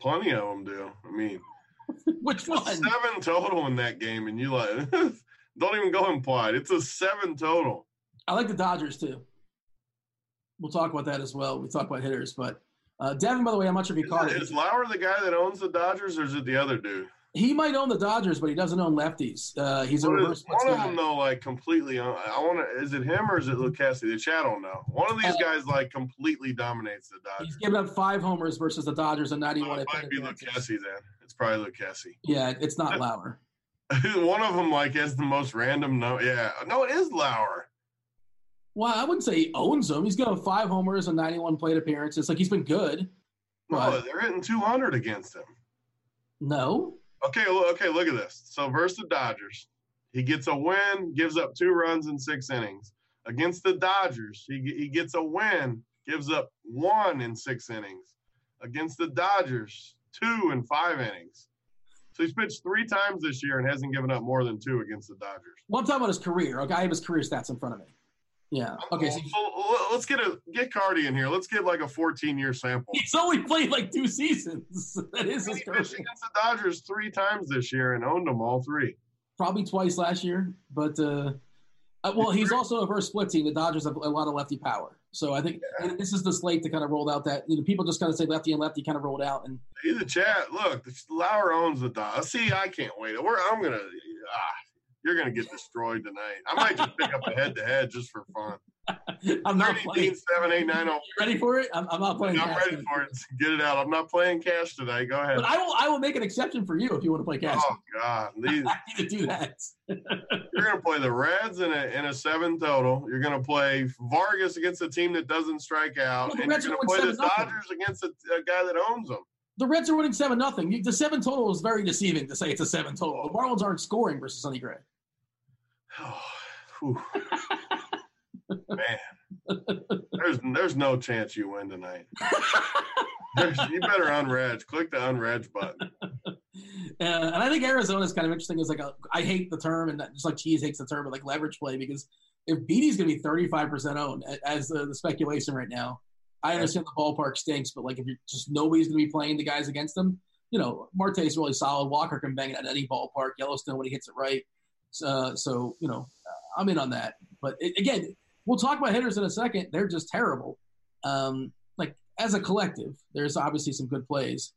S4: Plenty of them do. I mean,
S3: which one?
S4: Seven total in that game, and you like don't even go implied. It's a seven total.
S3: I like the Dodgers too. We'll talk about that as well. We talk about hitters, but uh, Devin, by the way, I'm not sure if you caught
S4: it. Is Lauer the guy that owns the Dodgers, or is it the other dude?
S3: He might own the Dodgers, but he doesn't own lefties. Uh, he's
S4: what
S3: a reverse.
S4: one of them though, like completely. I want to. Is it him or is it Lucchesi? The chat don't know. One of these uh, guys like completely dominates the Dodgers.
S3: He's given up five homers versus the Dodgers in 91.
S4: Oh, it might be Lucchesi then. It's probably Lucchesi.
S3: Yeah, it's not Lauer.
S4: one of them like has the most random. No, yeah, no, it is Lauer.
S3: Well, I wouldn't say he owns them. He's got five homers and 91 plate appearances. Like he's been good.
S4: No, they're hitting 200 against him.
S3: No.
S4: Okay, okay, look at this. So versus the Dodgers, he gets a win, gives up two runs in six innings. Against the Dodgers, he he gets a win, gives up one in six innings. Against the Dodgers, two in five innings. So he's pitched three times this year and hasn't given up more than two against the Dodgers.
S3: Well, I'm talking about his career. Okay, I have his career stats in front of me. Yeah. Okay. So,
S4: let's get a get Carty in here. Let's get like a 14 year sample.
S3: He's only played like two seasons. That is his
S4: against the Dodgers three times this year and owned them all three.
S3: Probably twice last year, but uh, uh, well, he's also a verse split team. The Dodgers have a lot of lefty power, so I think yeah. this is the slate that kind of rolled out. That you know, people just kind of say lefty and lefty kind of rolled out. And
S4: see the chat. Look, Lauer owns the Dodgers. See, I can't wait. We're, I'm gonna. Ah, you're going to get destroyed tonight. I might just pick up a head to head just for fun.
S3: I'm not playing.
S4: Seven, eight, nine, oh.
S3: ready for it? I'm, I'm not playing.
S4: I'm ready for it. Get it out. I'm not playing cash today. Go ahead.
S3: But I will. I will make an exception for you if you want to play cash.
S4: Oh God, These,
S3: I need to do that.
S4: you're going to play the Reds in a in a seven total. You're going to play Vargas against a team that doesn't strike out, well, and you're going to play the Dodgers nothing. against a, a guy that owns them.
S3: The Reds are winning seven nothing. The seven total is very deceiving to say it's a seven total. The Marlins aren't scoring versus Sonny Gray.
S4: Oh, Man, there's there's no chance you win tonight. There's, you better unreg. Click the unreg button.
S3: Uh, and I think Arizona is kind of interesting. Is like a, I hate the term, and just like Cheese hates the term, but like leverage play because if Beede's going to be 35 percent owned as the, the, speculation right now, I understand the ballpark stinks, but like if you're just nobody's going to be playing the guys against them, you know, Marte's really solid. Walker can bang it at any ballpark. Yellowstone when he hits it right. Uh, so you know, I'm in on that. But it, again, we'll talk about hitters in a second. They're just terrible. Um, like as a collective, there's obviously some good plays.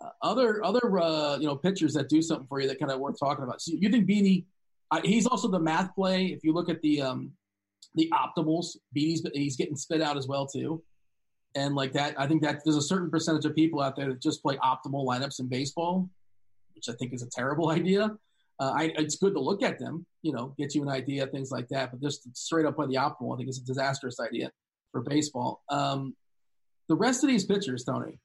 S3: Uh, other other uh, you know pitchers that do something for you that kind of worth talking about. So you think Beede I, he's also the math play. If you look at the um, the optimals, Beede's he's getting spit out as well too, and like that, I think that there's a certain percentage of people out there that just play optimal lineups in baseball, which I think is a terrible idea. Uh, I, it's good to look at them, you know, get you an idea, things like that. But just straight up by the optimal, I think it's a disastrous idea for baseball. Um, the rest of these pitchers, Tony,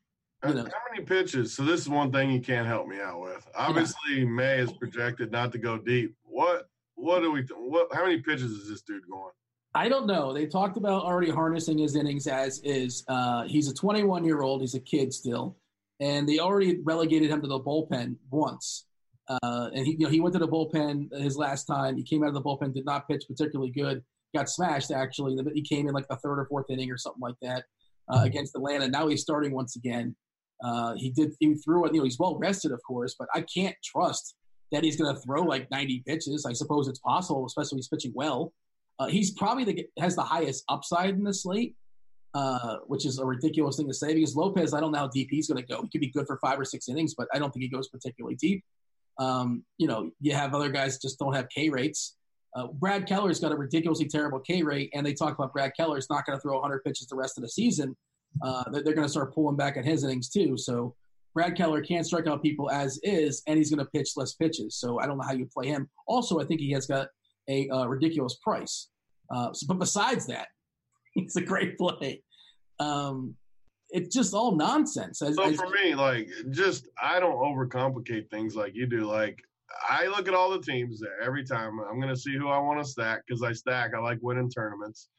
S4: you know. How many pitches? So this is one thing you can't help me out with. Obviously, yeah. May is projected not to go deep. What? What do we? What? How many pitches is this dude going?
S3: I don't know. They talked about already harnessing his innings as is. Uh, he's a 21 year old. He's a kid still, and they already relegated him to the bullpen once. Uh, and he, you know, he went to the bullpen his last time. He came out of the bullpen, did not pitch particularly good. Got smashed actually. He came in like the third or fourth inning or something like that uh, against Atlanta. Now he's starting once again. Uh, he did he threw it. You know, he's well rested, of course, but I can't trust that he's going to throw like 90 pitches. I suppose it's possible, especially he's pitching well. Uh, he's probably the, has the highest upside in the slate, uh, which is a ridiculous thing to say because Lopez, I don't know how deep he's going to go. He could be good for five or six innings, but I don't think he goes particularly deep. Um, you know, you have other guys just don't have K rates. Uh, Brad Keller's got a ridiculously terrible K rate, and they talk about Brad Keller's not going to throw 100 pitches the rest of the season uh, they're, they're going to start pulling back on his innings too. So Brad Keller can't strike out people as is, and he's going to pitch less pitches. So I don't know how you play him. Also, I think he has got a uh, ridiculous price. Uh, so, but besides that, he's a great play. Um, it's just all nonsense.
S4: So for me, like, just I don't overcomplicate things like you do. Like, I look at all the teams every time. I'm going to see who I want to stack because I stack. I like winning tournaments.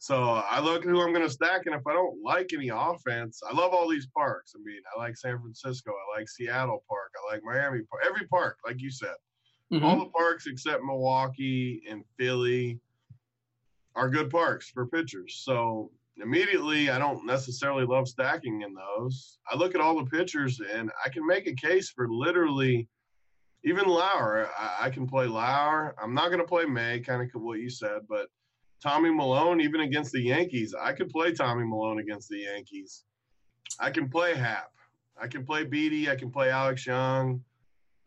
S4: So I look at who I'm going to stack, and if I don't like any offense, I love all these parks. I mean, I like San Francisco, I like Seattle Park, I like Miami Park, every park, like you said. Mm-hmm. All the parks except Milwaukee and Philly are good parks for pitchers. So immediately, I don't necessarily love stacking in those. I look at all the pitchers, and I can make a case for literally even Lauer. I, I can play Lauer. I'm not going to play May, kind of what you said, but Tommy Milone, even against the Yankees. I could play Tommy Milone against the Yankees. I can play Happ. I can play Beede. I can play Alex Young.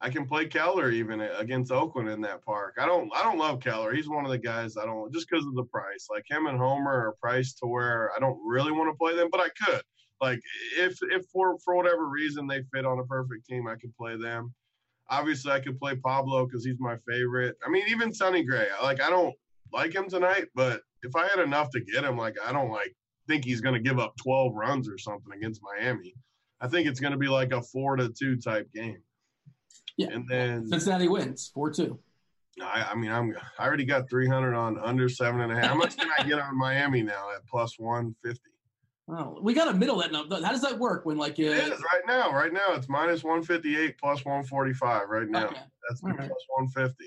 S4: I can play Keller even against Oakland in that park. I don't I don't love Keller. He's one of the guys I don't just because of the price. Like him and Homer are priced to where I don't really want to play them, but I could. Like if if for for whatever reason they fit on a perfect team, I could play them. Obviously, I could play Pablo because he's my favorite. I mean, even Sonny Gray. Like I don't like him tonight, but if I had enough to get him, like I don't like think he's going to give up 12 runs or something against Miami. I think it's going to be like a four to two type game.
S3: Yeah, and then Cincinnati wins four two.
S4: I, I mean, I'm I already got 300 on under seven and a half. How much can I get on Miami now at plus 150?
S3: Oh, we got a middle that number. How does that work when like uh,
S4: it is right now? Right now, it's minus 158 plus 145 right now. Okay. That's right. plus 150.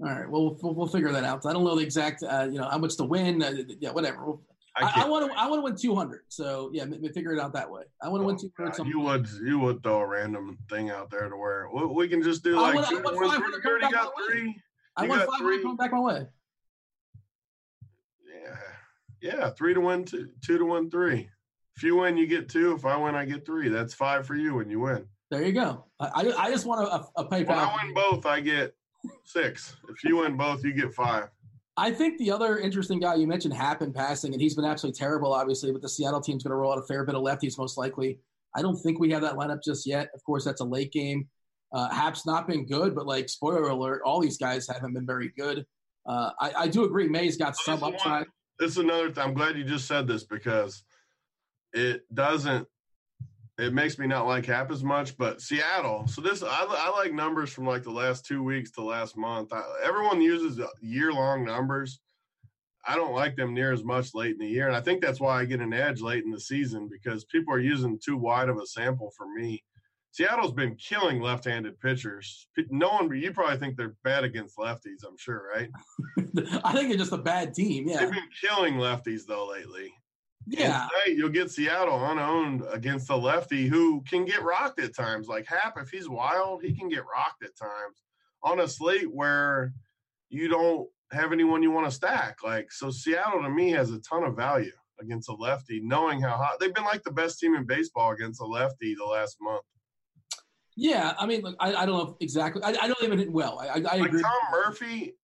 S3: All right. Well, we'll, we'll figure that out. I don't know the exact, uh, you know, how much to win. Uh, yeah, whatever. We'll, I, want to. I want to win two hundred. So yeah, me figure it out that way. I want to oh, win two hundred.
S4: You would. You would throw a random thing out there to where we, we can just do like. I want, I want three, you got three.
S3: I want five hundred coming back my way.
S4: Yeah, yeah. Three to win, two, two to one, three. If you win, you get two. If I win, I get three. That's five for you when you win.
S3: There you go. I I just want a, a PayPal.
S4: When I win both, I get Six. If you win both, you get five.
S3: I think the other interesting guy you mentioned Happ in passing, and he's been absolutely terrible, obviously, but the Seattle team's going to roll out a fair bit of lefties, most likely. I don't think we have that lineup just yet. Of course, that's a late game. Uh, Happ's not been good, but like spoiler alert, all these guys haven't been very good. Uh, I, I, do agree. May's got some upside. One,
S4: this is another. Th- I'm glad you just said this because it doesn't it makes me not like Happ as much. But Seattle, so this I, I like numbers from like the last two weeks to last month. I, everyone uses uh, year long numbers. I don't like them near as much late in the year, and I think that's why I get an edge late in the season because people are using too wide of a sample for me. Seattle's been killing left-handed pitchers. No one, you probably think they're bad against lefties. I'm sure, right?
S3: I think they're just a bad team. Yeah,
S4: they've been killing lefties though lately.
S3: Yeah.
S4: Tonight, you'll get Seattle unowned against a lefty who can get rocked at times. Like Happ, if he's wild, he can get rocked at times on a slate where you don't have anyone you want to stack. Like, so Seattle to me has a ton of value against a lefty, knowing how hot they've been like the best team in baseball against a lefty the last month.
S3: Yeah, I mean, look, I, I don't know exactly. I, I don't even well. I, I, I
S4: Like
S3: agree.
S4: Tom Murphy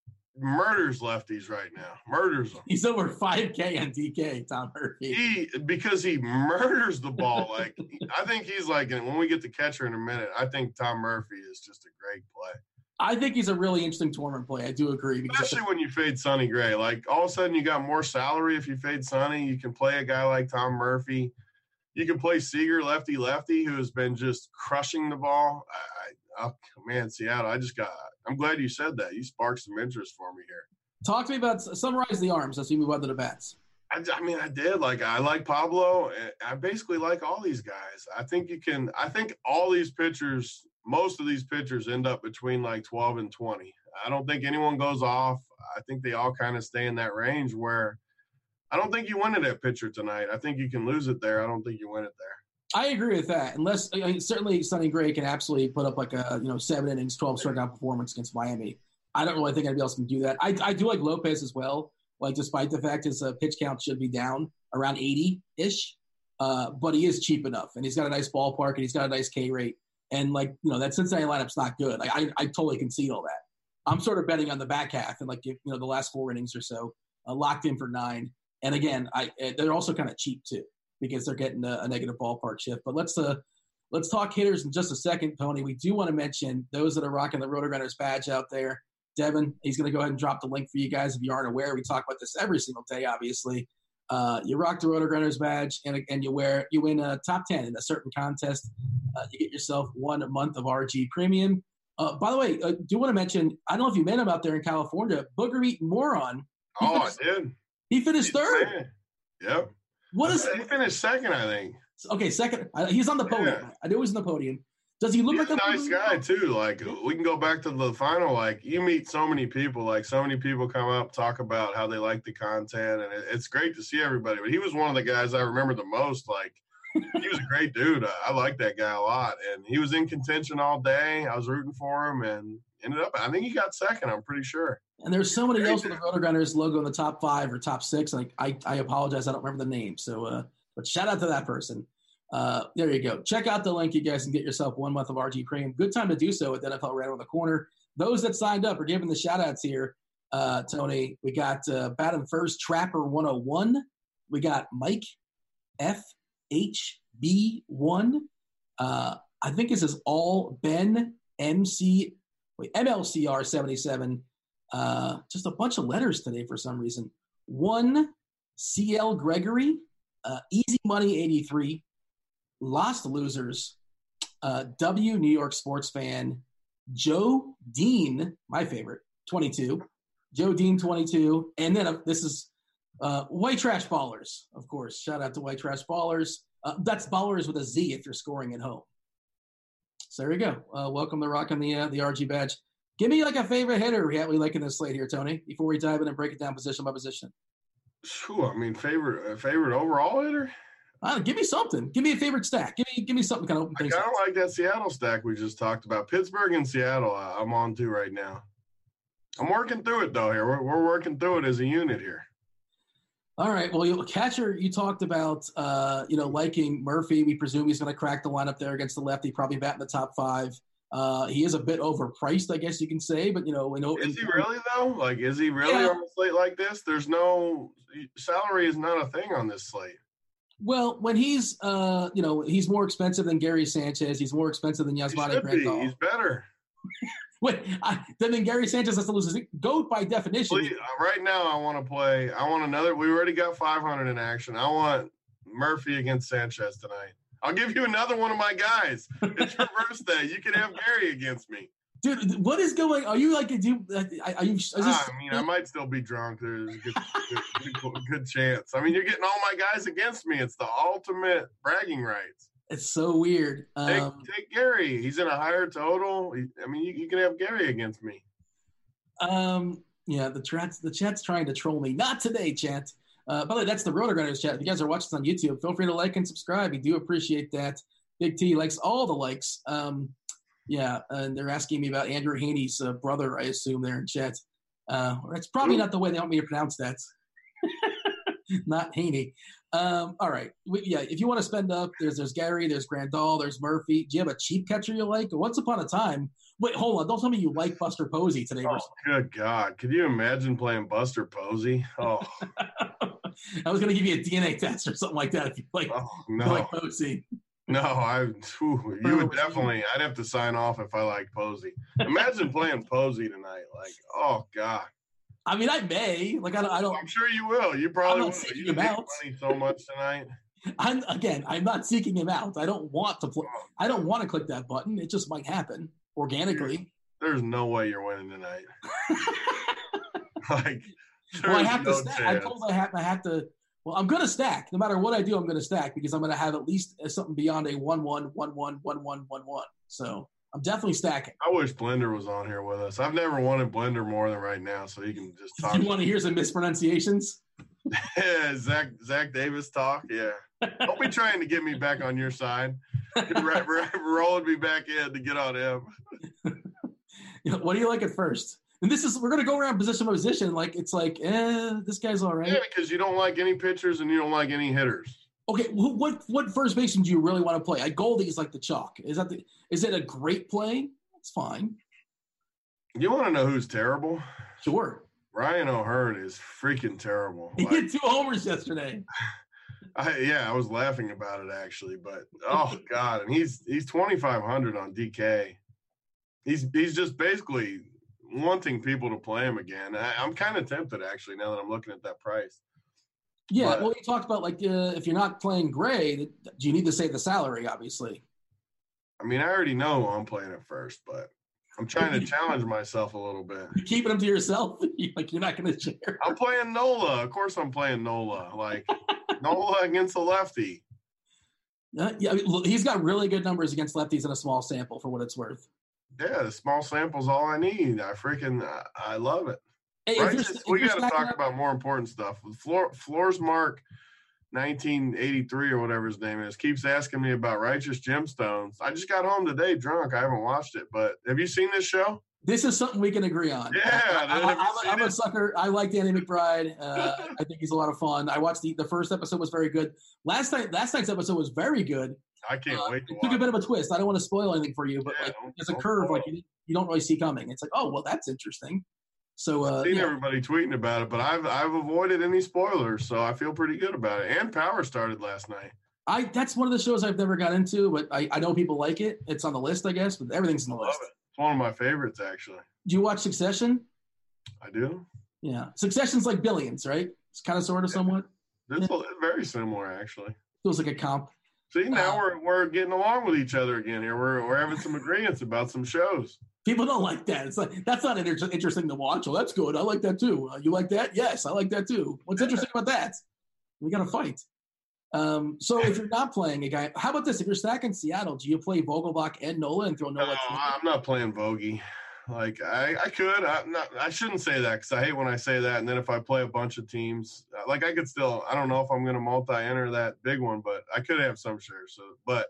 S4: murders lefties right now. Murders them.
S3: He's over 5K on DK, Tom Murphy.
S4: He because he murders the ball. Like I think he's like, and when we get the catcher in a minute, I think Tom Murphy is just a great play.
S3: I think he's a really interesting tournament play. I do agree.
S4: Especially when you fade Sonny Gray. Like all of a sudden you got more salary if you fade Sonny. You can play a guy like Tom Murphy. You can play Seager lefty lefty who has been just crushing the ball. I, I oh, man, Seattle. I just got. I'm glad you said that. You sparked some interest for me here.
S3: talk to me about summarize the arms as we move on to the bats.
S4: I, I mean, I did like I like Pablo. I basically like all these guys. I think you can. I think all these pitchers, most of these pitchers, end up between like 12 and 20. I don't think anyone goes off. I think they all kind of stay in that range where I don't think you win it at pitcher tonight. I think you can lose it there. I don't think you win it there.
S3: I agree with that. Unless I mean, certainly Sonny Gray can absolutely put up like a you know seven innings, twelve strikeout performance against Miami. I don't really think anybody else can do that. I, I do like Lopez as well. Like despite the fact his uh, pitch count should be down around eighty ish, uh, but he is cheap enough and he's got a nice ballpark and he's got a nice K rate. And like you know that Cincinnati lineup's not good. Like, I I totally concede all that. I'm sort of betting on the back half and like you know the last four innings or so, uh, locked in for nine. And again, I they're also kind of cheap too because they're getting a, a negative ballpark shift. But let's uh, let's talk hitters in just a second, Tony. We do want to mention those that are rocking the RotoGrinders badge out there. Devin, he's going to go ahead and drop the link for you guys if you aren't aware. We talk about this every single day, obviously. Uh, you rock the RotoGrinders badge and, and you wear you win a top ten in a certain contest. Uh, you get yourself one month of RG Premium. Uh, by the way, I do want to mention I don't know if you met him out there in California, Booger Eat Moron.
S4: Oh, I
S3: finished,
S4: did.
S3: he finished
S4: He's
S3: third.
S4: Yep.
S3: What is
S4: he finished second? I think.
S3: okay? Second, uh, he's on the podium.
S4: Yeah.
S3: I knew he was on the podium. Does he look
S4: He's
S3: like
S4: a nice guy too. Like we can go back to the final. Like you meet so many people. Like so many people come up talk about how they like the content, and it, it's great to see everybody. But he was one of the guys I remember the most. Like he was a great dude. I, I like that guy a lot, and he was in contention all day. I was rooting for him, and ended up. I think he got second. I'm pretty sure.
S3: And there's somebody else with a the RotoGrinders logo in the top five or top six. Like I, I apologize, I don't remember the name. So, uh, but shout out to that person. Uh, there you go. Check out the link, you guys, and get yourself one month of RG Premium. Good time to do so with NFL right around the corner. Those that signed up are giving the shout outs here. Uh, Tony, we got uh, batting first, Trapper 101. We got Mike FHB1. Uh, I think this is all Ben MC, wait, MLCR 77. Uh, just a bunch of letters today for some reason. One CL Gregory, uh, Easy Money 83, Lost Losers, uh, W New York Sports Fan, Joe Dean, my favorite, 22, Joe Dean 22, and then uh, this is uh, White Trash Ballers, of course. Shout out to White Trash Ballers. Uh, that's Ballers with a Z if you're scoring at home. So there you go. Uh, welcome to rocking the uh, the RG badge. Give me like a favorite hitter we like in this slate here, Tony. Before we dive in and break it down position by position.
S4: Phew, I mean, favorite uh, favorite overall hitter.
S3: Uh, give me something. Give me a favorite stack. Give me give me something kind of open
S4: I kind of like that Seattle stack we just talked about. Pittsburgh and Seattle, I- I'm on to right now. I'm working through it though. Here, we're, we're working through it as a unit here.
S3: All right. Well, you, catcher, you talked about uh, you know liking Murphy. We presume he's going to crack the lineup there against the lefty, probably bat in the top five. Uh, he is a bit overpriced, I guess you can say, but you know, in,
S4: Is he really though? Like, is he really
S3: Yeah.
S4: on a slate like this? There's no salary is not a thing on this slate.
S3: Well, when he's uh, you know he's more expensive than Gary Sanchez, he's more expensive than Yasmani
S4: should be.
S3: Grandal.
S4: He's better.
S3: Wait, I, then then Gary Sanchez has to lose his goat by definition.
S4: Please, uh, right now, I want to play. I want another. We already got 500 in action. I want Murphy against Sanchez tonight. I'll give you another one of my guys. It's reverse day. You can have Gary against me.
S3: Dude, what is going? Are you like? Do you, are you? Is this,
S4: I mean, I might still be drunk. There's a good, good, good, chance. I mean, you're getting all my guys against me. It's the ultimate bragging rights.
S3: it's so weird.
S4: Take,
S3: Um,
S4: take Gary. He's in a higher total. I mean, you, you can have Gary against me.
S3: Um, yeah, the chat's the chat's trying to troll me. Not today, chat. Uh, by the way, that's the RotoGrinders chat. If you guys are watching this on YouTube, feel free to like and subscribe. We do appreciate that. Big T likes all the likes. Um, yeah, and they're asking me about Andrew Haney's uh, brother. I assume they're in chat. Uh, it's probably not the way they want me to pronounce that. not Haney. Um, all right, we, yeah. If you want to spend up, there's there's Gary, there's Grandal, there's Murphy. Do you have a cheap catcher you like? Once upon a time, wait, hold on. Don't tell me you like Buster Posey today.
S4: Oh, good God! Could you imagine playing Buster Posey? Oh,
S3: I was going to give you a DNA test or something like that if you like,
S4: oh no,
S3: like Posey.
S4: No, I. Whew, you would definitely. I'd have to sign off if I like Posey. Imagine playing Posey tonight. Like, oh God.
S3: I mean, I may. Like, I don't. I don't
S4: I'm sure you will. You probably will.
S3: seeking
S4: You
S3: him out.
S4: money so much tonight.
S3: I'm again. I'm not seeking him out. I don't want to. Play, oh. I don't want to click that button. It just might happen organically.
S4: There's no way you're winning tonight. like,
S3: well, I have
S4: no
S3: to stack. I told I have. I have to. Well, I'm going to stack. No matter what I do, I'm going to stack because I'm going to have at least something beyond a one one one one one one one one. So I'm definitely stacking.
S4: I wish Blender was on here with us. I've never wanted Blender more than right now, so he can just talk.
S3: You want to hear some mispronunciations?
S4: yeah, Zach Zach Davis talk. Yeah, don't be trying to get me back on your side. You're ro- ro- rolling me back in to get on him.
S3: what do you like at first? And this is we're going to go around position by position. Like it's like, eh, this guy's all right.
S4: Yeah, because you don't like any pitchers and you don't like any hitters.
S3: Okay, wh- what what first baseman do you really want to play? Like Goldie is like the chalk. Is that the is it a great play? It's fine.
S4: You want to know who's terrible?
S3: Sure.
S4: Ryan O'Hearn is freaking terrible.
S3: He
S4: Like,
S3: hit two homers yesterday.
S4: I, yeah, I was laughing about it actually, but oh god, and he's he's twenty five hundred on DK. He's he's just basically wanting people to play him again. I, I'm kind of tempted actually now that I'm looking at that price.
S3: Yeah,
S4: But-
S3: well, you talked about like uh, if you're not playing Gray, do you need to save the salary? Obviously.
S4: I mean, I already know I'm playing it first, but I'm trying to challenge myself a little bit.
S3: You're keeping them to yourself. Like you're not going to share.
S4: I'm playing Nola. Of course, I'm playing Nola. Like Nola against a lefty.
S3: Uh, yeah, I mean, look, he's got really good numbers against lefties in a small sample for what it's worth.
S4: Yeah, the small sample's all I need. I freaking I, I love it.
S3: Hey, if you're,
S4: Righteous,
S3: if
S4: we got to talk about more important stuff. Floor, Floors Mark, 1983 or whatever his name is, keeps asking me about Righteous Gemstones. I just got home today drunk. I haven't watched it, but have you seen this show?
S3: This is something we can agree on.
S4: Yeah,
S3: I,
S4: dude, have you
S3: am a sucker. I like Danny McBride. Uh, I think he's a lot of fun. I watched the, the first episode was very good. Last night, last night's episode was very good.
S4: I can't
S3: Uh,
S4: wait to
S3: it took a bit of a twist. I don't want to spoil anything for you, but
S4: Yeah,
S3: like there's a curve
S4: spoil
S3: like you, you don't really see coming. It's like, oh well, that's interesting. So uh,
S4: I've seen
S3: yeah.
S4: everybody tweeting about it, but I've I've avoided any spoilers, so I feel pretty good about it. And Power started last night.
S3: I that's one of the shows I've never got into, but I, I know people like it. It's on the list, I guess, but everything's on the list.
S4: it. One of my favorites, actually.
S3: Do you watch Succession?
S4: I do.
S3: Yeah, Succession's like Billions, right? It's kind of sort of somewhat
S4: It's a- very similar, actually.
S3: feels like a comp.
S4: See, now
S3: Uh,
S4: we're we're getting along with each other again here. We're we're having some agreements about some shows.
S3: People don't like that. It's like that's not inter- interesting to watch. Oh, that's good. I like that too. Uh, you like that? Yes, I like that too. What's interesting about that? We got to fight. Um, so if you're not playing a guy, how about this? If you're stacking Seattle, do you play Vogelbach and Nola and throw Nola? No?
S4: I'm not playing Vogie. Like I, I could. I'm not. I shouldn't say that because I hate when I say that. And then if I play a bunch of teams, uh, like I could still. I don't know if I'm going to multi-enter that big one, but I could have some shares. So, but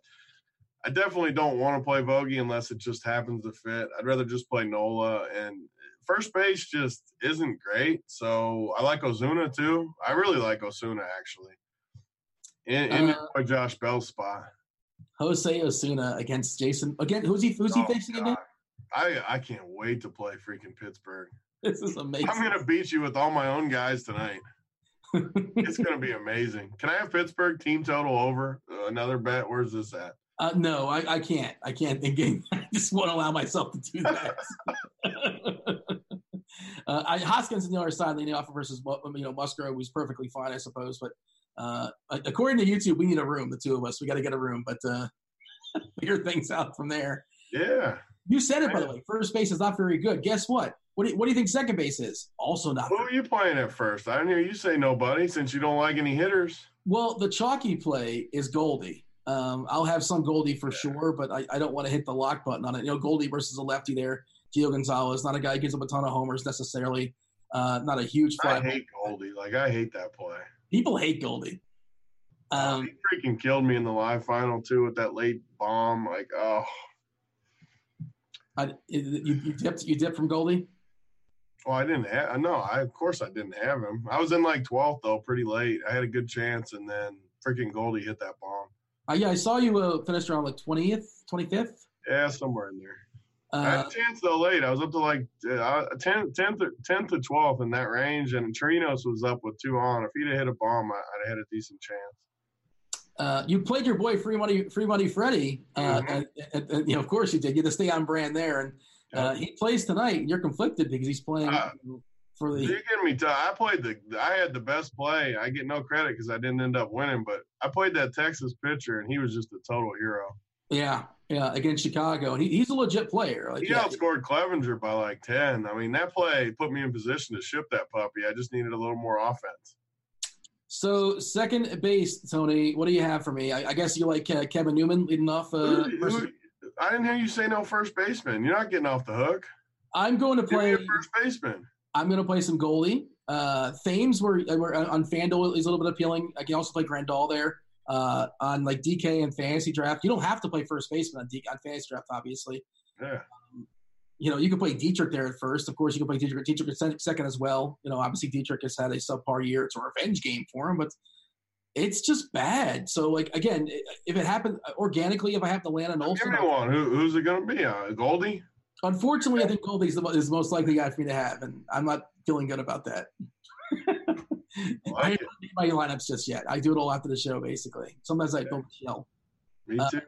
S4: I definitely don't want to play Vogie unless it just happens to fit. I'd rather just play Nola and first base just isn't great. So I like Osuna too. I really like Osuna actually. In, in
S3: Uh,
S4: Josh Bell spot.
S3: Jose Osuna against Jason again. Who's he? Who's he
S4: Oh,
S3: facing
S4: God.
S3: again?
S4: I I can't wait to play freaking Pittsburgh.
S3: This is amazing.
S4: I'm gonna beat you with all my own guys tonight. It's gonna be amazing. Can I have Pittsburgh team total over uh, another bet? Where's this at?
S3: Uh, no, I, I can't. I can't. Again, I just won't allow myself to do that. uh, I, Hoskins on the other side, leading off versus you know Musgrove was perfectly fine, I suppose. But uh, according to YouTube, we need a room. The two of us, we got to get a room. But uh, figure things out from there.
S4: Yeah.
S3: You said it by the way. First base is not very good. Guess what? What do you, what do you think second base is? Also not.
S4: Who are you playing at first? I hear you say nobody since you don't like any hitters.
S3: Well, the chalky play is Goldie. Um, I'll have some Goldie for sure, but I, I don't want to hit the lock button on it. You know, Goldie versus a lefty there. Gio Gonzalez, not a guy who gives up a ton of homers necessarily. Uh, not a huge fan.
S4: I
S3: fly.
S4: hate Goldie. Like I hate that play.
S3: People hate Goldie. Um,
S4: he freaking killed me in the live final too with that late bomb. Like oh,
S3: I, you, you dipped you dipped from Goldie.
S4: Well, I didn't have. No, I of course I didn't have him. I was in like 12th though, pretty late. I had a good chance, and then freaking Goldie hit that bomb.
S3: Uh, yeah, I saw you uh, finished around like twentieth, twenty fifth.
S4: Yeah, somewhere in there. I had a chance though late. I was up to like uh, 10th, 10th, 10th to 12th in that range, and Trinos was up with two on. If he'd have hit a bomb, I- I'd have had a decent chance.
S3: uh, you played your boy Free Money, Free Money Freddie, uh,
S4: Mhm.
S3: and, and, you know, of course you did. You had to stay on brand there, and uh, he plays tonight. and You're conflicted because he's playing
S4: Uh,
S3: for the.
S4: You're getting me tough. I played the. I had the best play. I get no credit because I didn't end up winning, but I played that Texas pitcher, and he was just a total hero.
S3: Yeah, yeah, against Chicago, and he, he's a legit player. Like,
S4: He
S3: yeah,
S4: outscored Clevenger by like ten. I mean, that play put me in position to ship that puppy. I just needed a little more offense.
S3: So second base, Tony. What do you have for me? I, I guess you like uh, Kevin Newman leading off. Uh,
S4: Who- who- I didn't hear you say no first baseman. You're not getting off the hook.
S3: I'm going to play.
S4: first baseman.
S3: I'm going to play some Goldie. Uh, Thames were, were on FanDuel is a little bit appealing. I can also play Grandal there uh, on like DK and fantasy draft. You don't have to play first baseman on, D, on fantasy draft, obviously.
S4: Yeah.
S3: You know, you can play Dietrich there at first. Of course, you can play Dietrich, Dietrich at second as well. You know, obviously Dietrich has had a subpar year. It's a revenge game for him, but it's just bad. So, like again, if it happened organically, if I have to land an
S4: Give
S3: Olsen,
S4: me one. Who, who's it going to be? Uh, Goldie?
S3: unfortunately, I think Goldie's the, is the most likely guy for me to have, and I'm not feeling good about that. I
S4: it.
S3: made my lineups just yet. I do it all after the show, basically. Sometimes I don't yell.
S4: Me
S3: Uh,
S4: too.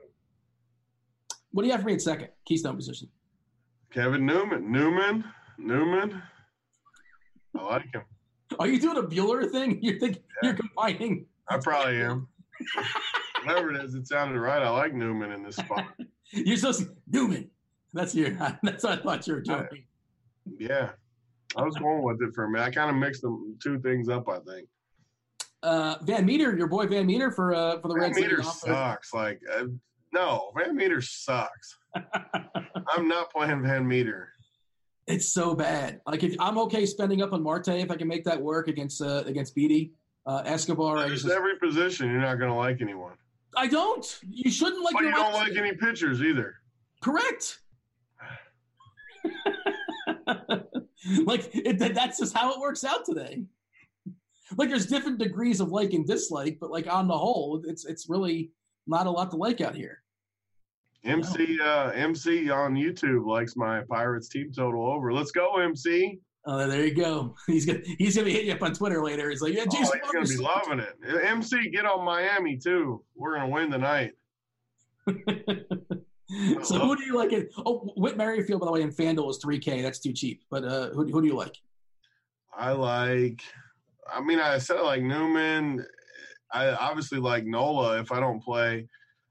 S3: What do you have for me at second? Keystone position.
S4: Kevin Newman. Newman. Newman. I like him.
S3: Are you doing a Bueller thing? You think you're combining?
S4: I probably am. Whatever it is, it sounded right. I like Newman in this spot.
S3: You're supposed to Newman. That's your. That's what I thought you were doing.
S4: Yeah. I was going with it for a minute. I kind of mixed them two things up, I think.
S3: Uh, VanMeter, your boy VanMeter for uh, for the
S4: Van
S3: Reds. leading
S4: Meter sucks. Like, uh, no, VanMeter sucks. I'm not playing VanMeter.
S3: It's so bad. Like if I'm okay spending up on Marte if I can make that work against uh, against Beede. Uh, Escobar,
S4: There's
S3: just,
S4: every position you're not going to like anyone.
S3: I don't. You shouldn't like.
S4: But you don't like any pitchers either.
S3: Correct. like it, that's just how it works out today. Like there's different degrees of like and dislike, but like on the whole, it's it's really not a lot to like out here.
S4: MC uh, MC on YouTube likes my Pirates team total over. Let's go, MC.
S3: Oh, there you go. He's gonna he's gonna hit you up on Twitter later. He's like, yeah,
S4: Oh,
S3: Jason.
S4: he's gonna be loving it. MC, get on Miami too. We're gonna win tonight.
S3: so who do you like? It? Oh, Whit Merrifield, by the way, in FanDuel is 3K. That's too cheap. But uh, who, who do you like?
S4: I like. I mean, I said I like Newman. I obviously like Nola. If I don't play,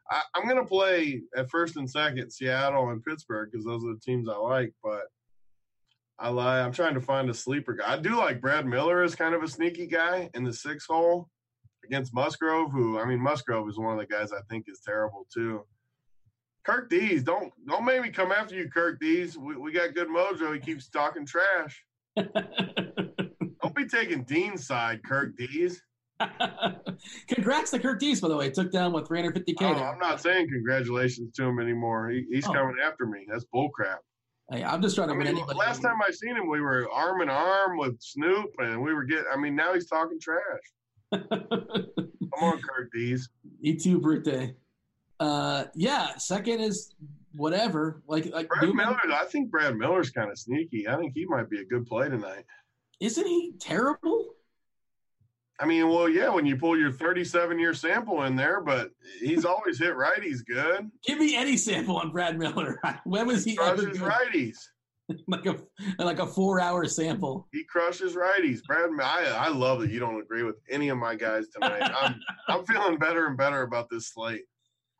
S4: I, I'm gonna play at first and second Seattle and Pittsburgh because those are the teams I like. But I lie. I'm trying to find a sleeper guy. I do like Brad Miller as kind of a sneaky guy in the six hole against Musgrove. Who I mean, Musgrove is one of the guys I think is terrible too. Kirk Dees, don't don't make me come after you, Kirk Dees. We, we got good mojo. He keeps talking trash. Don't be taking Dean's side, Kirk Dees.
S3: Congrats to Kurt Dees, by the way. Took down with 350k.
S4: Oh, I'm not saying congratulations to him anymore. He, he's
S3: Oh.
S4: coming after me. That's bullcrap.
S3: Hey, I'm just trying to
S4: I
S3: win
S4: mean,
S3: anybody.
S4: last time I seen him, we were arm in arm with Snoop, and we were getting. I mean, now he's talking trash. Come on, Kirk Dees.
S3: Me too, birthday. Uh, yeah. Second is whatever. Like like
S4: Brad
S3: Newman-
S4: Miller. I think Brad Miller's kind of sneaky. I think he might be a good play tonight.
S3: Isn't he terrible?
S4: I mean, well, yeah, when you pull your 37 year sample in there, but he's always hit righties good.
S3: Give me any sample on Brad Miller. when was he ever
S4: Crushes
S3: good?
S4: righties.
S3: like a like a four hour sample?
S4: He crushes righties. Brad, I, I love that you don't agree with any of my guys tonight. I'm I'm feeling better and better about this slate.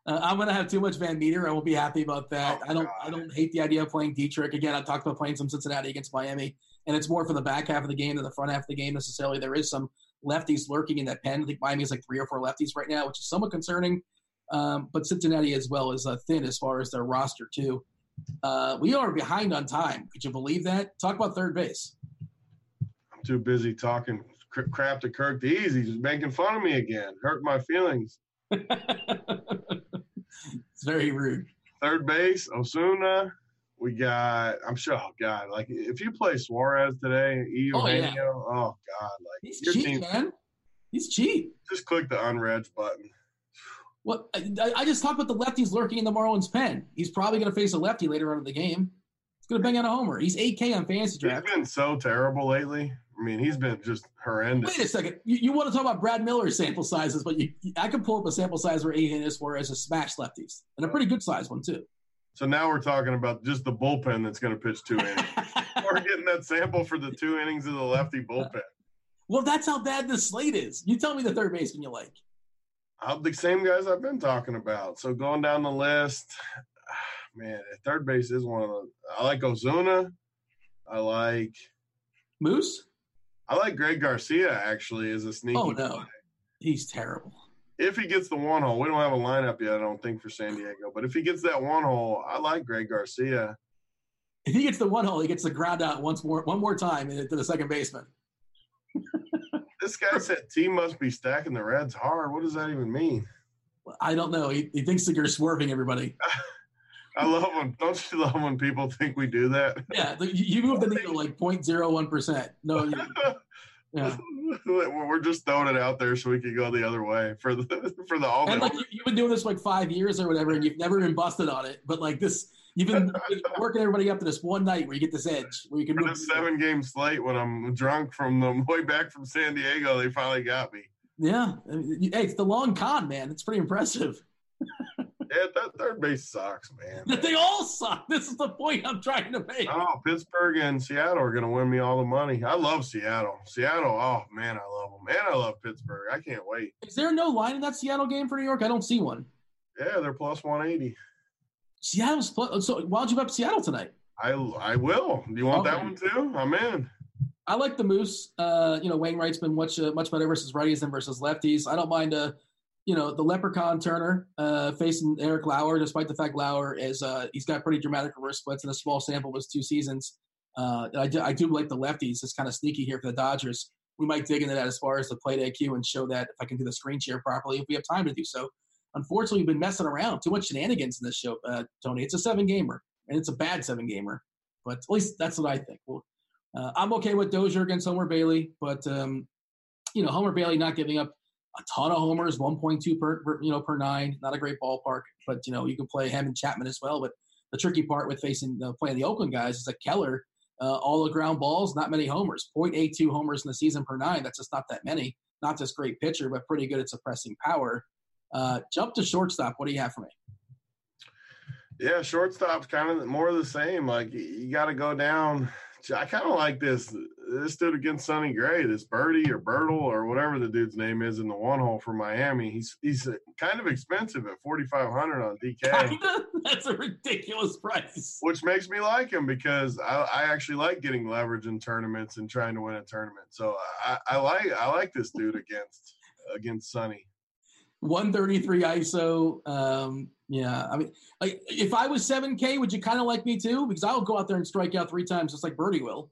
S3: Uh, I'm gonna have too much VanMeter. I won't be happy about that.
S4: Oh,
S3: I don't.
S4: God.
S3: I don't hate the idea of playing Dietrich again. I talked about playing some Cincinnati against Miami, and it's more for the back half of the game than the front half of the game necessarily. There is some lefties lurking in that pen. I think Miami is like three or four lefties right now, which is somewhat concerning. Um, but Cincinnati as well is uh, thin as far as their roster too. Uh, we are behind on time. Could you believe that? Talk about third base.
S4: I'm too busy talking cr- crap to Kirk Dees. He's making fun of me again. Hurt my feelings.
S3: it's very rude.
S4: Third base, Osuna. We got. I'm sure. Oh God! Like if you play Suarez today,
S3: Oh, yeah.
S4: Eugenio. Oh, God! Like
S3: He's cheap,
S4: team.
S3: man. He's cheap.
S4: Just click the unreg button.
S3: What I, I just talked about the lefties lurking in the Marlins pen. He's probably going to face a lefty later on in the game. He's going to bang out a homer. He's 8K on fantasy
S4: He's
S3: draft.
S4: been so terrible lately. I mean, he's been just horrendous.
S3: Wait a second. You, you want to talk about Brad Miller's sample sizes, but you, I could pull up a sample size where Eugenio Suarez has smashed lefties, and a pretty good size one too.
S4: So now we're talking about just the bullpen that's going to pitch two innings. we're getting that sample for the two innings of the lefty bullpen.
S3: well, that's how bad this slate is. You tell me the third baseman you like.
S4: Uh, the same guys I've been talking about. So going down the list, man, third base is one of the. I like Osuna. I like
S3: Moose?
S4: I like Greg Garcia actually as a sneaky.
S3: Oh no,
S4: play.
S3: he's terrible.
S4: If he gets the one hole, we don't have a lineup yet. I don't think for San Diego, but if he gets that one hole, I like Greg Garcia.
S3: If he gets the one hole, he gets the ground out once more, one more time to the second baseman.
S4: This guy said team must be stacking the Reds hard. What does that even mean?
S3: I don't know. He, he thinks that you're swerving everybody.
S4: I love when don't you love when people think we do that?
S3: Yeah, you move the needle like 0.01 percent. No, you, yeah.
S4: We're just throwing it out there so we can go the other way for the for the all.
S3: And like you, you've been doing this for like five years or whatever, and you've never been busted on it. But like this, you've been working everybody up to this one night where you get this edge, where you can move.
S4: seven game slate when I'm drunk from the way back from San Diego, they finally got me.
S3: Yeah, hey, it's the long con, man. It's pretty impressive.
S4: Yeah, that third base sucks, man.
S3: That they all suck. This is the point I'm trying to make.
S4: Oh, Pittsburgh and Seattle are going to win me all the money. I love Seattle. Seattle, oh man, I love them. And I love Pittsburgh. I can't wait.
S3: Is there no line in that Seattle game for New York? I don't see one.
S4: Yeah, they're plus 180.
S3: Seattle's pl- so. Why don't you bet Seattle tonight?
S4: I I will. Do you want that one too? I'm in.
S3: I like the Moose. Uh, you know, Wainwright's been much uh, much better versus righties than versus lefties. I don't mind uh, you know, the Leprechaun Turner uh, facing Eric Lauer, despite the fact Lauer is uh, he's got pretty dramatic reverse splits in a small sample was two seasons. Uh, I, do, I do like the lefties. It's kind of sneaky here for the Dodgers. We might dig into that as far as the plate IQ and show that if I can do the screen share properly, if we have time to do so. Unfortunately, we've been messing around too much shenanigans in this show, uh, Tony. It's a seven gamer, and it's a bad seven gamer, but at least that's what I think. Well, uh, I'm okay with Dozier against Homer Bailey, but um, you know Homer Bailey not giving up a ton of homers, 1.2 per, you know per nine, not a great ballpark, but you know you can play him and Chapman as well. But the tricky part with facing uh, playing the Oakland guys is that Keller, uh, all the ground balls, not many homers, 0.82 homers in the season per nine. That's just not that many. Not just great pitcher, but pretty good at suppressing power. Uh, jump to shortstop. What do you have for me?
S4: Yeah, shortstop's kind of more of the same. Like you got to go down. I kind of like this this dude against Sonny Gray, this Birdie or Birtle or whatever the dude's name is in the one hole for Miami. He's he's kind of expensive at forty five hundred on DK,
S3: That's a ridiculous price.
S4: which makes me like him because I, I actually like getting leverage in tournaments and trying to win a tournament. So I, I like I like this dude against against Sonny.
S3: 133 ISO. Um, yeah, I mean, like if I was 7K, would you kind of like me too? Because I'll go out there and strike out three times, just like Birdie will.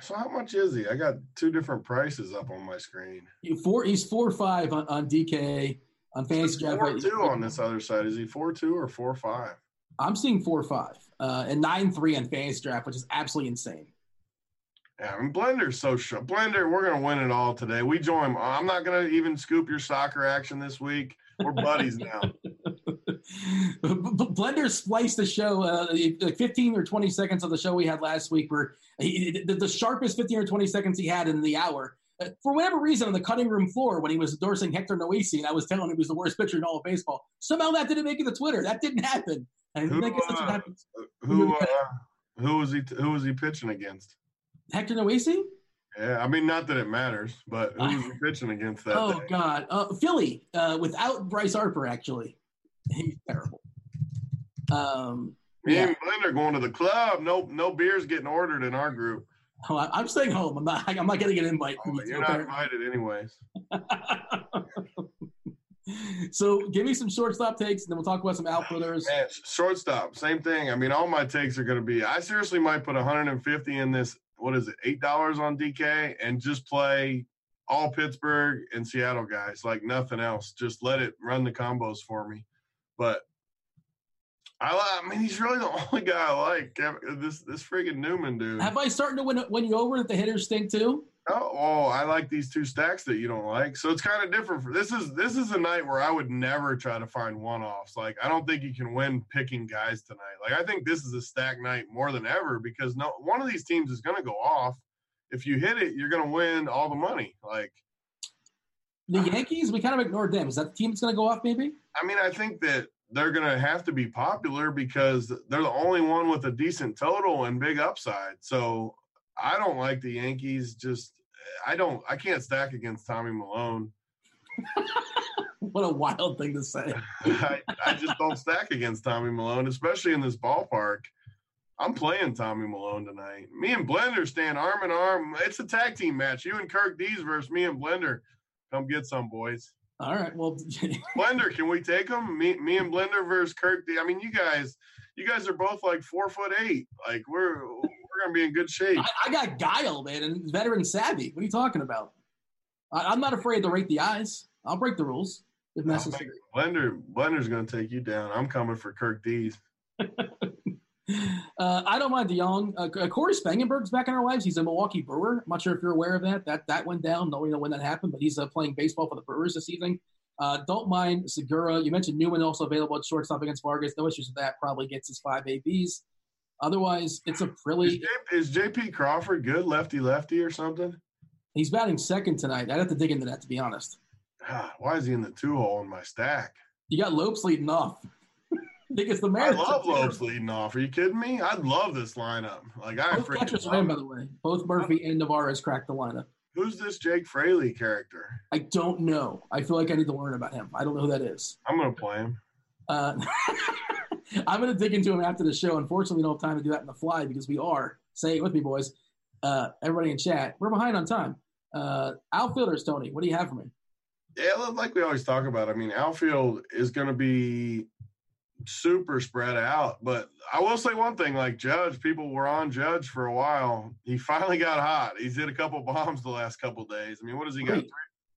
S4: So how much is he? I got two different prices up on my screen.
S3: You four, he's four five on, on DK on fantasy draft.
S4: Four two on this other side. Is he four two or four five?
S3: I'm seeing four five uh, and nine three on fantasy draft, which is absolutely insane.
S4: Yeah, I mean, Blender's so sharp. Blender, we're gonna win it all today. We join. I'm not gonna even scoop your soccer action this week. We're buddies now.
S3: Blender spliced the show, uh, like 15 or 20 seconds of the show we had last week, where he, the, the sharpest 15 or 20 seconds he had in the hour. Uh, For whatever reason, on the cutting room floor, when he was endorsing Hector Noesi, and I was telling him he was the worst pitcher in all of baseball, somehow that didn't make it to Twitter. That didn't happen. And
S4: Who,
S3: I guess that's what
S4: uh,
S3: happens.
S4: Who uh, who was he? Who was he pitching against?
S3: Hector Noesi?
S4: Yeah, I mean, not that it matters, but who was he pitching against that
S3: Oh
S4: day?
S3: God, uh, Philly uh, without Bryce Harper. Actually, he's terrible. Um,
S4: Me
S3: yeah.
S4: and Blender going to the club. No, no beers getting ordered in our group.
S3: Oh, I- I'm staying home. I'm not. I'm not getting an invite.
S4: Oh,
S3: you
S4: you're not
S3: apparently.
S4: invited anyways.
S3: so give me some shortstop takes, and then we'll talk about some outfielders.
S4: Man, shortstop, same thing. I mean, all my takes are going to be. I seriously might put 150 in this. What is it? Eight dollars on DK and just play all Pittsburgh and Seattle guys, like nothing else. Just let it run the combos for me. But I, I mean, he's really the only guy I like. This this freaking Newman dude.
S3: Have I starting to win, win you over that the hitters stink too?
S4: Oh, oh, I like these two stacks that you don't like. So it's kind of different. For this is this is a night where I would never try to find one offs. Like I don't think you can win picking guys tonight. Like I think this is a stack night more than ever because no one of these teams is going to go off. If you hit it, you're going to win all the money. Like
S3: the Yankees, we kind of ignored them. Is that the team that's going to go off? Maybe.
S4: I mean, I think that they're going to have to be popular because they're the only one with a decent total and big upside. So I don't like the Yankees. Just I don't. I can't stack against Tommy Milone.
S3: what a wild thing to say.
S4: I, I, just don't stack against Tommy Milone, especially in this ballpark. I'm playing Tommy Milone tonight. Me and Blender stand arm in arm. It's a tag team match. You and Kirk Dees versus me and Blender. Come get some, boys.
S3: All right. Well,
S4: Blender, can we take them? Me, me and Blender versus Kirk. D. I mean, you guys, you guys are both like four foot eight. Like we're we're gonna be in good shape. I,
S3: I got guile, man, and veteran savvy. What are you talking about? I, am not afraid to rake the eyes. I'll break the rules if necessary.
S4: Blender, Blender's gonna take you down. I'm coming for Kirk Dees.
S3: Uh, I don't mind DeJong. Uh, Cory Spangenberg's back in our lives. He's a Milwaukee Brewer. I'm not sure if you're aware of that. That that went down. Don't Nobody know when that happened, but he's uh, playing baseball for the Brewers this evening. Uh, don't mind Segura. You mentioned Newman also available at shortstop against Vargas. No issues with that. Probably gets his five ABs. Otherwise, it's a really.
S4: Is, J- is JP Crawford good lefty lefty or something?
S3: He's batting second tonight. I'd have to dig into that to be honest.
S4: Ah, why is he in the two hole in my stack?
S3: You got Lopes leading off. I think it's the man.
S4: I love Lopes leading off. Are you kidding me? I love this lineup. Like I
S3: both catchers are in, by the way. Both Murphy and Narvaez cracked the lineup.
S4: Who's this Jake Fraley character?
S3: I don't know. I feel like I need to learn about him. I don't know who that is.
S4: I'm gonna play him.
S3: Uh, I'm going to dig into him after the show. Unfortunately, we don't have time to do that in the fly because we are. Say it with me, boys. Uh, everybody in chat, we're behind on time. Uh, outfielders, Tony, what do you have for me?
S4: Yeah, like we always talk about. I mean, outfield is going to be super spread out. But I will say one thing: like Judge, people were on Judge for a while. He finally got hot. He's hit a couple bombs the last couple days. I mean, what has he got? Three,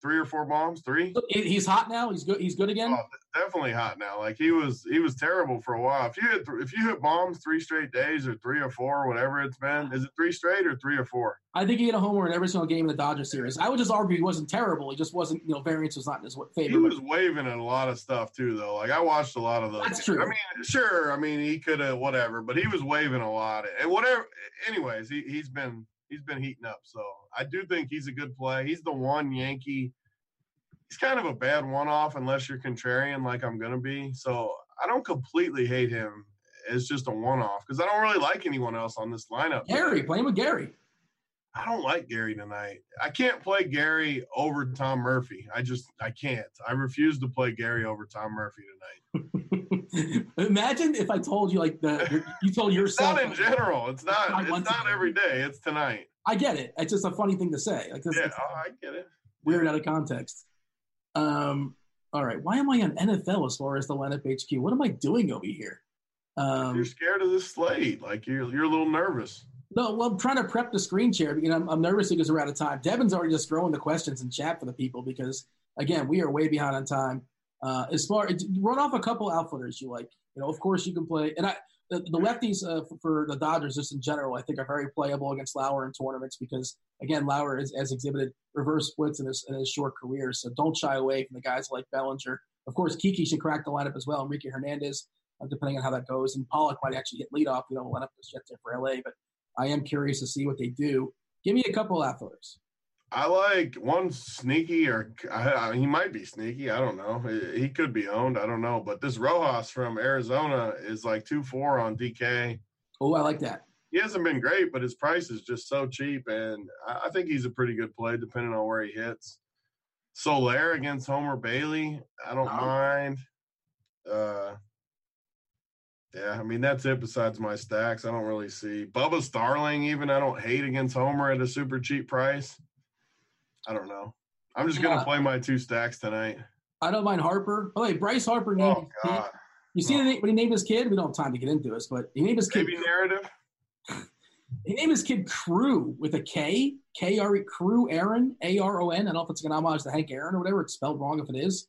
S4: three or four bombs? Three?
S3: He's hot now. He's good. He's good again. Oh,
S4: definitely hot now. Like he was, he was terrible for a while. If you hit, if you hit bombs three straight days or three or four, whatever it's been, is it three straight or three or four?
S3: I think he hit a homer in every single game in the Dodgers series. I would just argue he wasn't terrible. He just wasn't, you know, variance was not in his favor.
S4: He was waving at a lot of stuff too, though. Like I watched a lot of those.
S3: That's true.
S4: I mean, sure. I mean, he could have whatever, but he was waving a lot and whatever. Anyways, he he's been he's been heating up. So I do think he's a good play. He's the one Yankee he's kind of a bad one off unless you're contrarian like I'm to be. So I don't completely hate him. It's just a one off because I don't really like anyone else on this lineup.
S3: Gary, playing with Gary.
S4: I don't like Gary tonight. I can't play Gary over Tom Murphy. I just I can't. I refuse to play Gary over Tom Murphy
S3: tonight. Imagine if I told you like the you told yourself.
S4: not in general. It's not. It's not every day. It's tonight.
S3: I get it. It's just a funny thing to say. Like
S4: this, yeah, oh, I get it.
S3: Weird out of context. Um, all right, why am I on NFL as far as the lineup HQ? What am I doing over here?
S4: Um, you're scared of this slate. Like you're you're a little nervous.
S3: No, well, I'm trying to prep the screen share because I'm, I'm nervous because we're out of time. Devin's already just throwing the questions in chat for the people because again we are way behind on time. Uh, as far run off a couple outfitters you like. You know, of course you can play, and I the, the lefties uh, for, for, the Dodgers, just in general, I think are very playable against Lauer in tournaments because, again, Lauer is, has exhibited reverse splits in his, in his short career. So don't shy away from the guys like Bellinger. Of course, Kiki should crack the lineup as well. Enrique Hernandez, uh, depending on how that goes. And Pollock might actually hit leadoff. We don't line up just yet for LA, but I am curious to see what they do. Give me a couple outfielders.
S4: I like one sneaky, or I, he might be sneaky. I don't know. He could be owned. I don't know. But this Rojas from Arizona is like two four on DK.
S3: Oh, I like that.
S4: He hasn't been great, but his price is just so cheap, and I think he's a pretty good play depending on where he hits. Soler against Homer Bailey, I don't oh. mind. Uh, yeah, I mean that's it. Besides my stacks, I don't really see Bubba Starling. Even I don't hate against Homer at a super cheap price. I don't know. I'm just gonna play my two stacks tonight.
S3: I don't mind Harper. Oh, wait, Bryce Harper named. Oh, God. You see oh. when he named his kid? We don't have time to get into this, but he named his kid.
S4: Maybe narrative.
S3: he named his kid Crew with a K, K R E Crew Aaron, A R O N. I don't know if it's an homage to Hank Aaron or whatever. It's spelled wrong if it is,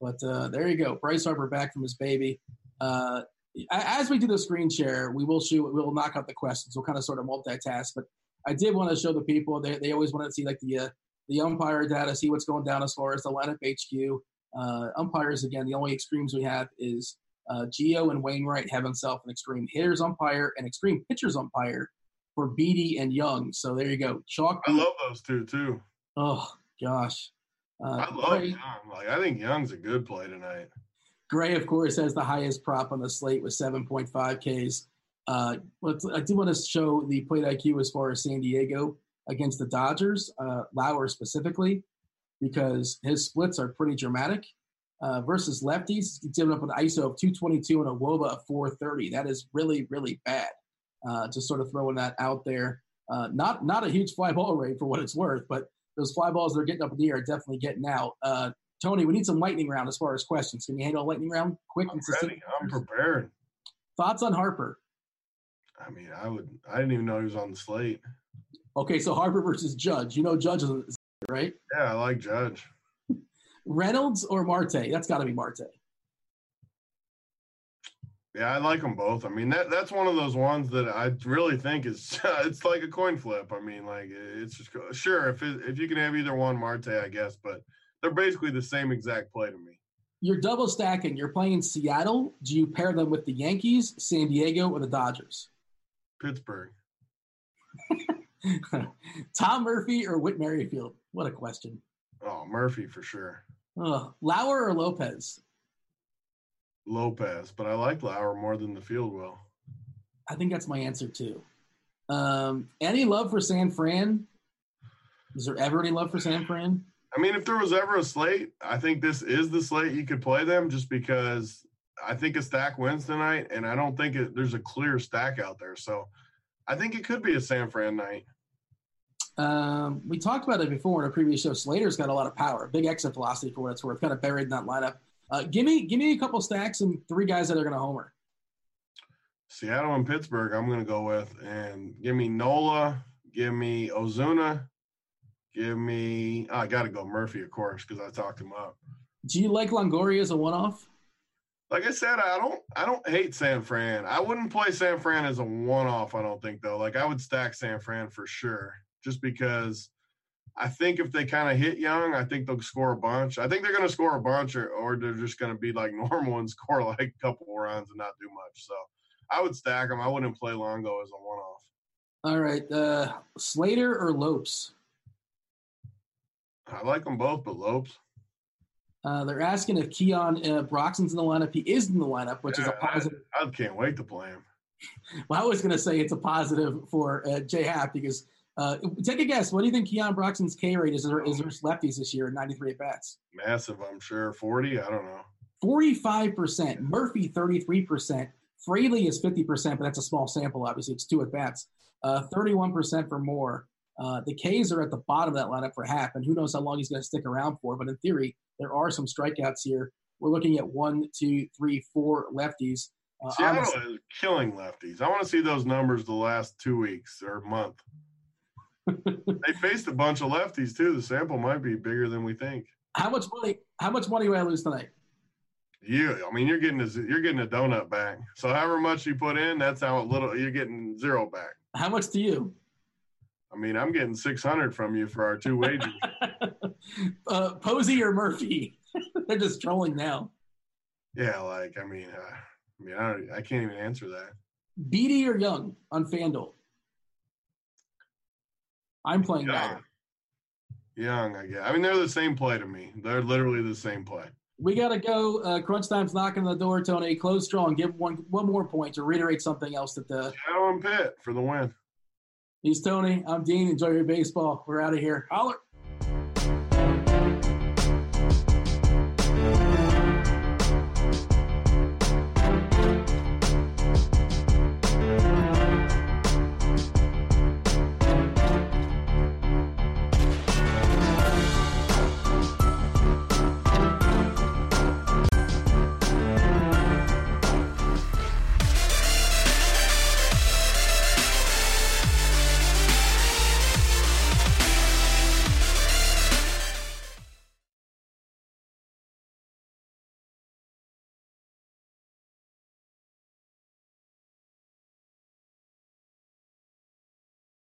S3: but uh, there you go. Bryce Harper back from his baby. Uh, as we do the screen share, we will shoot. We will knock out the questions. We'll kind of sort of multitask. But I did want to show the people. They they always want to see like the uh, the umpire data, see what's going down as far as the lineup HQ. Uh, umpires again. The only extremes we have is uh, Gio and Wainwright have himself an extreme hitters umpire and extreme pitchers umpire for Beede and Young. So there you go. Chalk.
S4: I love those two too.
S3: Oh gosh.
S4: Uh, I love Young. Like I think Young's a good play tonight.
S3: Gray, of course, has the highest prop on the slate with 7.5 Ks. Uh, I do want to show the plate IQ as far as San Diego against the Dodgers, uh, Lauer specifically, because his splits are pretty dramatic. Uh, versus lefties, he's given up an ISO of 222 and a WOBA of 430. That is really, really bad. Uh, just sort of throwing that out there. Uh, not not a huge fly ball rate for what it's worth, but those fly balls that are getting up in the air are definitely getting out. Uh, Tony, we need some lightning round as far as questions. Can you handle a lightning round quick
S4: I'm and succinct? I'm prepared.
S3: Thoughts on Harper?
S4: I mean, I would. I didn't even know he was on the slate.
S3: Okay, so Harper versus Judge. You know Judge is right.
S4: Yeah, I like Judge.
S3: Reynolds or Marte? That's got to be Marte.
S4: Yeah, I like them both. I mean, that that's one of those ones that I really think is it's like a coin flip. I mean, like it's just sure if it, if you can have either one, Marte, I guess, but they're basically the same exact play to me.
S3: You're double stacking. You're playing Seattle. Do you pair them with the Yankees, San Diego, or the Dodgers?
S4: Pittsburgh.
S3: Tom Murphy or Whit Merrifield? What a question.
S4: Oh, Murphy for sure.
S3: Oh, Lauer or Lopez?
S4: Lopez, but I like Lauer more than the field will.
S3: I think that's my answer too. Um, any love for San Fran? Is there ever any love for San Fran?
S4: I mean, if there was ever a slate, I think this is the slate you could play them just because I think a stack wins tonight, and I don't think it, there's a clear stack out there. So I think it could be a San Fran night.
S3: Um, we talked about it before in a previous show. Slater's got a lot of power, big exit velocity for what it's worth, kind of buried in that lineup. Uh, give me give me a couple stacks and three guys that are going to homer.
S4: Seattle and Pittsburgh, I'm going to go with, and give me Nola, give me Osuna, give me. Oh, I got to go Murphy, of course, because I talked him up.
S3: Do you like Longoria as a one-off?
S4: Like I said, I don't. I don't hate San Fran. I wouldn't play San Fran as a one-off. I don't think though. Like I would stack San Fran for sure, just because I think if they kind of hit young, I think they'll score a bunch. I think they're going to score a bunch, or, or they're just going to be like normal and score like a couple runs and not do much. So I would stack them. I wouldn't play Longo as a one off.
S3: All right. Uh, Slater or Lopes?
S4: I like them both, but Lopes.
S3: Uh, they're asking if Keon uh, Broxton's in the lineup. He is in the lineup, which yeah, is a positive.
S4: I, I, can't wait to play him.
S3: well, I was going to say it's a positive for uh, J Happ because uh, take a guess. What do you think Keon Broxton's K rate is? Is versus lefties this year in 93 at bats?
S4: Massive, I'm sure. 40, I don't know.
S3: 45%. Murphy, 33%. Fraley is 50%, but that's a small sample, obviously. It's two at bats. Uh, 31% for Moore. Uh, the K's are at the bottom of that lineup for Happ, and who knows how long he's going to stick around for. But in theory, there are some strikeouts here. We're looking at one, two, three, four lefties.
S4: Uh, Seattle is killing lefties. I want to see those numbers the last two weeks or month they faced a bunch of lefties too. The sample might be bigger than we think.
S3: How much money? How much money will I lose tonight?
S4: You, I mean, you're getting a you're getting a donut back. So however much you put in, that's how little you're getting zero back.
S3: How much do you?
S4: I mean, I'm getting six hundred from you for our two wagers.
S3: uh, Posey or Murphy? They're just trolling now.
S4: Yeah, like I mean, uh, I mean, I, I can't even answer that.
S3: Beede or Young on Fanduel? I'm playing Young. that.
S4: Young, I guess. I mean, they're the same play to me. They're literally the same play.
S3: We got to go. Uh, crunch time's knocking on the door, Tony. Close strong. Give one one more point to reiterate something else that the
S4: Shadow and Pitt for the win.
S3: He's Tony. I'm Dean. Enjoy your baseball. We're out of here. Holler.